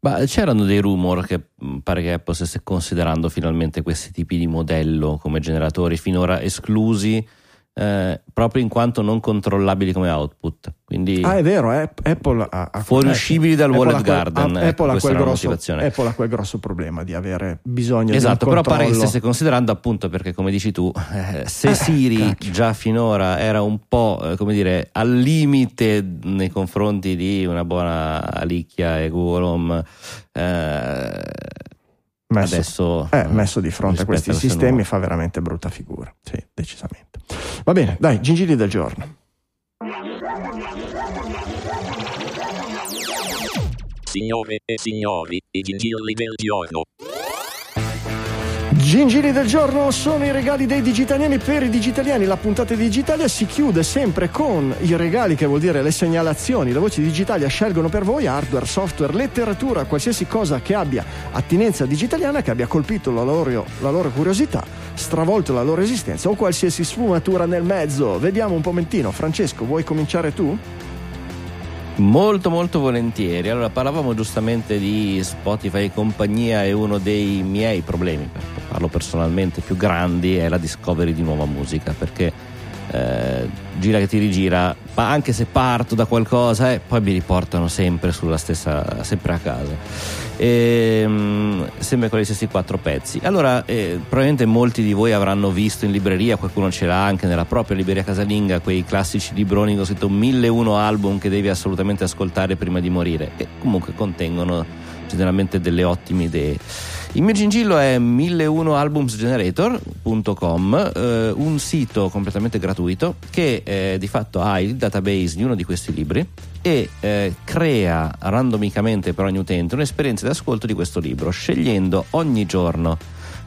[SPEAKER 3] Ma c'erano dei rumor che mm, pare che Apple stesse considerando finalmente questi tipi di modello come generatori finora esclusi eh, proprio in quanto non controllabili come output. Quindi
[SPEAKER 1] ah, è vero, eh? Apple ha, ha
[SPEAKER 3] fuoriuscibili dal Apple Wallet Garden.
[SPEAKER 1] Ha, ecco, Apple, ha quel grosso, Apple ha quel grosso problema di avere bisogno
[SPEAKER 3] esatto,
[SPEAKER 1] di
[SPEAKER 3] Esatto, però pare che stesse considerando appunto perché come dici tu, eh, se eh, Siri cacchio. già finora era un po' eh, come dire al limite nei confronti di una buona Alicchia e Google Home
[SPEAKER 1] messo,
[SPEAKER 3] adesso
[SPEAKER 1] eh, messo di fronte a questi sistemi nuovo. fa veramente brutta figura. Sì, decisamente. Va bene, dai, gingilli del giorno.
[SPEAKER 4] Signore e signori, i gingilli del giorno.
[SPEAKER 1] Gingili del giorno sono i regali dei digitaliani per i digitaliani. La puntata di Digitalia si chiude sempre con i regali, che vuol dire le segnalazioni. Le voci di Digitalia scelgono per voi hardware, software, letteratura, qualsiasi cosa che abbia attinenza digitaliana, che abbia colpito la loro, la loro curiosità, stravolto la loro esistenza o qualsiasi sfumatura nel mezzo. Vediamo un momentino. Francesco, vuoi cominciare tu?
[SPEAKER 3] Molto molto volentieri. Allora, parlavamo giustamente di Spotify e compagnia e uno dei miei problemi, parlo personalmente, più grandi è la discovery di nuova musica, perché eh, gira che ti rigira, ma anche se parto da qualcosa, eh, poi mi riportano sempre sulla stessa, sempre a casa. E, mh, sempre con gli stessi quattro pezzi. Allora, eh, probabilmente molti di voi avranno visto in libreria, qualcuno ce l'ha anche nella propria libreria casalinga, quei classici libroni con scritto 1001 album che devi assolutamente ascoltare prima di morire, e comunque contengono generalmente delle ottime idee. Il mio gingillo è 1001albumsgenerator.com, eh, un sito completamente gratuito che eh, di fatto ha il database di uno di questi libri e eh, crea randomicamente per ogni utente un'esperienza di ascolto di questo libro, scegliendo ogni giorno,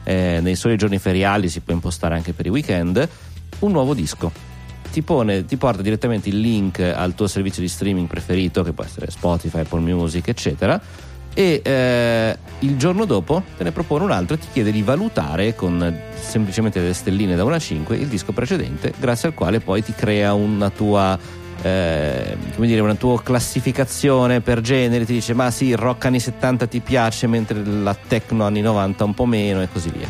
[SPEAKER 3] eh, nei soli giorni feriali, si può impostare anche per i weekend, un nuovo disco. Ti, pone, ti porta direttamente il link al tuo servizio di streaming preferito, che può essere Spotify, Apple Music, eccetera e eh, il giorno dopo te ne propone un altro e ti chiede di valutare con semplicemente delle stelline da 1 a 5 il disco precedente grazie al quale poi ti crea una tua eh, come dire una tua classificazione per genere ti dice ma sì il rock anni 70 ti piace mentre la techno anni 90 un po' meno e così via.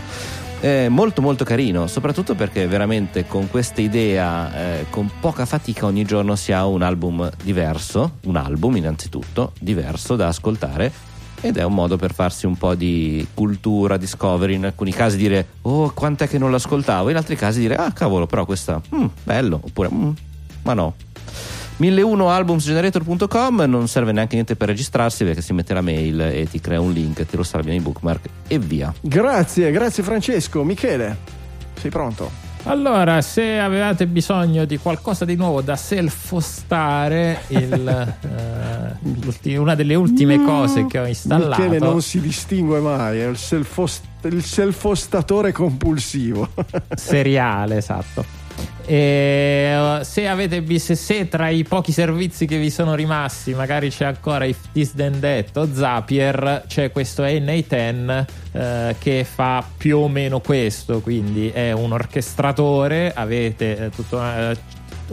[SPEAKER 3] Eh, molto molto carino, soprattutto perché veramente con questa idea, eh, con poca fatica ogni giorno si ha un album diverso, un album innanzitutto diverso da ascoltare ed è un modo per farsi un po' di cultura, discovery, in alcuni casi dire oh quant'è che non l'ascoltavo, in altri casi dire ah cavolo però questa, mm, bello, oppure mm, ma no. 1001albumsgenerator.com non serve neanche niente per registrarsi perché si mette la mail e ti crea un link, ti lo salvi nei bookmark e via.
[SPEAKER 1] Grazie, grazie Francesco. Michele, sei pronto?
[SPEAKER 2] Allora, se avevate bisogno di qualcosa di nuovo da self-hostare, il, uh, una delle ultime cose che ho installato.
[SPEAKER 1] Michele non si distingue mai, è il self-hostatore compulsivo.
[SPEAKER 2] Seriale, esatto. E se avete se, se tra i pochi servizi che vi sono rimasti, magari c'è ancora If This Then That o Zapier, c'è questo NA10 eh, che fa più o meno questo. Quindi è un orchestratore, avete eh, tutto eh,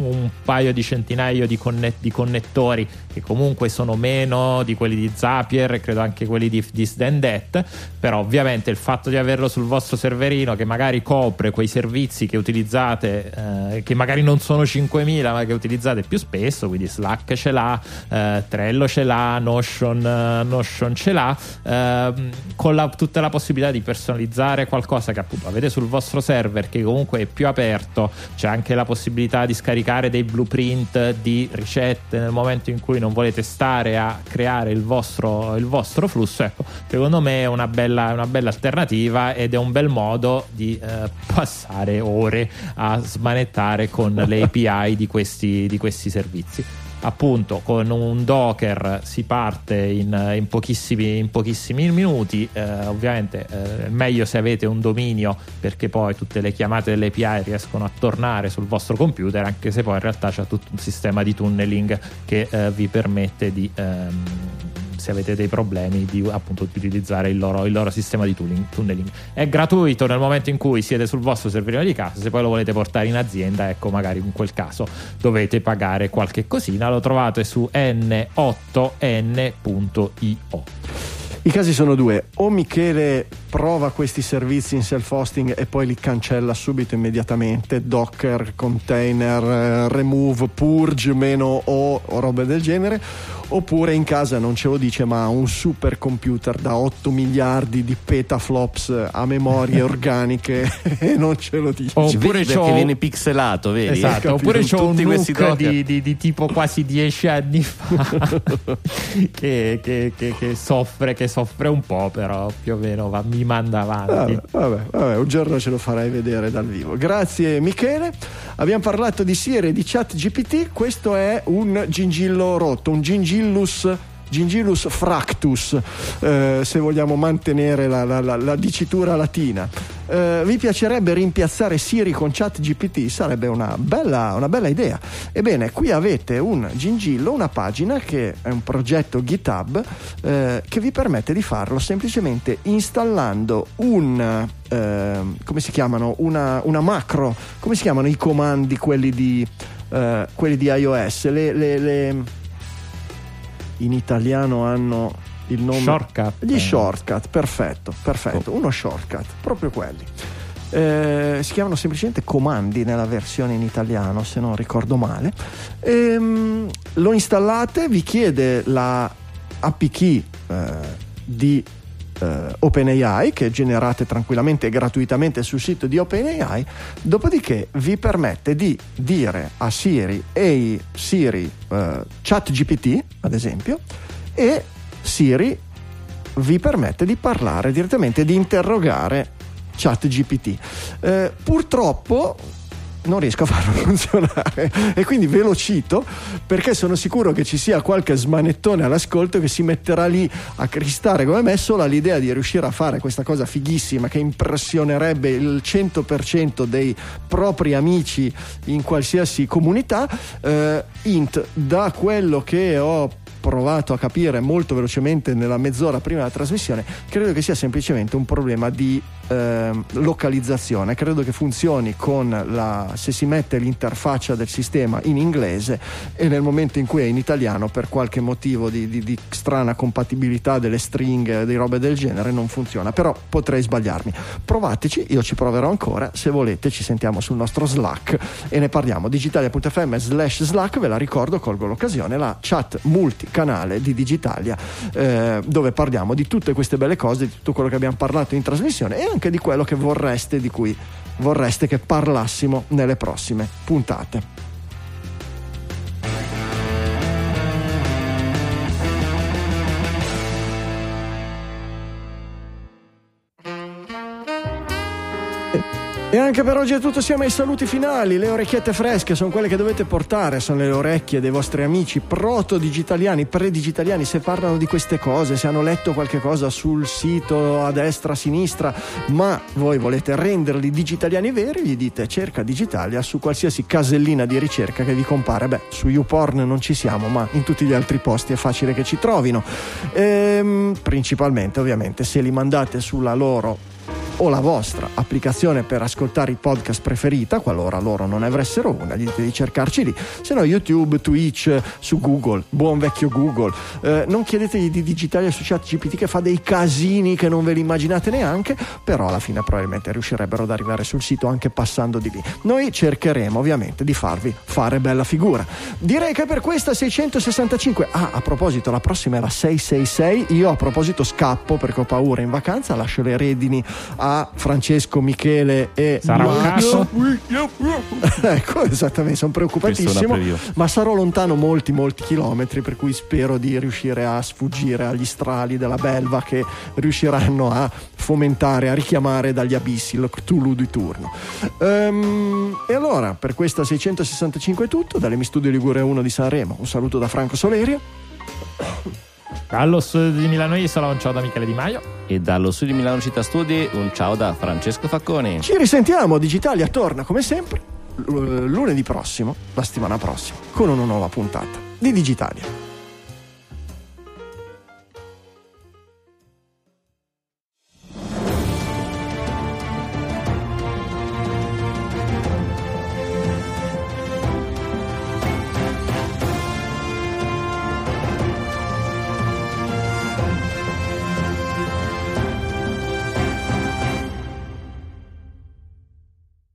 [SPEAKER 2] un paio di centinaio di, connet- di, connettori che comunque sono meno di quelli di Zapier e credo anche quelli di Then That però ovviamente il fatto di averlo sul vostro serverino che magari copre quei servizi che utilizzate eh, che magari non sono 5000 ma che utilizzate più spesso quindi Slack ce l'ha eh, Trello ce l'ha Notion, uh, Notion ce l'ha eh, con la, tutta la possibilità di personalizzare qualcosa che appunto avete sul vostro server che comunque è più aperto c'è anche la possibilità di scaricare caricare dei blueprint di ricette nel momento in cui non volete stare a creare il vostro, il vostro flusso, ecco, secondo me è una bella, una bella, alternativa ed è un bel modo di eh, passare ore a smanettare con le API di questi, di questi servizi appunto con un Docker si parte in, in, pochissimi, in pochissimi, minuti eh, ovviamente eh, meglio se avete un dominio perché poi tutte le chiamate delle API riescono a tornare sul vostro computer anche se poi in realtà c'è tutto un sistema di tunneling che eh, vi permette di ehm, se avete dei problemi di appunto di utilizzare il loro, il loro sistema di tunneling. È gratuito nel momento in cui siete sul vostro servidore di casa, se poi lo volete portare in azienda, ecco magari in quel caso dovete pagare qualche cosina, lo trovate su n8n.io.
[SPEAKER 1] I casi sono due, o Michele prova questi servizi in self-hosting e poi li cancella subito immediatamente, Docker, container, eh, remove, purge, meno o, o robe del genere, oppure in casa non ce lo dice ma un supercomputer da 8 miliardi di petaflops a memorie organiche e non ce lo dice.
[SPEAKER 3] Oppure c'ho... che viene pixelato vedi?
[SPEAKER 2] Esatto, oppure c'ho un NUC di, di, di, tipo quasi 10 anni fa che, che, che, che, soffre, che soffre un po' però più o meno va, mi manda avanti.
[SPEAKER 1] Vabbè, vabbè, vabbè, un giorno ce lo farai vedere dal vivo. Grazie Michele. Abbiamo parlato di Siri e di chat GPT questo è un gingillo rotto un gingillo Gillus Gingillus fractus, eh, se vogliamo mantenere la, la- la- la dicitura latina. Eh, vi piacerebbe rimpiazzare Siri con chat GPT? Sarebbe una bella, una bella idea. Ebbene, qui avete un gingillo, una pagina che è un progetto GitHub eh, che vi permette di farlo semplicemente installando un eh, come si chiamano? Una, una macro, come si chiamano i comandi quelli di, eh, quelli di iOS? Le, le- le- in italiano hanno il nome
[SPEAKER 2] Shortcut.
[SPEAKER 1] gli shortcut, perfetto, perfetto, uno shortcut, proprio quelli. Eh, si chiamano semplicemente comandi nella versione in italiano, se non ricordo male. Ehm, lo installate, vi chiede la API key eh, di eh, OpenAI che generate tranquillamente e gratuitamente sul sito di OpenAI, dopodiché vi permette di dire a Siri e Siri eh, ChatGPT, ad esempio, e Siri vi permette di parlare direttamente, di interrogare ChatGPT. Eh, purtroppo non riesco a farlo funzionare e quindi ve lo cito perché sono sicuro che ci sia qualche smanettone all'ascolto che si metterà lì a cristare come me solo all'idea di riuscire a fare questa cosa fighissima che impressionerebbe il 100% dei propri amici in qualsiasi comunità. Eh, int, da quello che ho provato a capire molto velocemente nella mezz'ora prima della trasmissione, credo che sia semplicemente un problema di ehm, localizzazione. Credo che funzioni con la, se si mette l'interfaccia del sistema in inglese e nel momento in cui è in italiano, per qualche motivo di, di- di strana compatibilità delle stringhe, di robe del genere, non funziona. Però potrei sbagliarmi. Provateci, io ci proverò ancora. Se volete, ci sentiamo sul nostro Slack e ne parliamo. Digitalia.fm slash Slack, ve la ricordo, colgo l'occasione, la chat multicanale di Digitalia, eh, dove parliamo di tutte queste belle cose, di tutto quello che abbiamo parlato in trasmissione e anche di quello che vorreste, di cui vorreste che parlassimo nelle prossime puntate. E anche per oggi è tutto, siamo ai saluti finali. Le orecchiette fresche sono quelle che dovete portare, sono le orecchie dei vostri amici proto-digitaliani, pre-digitaliani. Se parlano di queste cose, se hanno letto qualche cosa sul sito a destra, a sinistra, ma voi volete renderli digitaliani veri, gli dite cerca Digitalia su qualsiasi casellina di ricerca che vi compare. Beh, su YouPorn non ci siamo, ma in tutti gli altri posti è facile che ci trovino. Ehm, principalmente, ovviamente, se li mandate sulla loro o la vostra applicazione per ascoltare i podcast preferita, qualora loro non avessero una, gli dite di cercarci lì, se no YouTube, Twitch, su Google, buon vecchio Google. Eh, non chiedetegli di digitale su chat GPT che fa dei casini che non ve li immaginate neanche, però alla fine probabilmente riuscirebbero ad arrivare sul sito anche passando di lì. Noi cercheremo ovviamente di farvi fare bella figura. Direi che per questa 665, ah a proposito la prossima è la 666, io a proposito scappo perché ho paura in vacanza, lascio le redini a Francesco, Michele e
[SPEAKER 2] Sarà un caso?
[SPEAKER 1] ecco, esattamente, sono preoccupatissimo, ma sarò lontano molti, molti chilometri, per cui spero di riuscire a sfuggire agli strali della belva che riusciranno a fomentare, a richiamare dagli abissi lo Cthulhu di turno. Ehm, e allora, per questa 665 è tutto, dalle Studio Ligure 1 di Sanremo, un saluto da Franco Solerio.
[SPEAKER 2] Allo studio di Milano Isola, un ciao da Michele Di Maio.
[SPEAKER 3] E dallo studio di Milano Città Studi un ciao da Francesco Facconi.
[SPEAKER 1] Ci risentiamo, Digitalia torna come sempre l- lunedì prossimo, la settimana prossima, con una nuova puntata di Digitalia.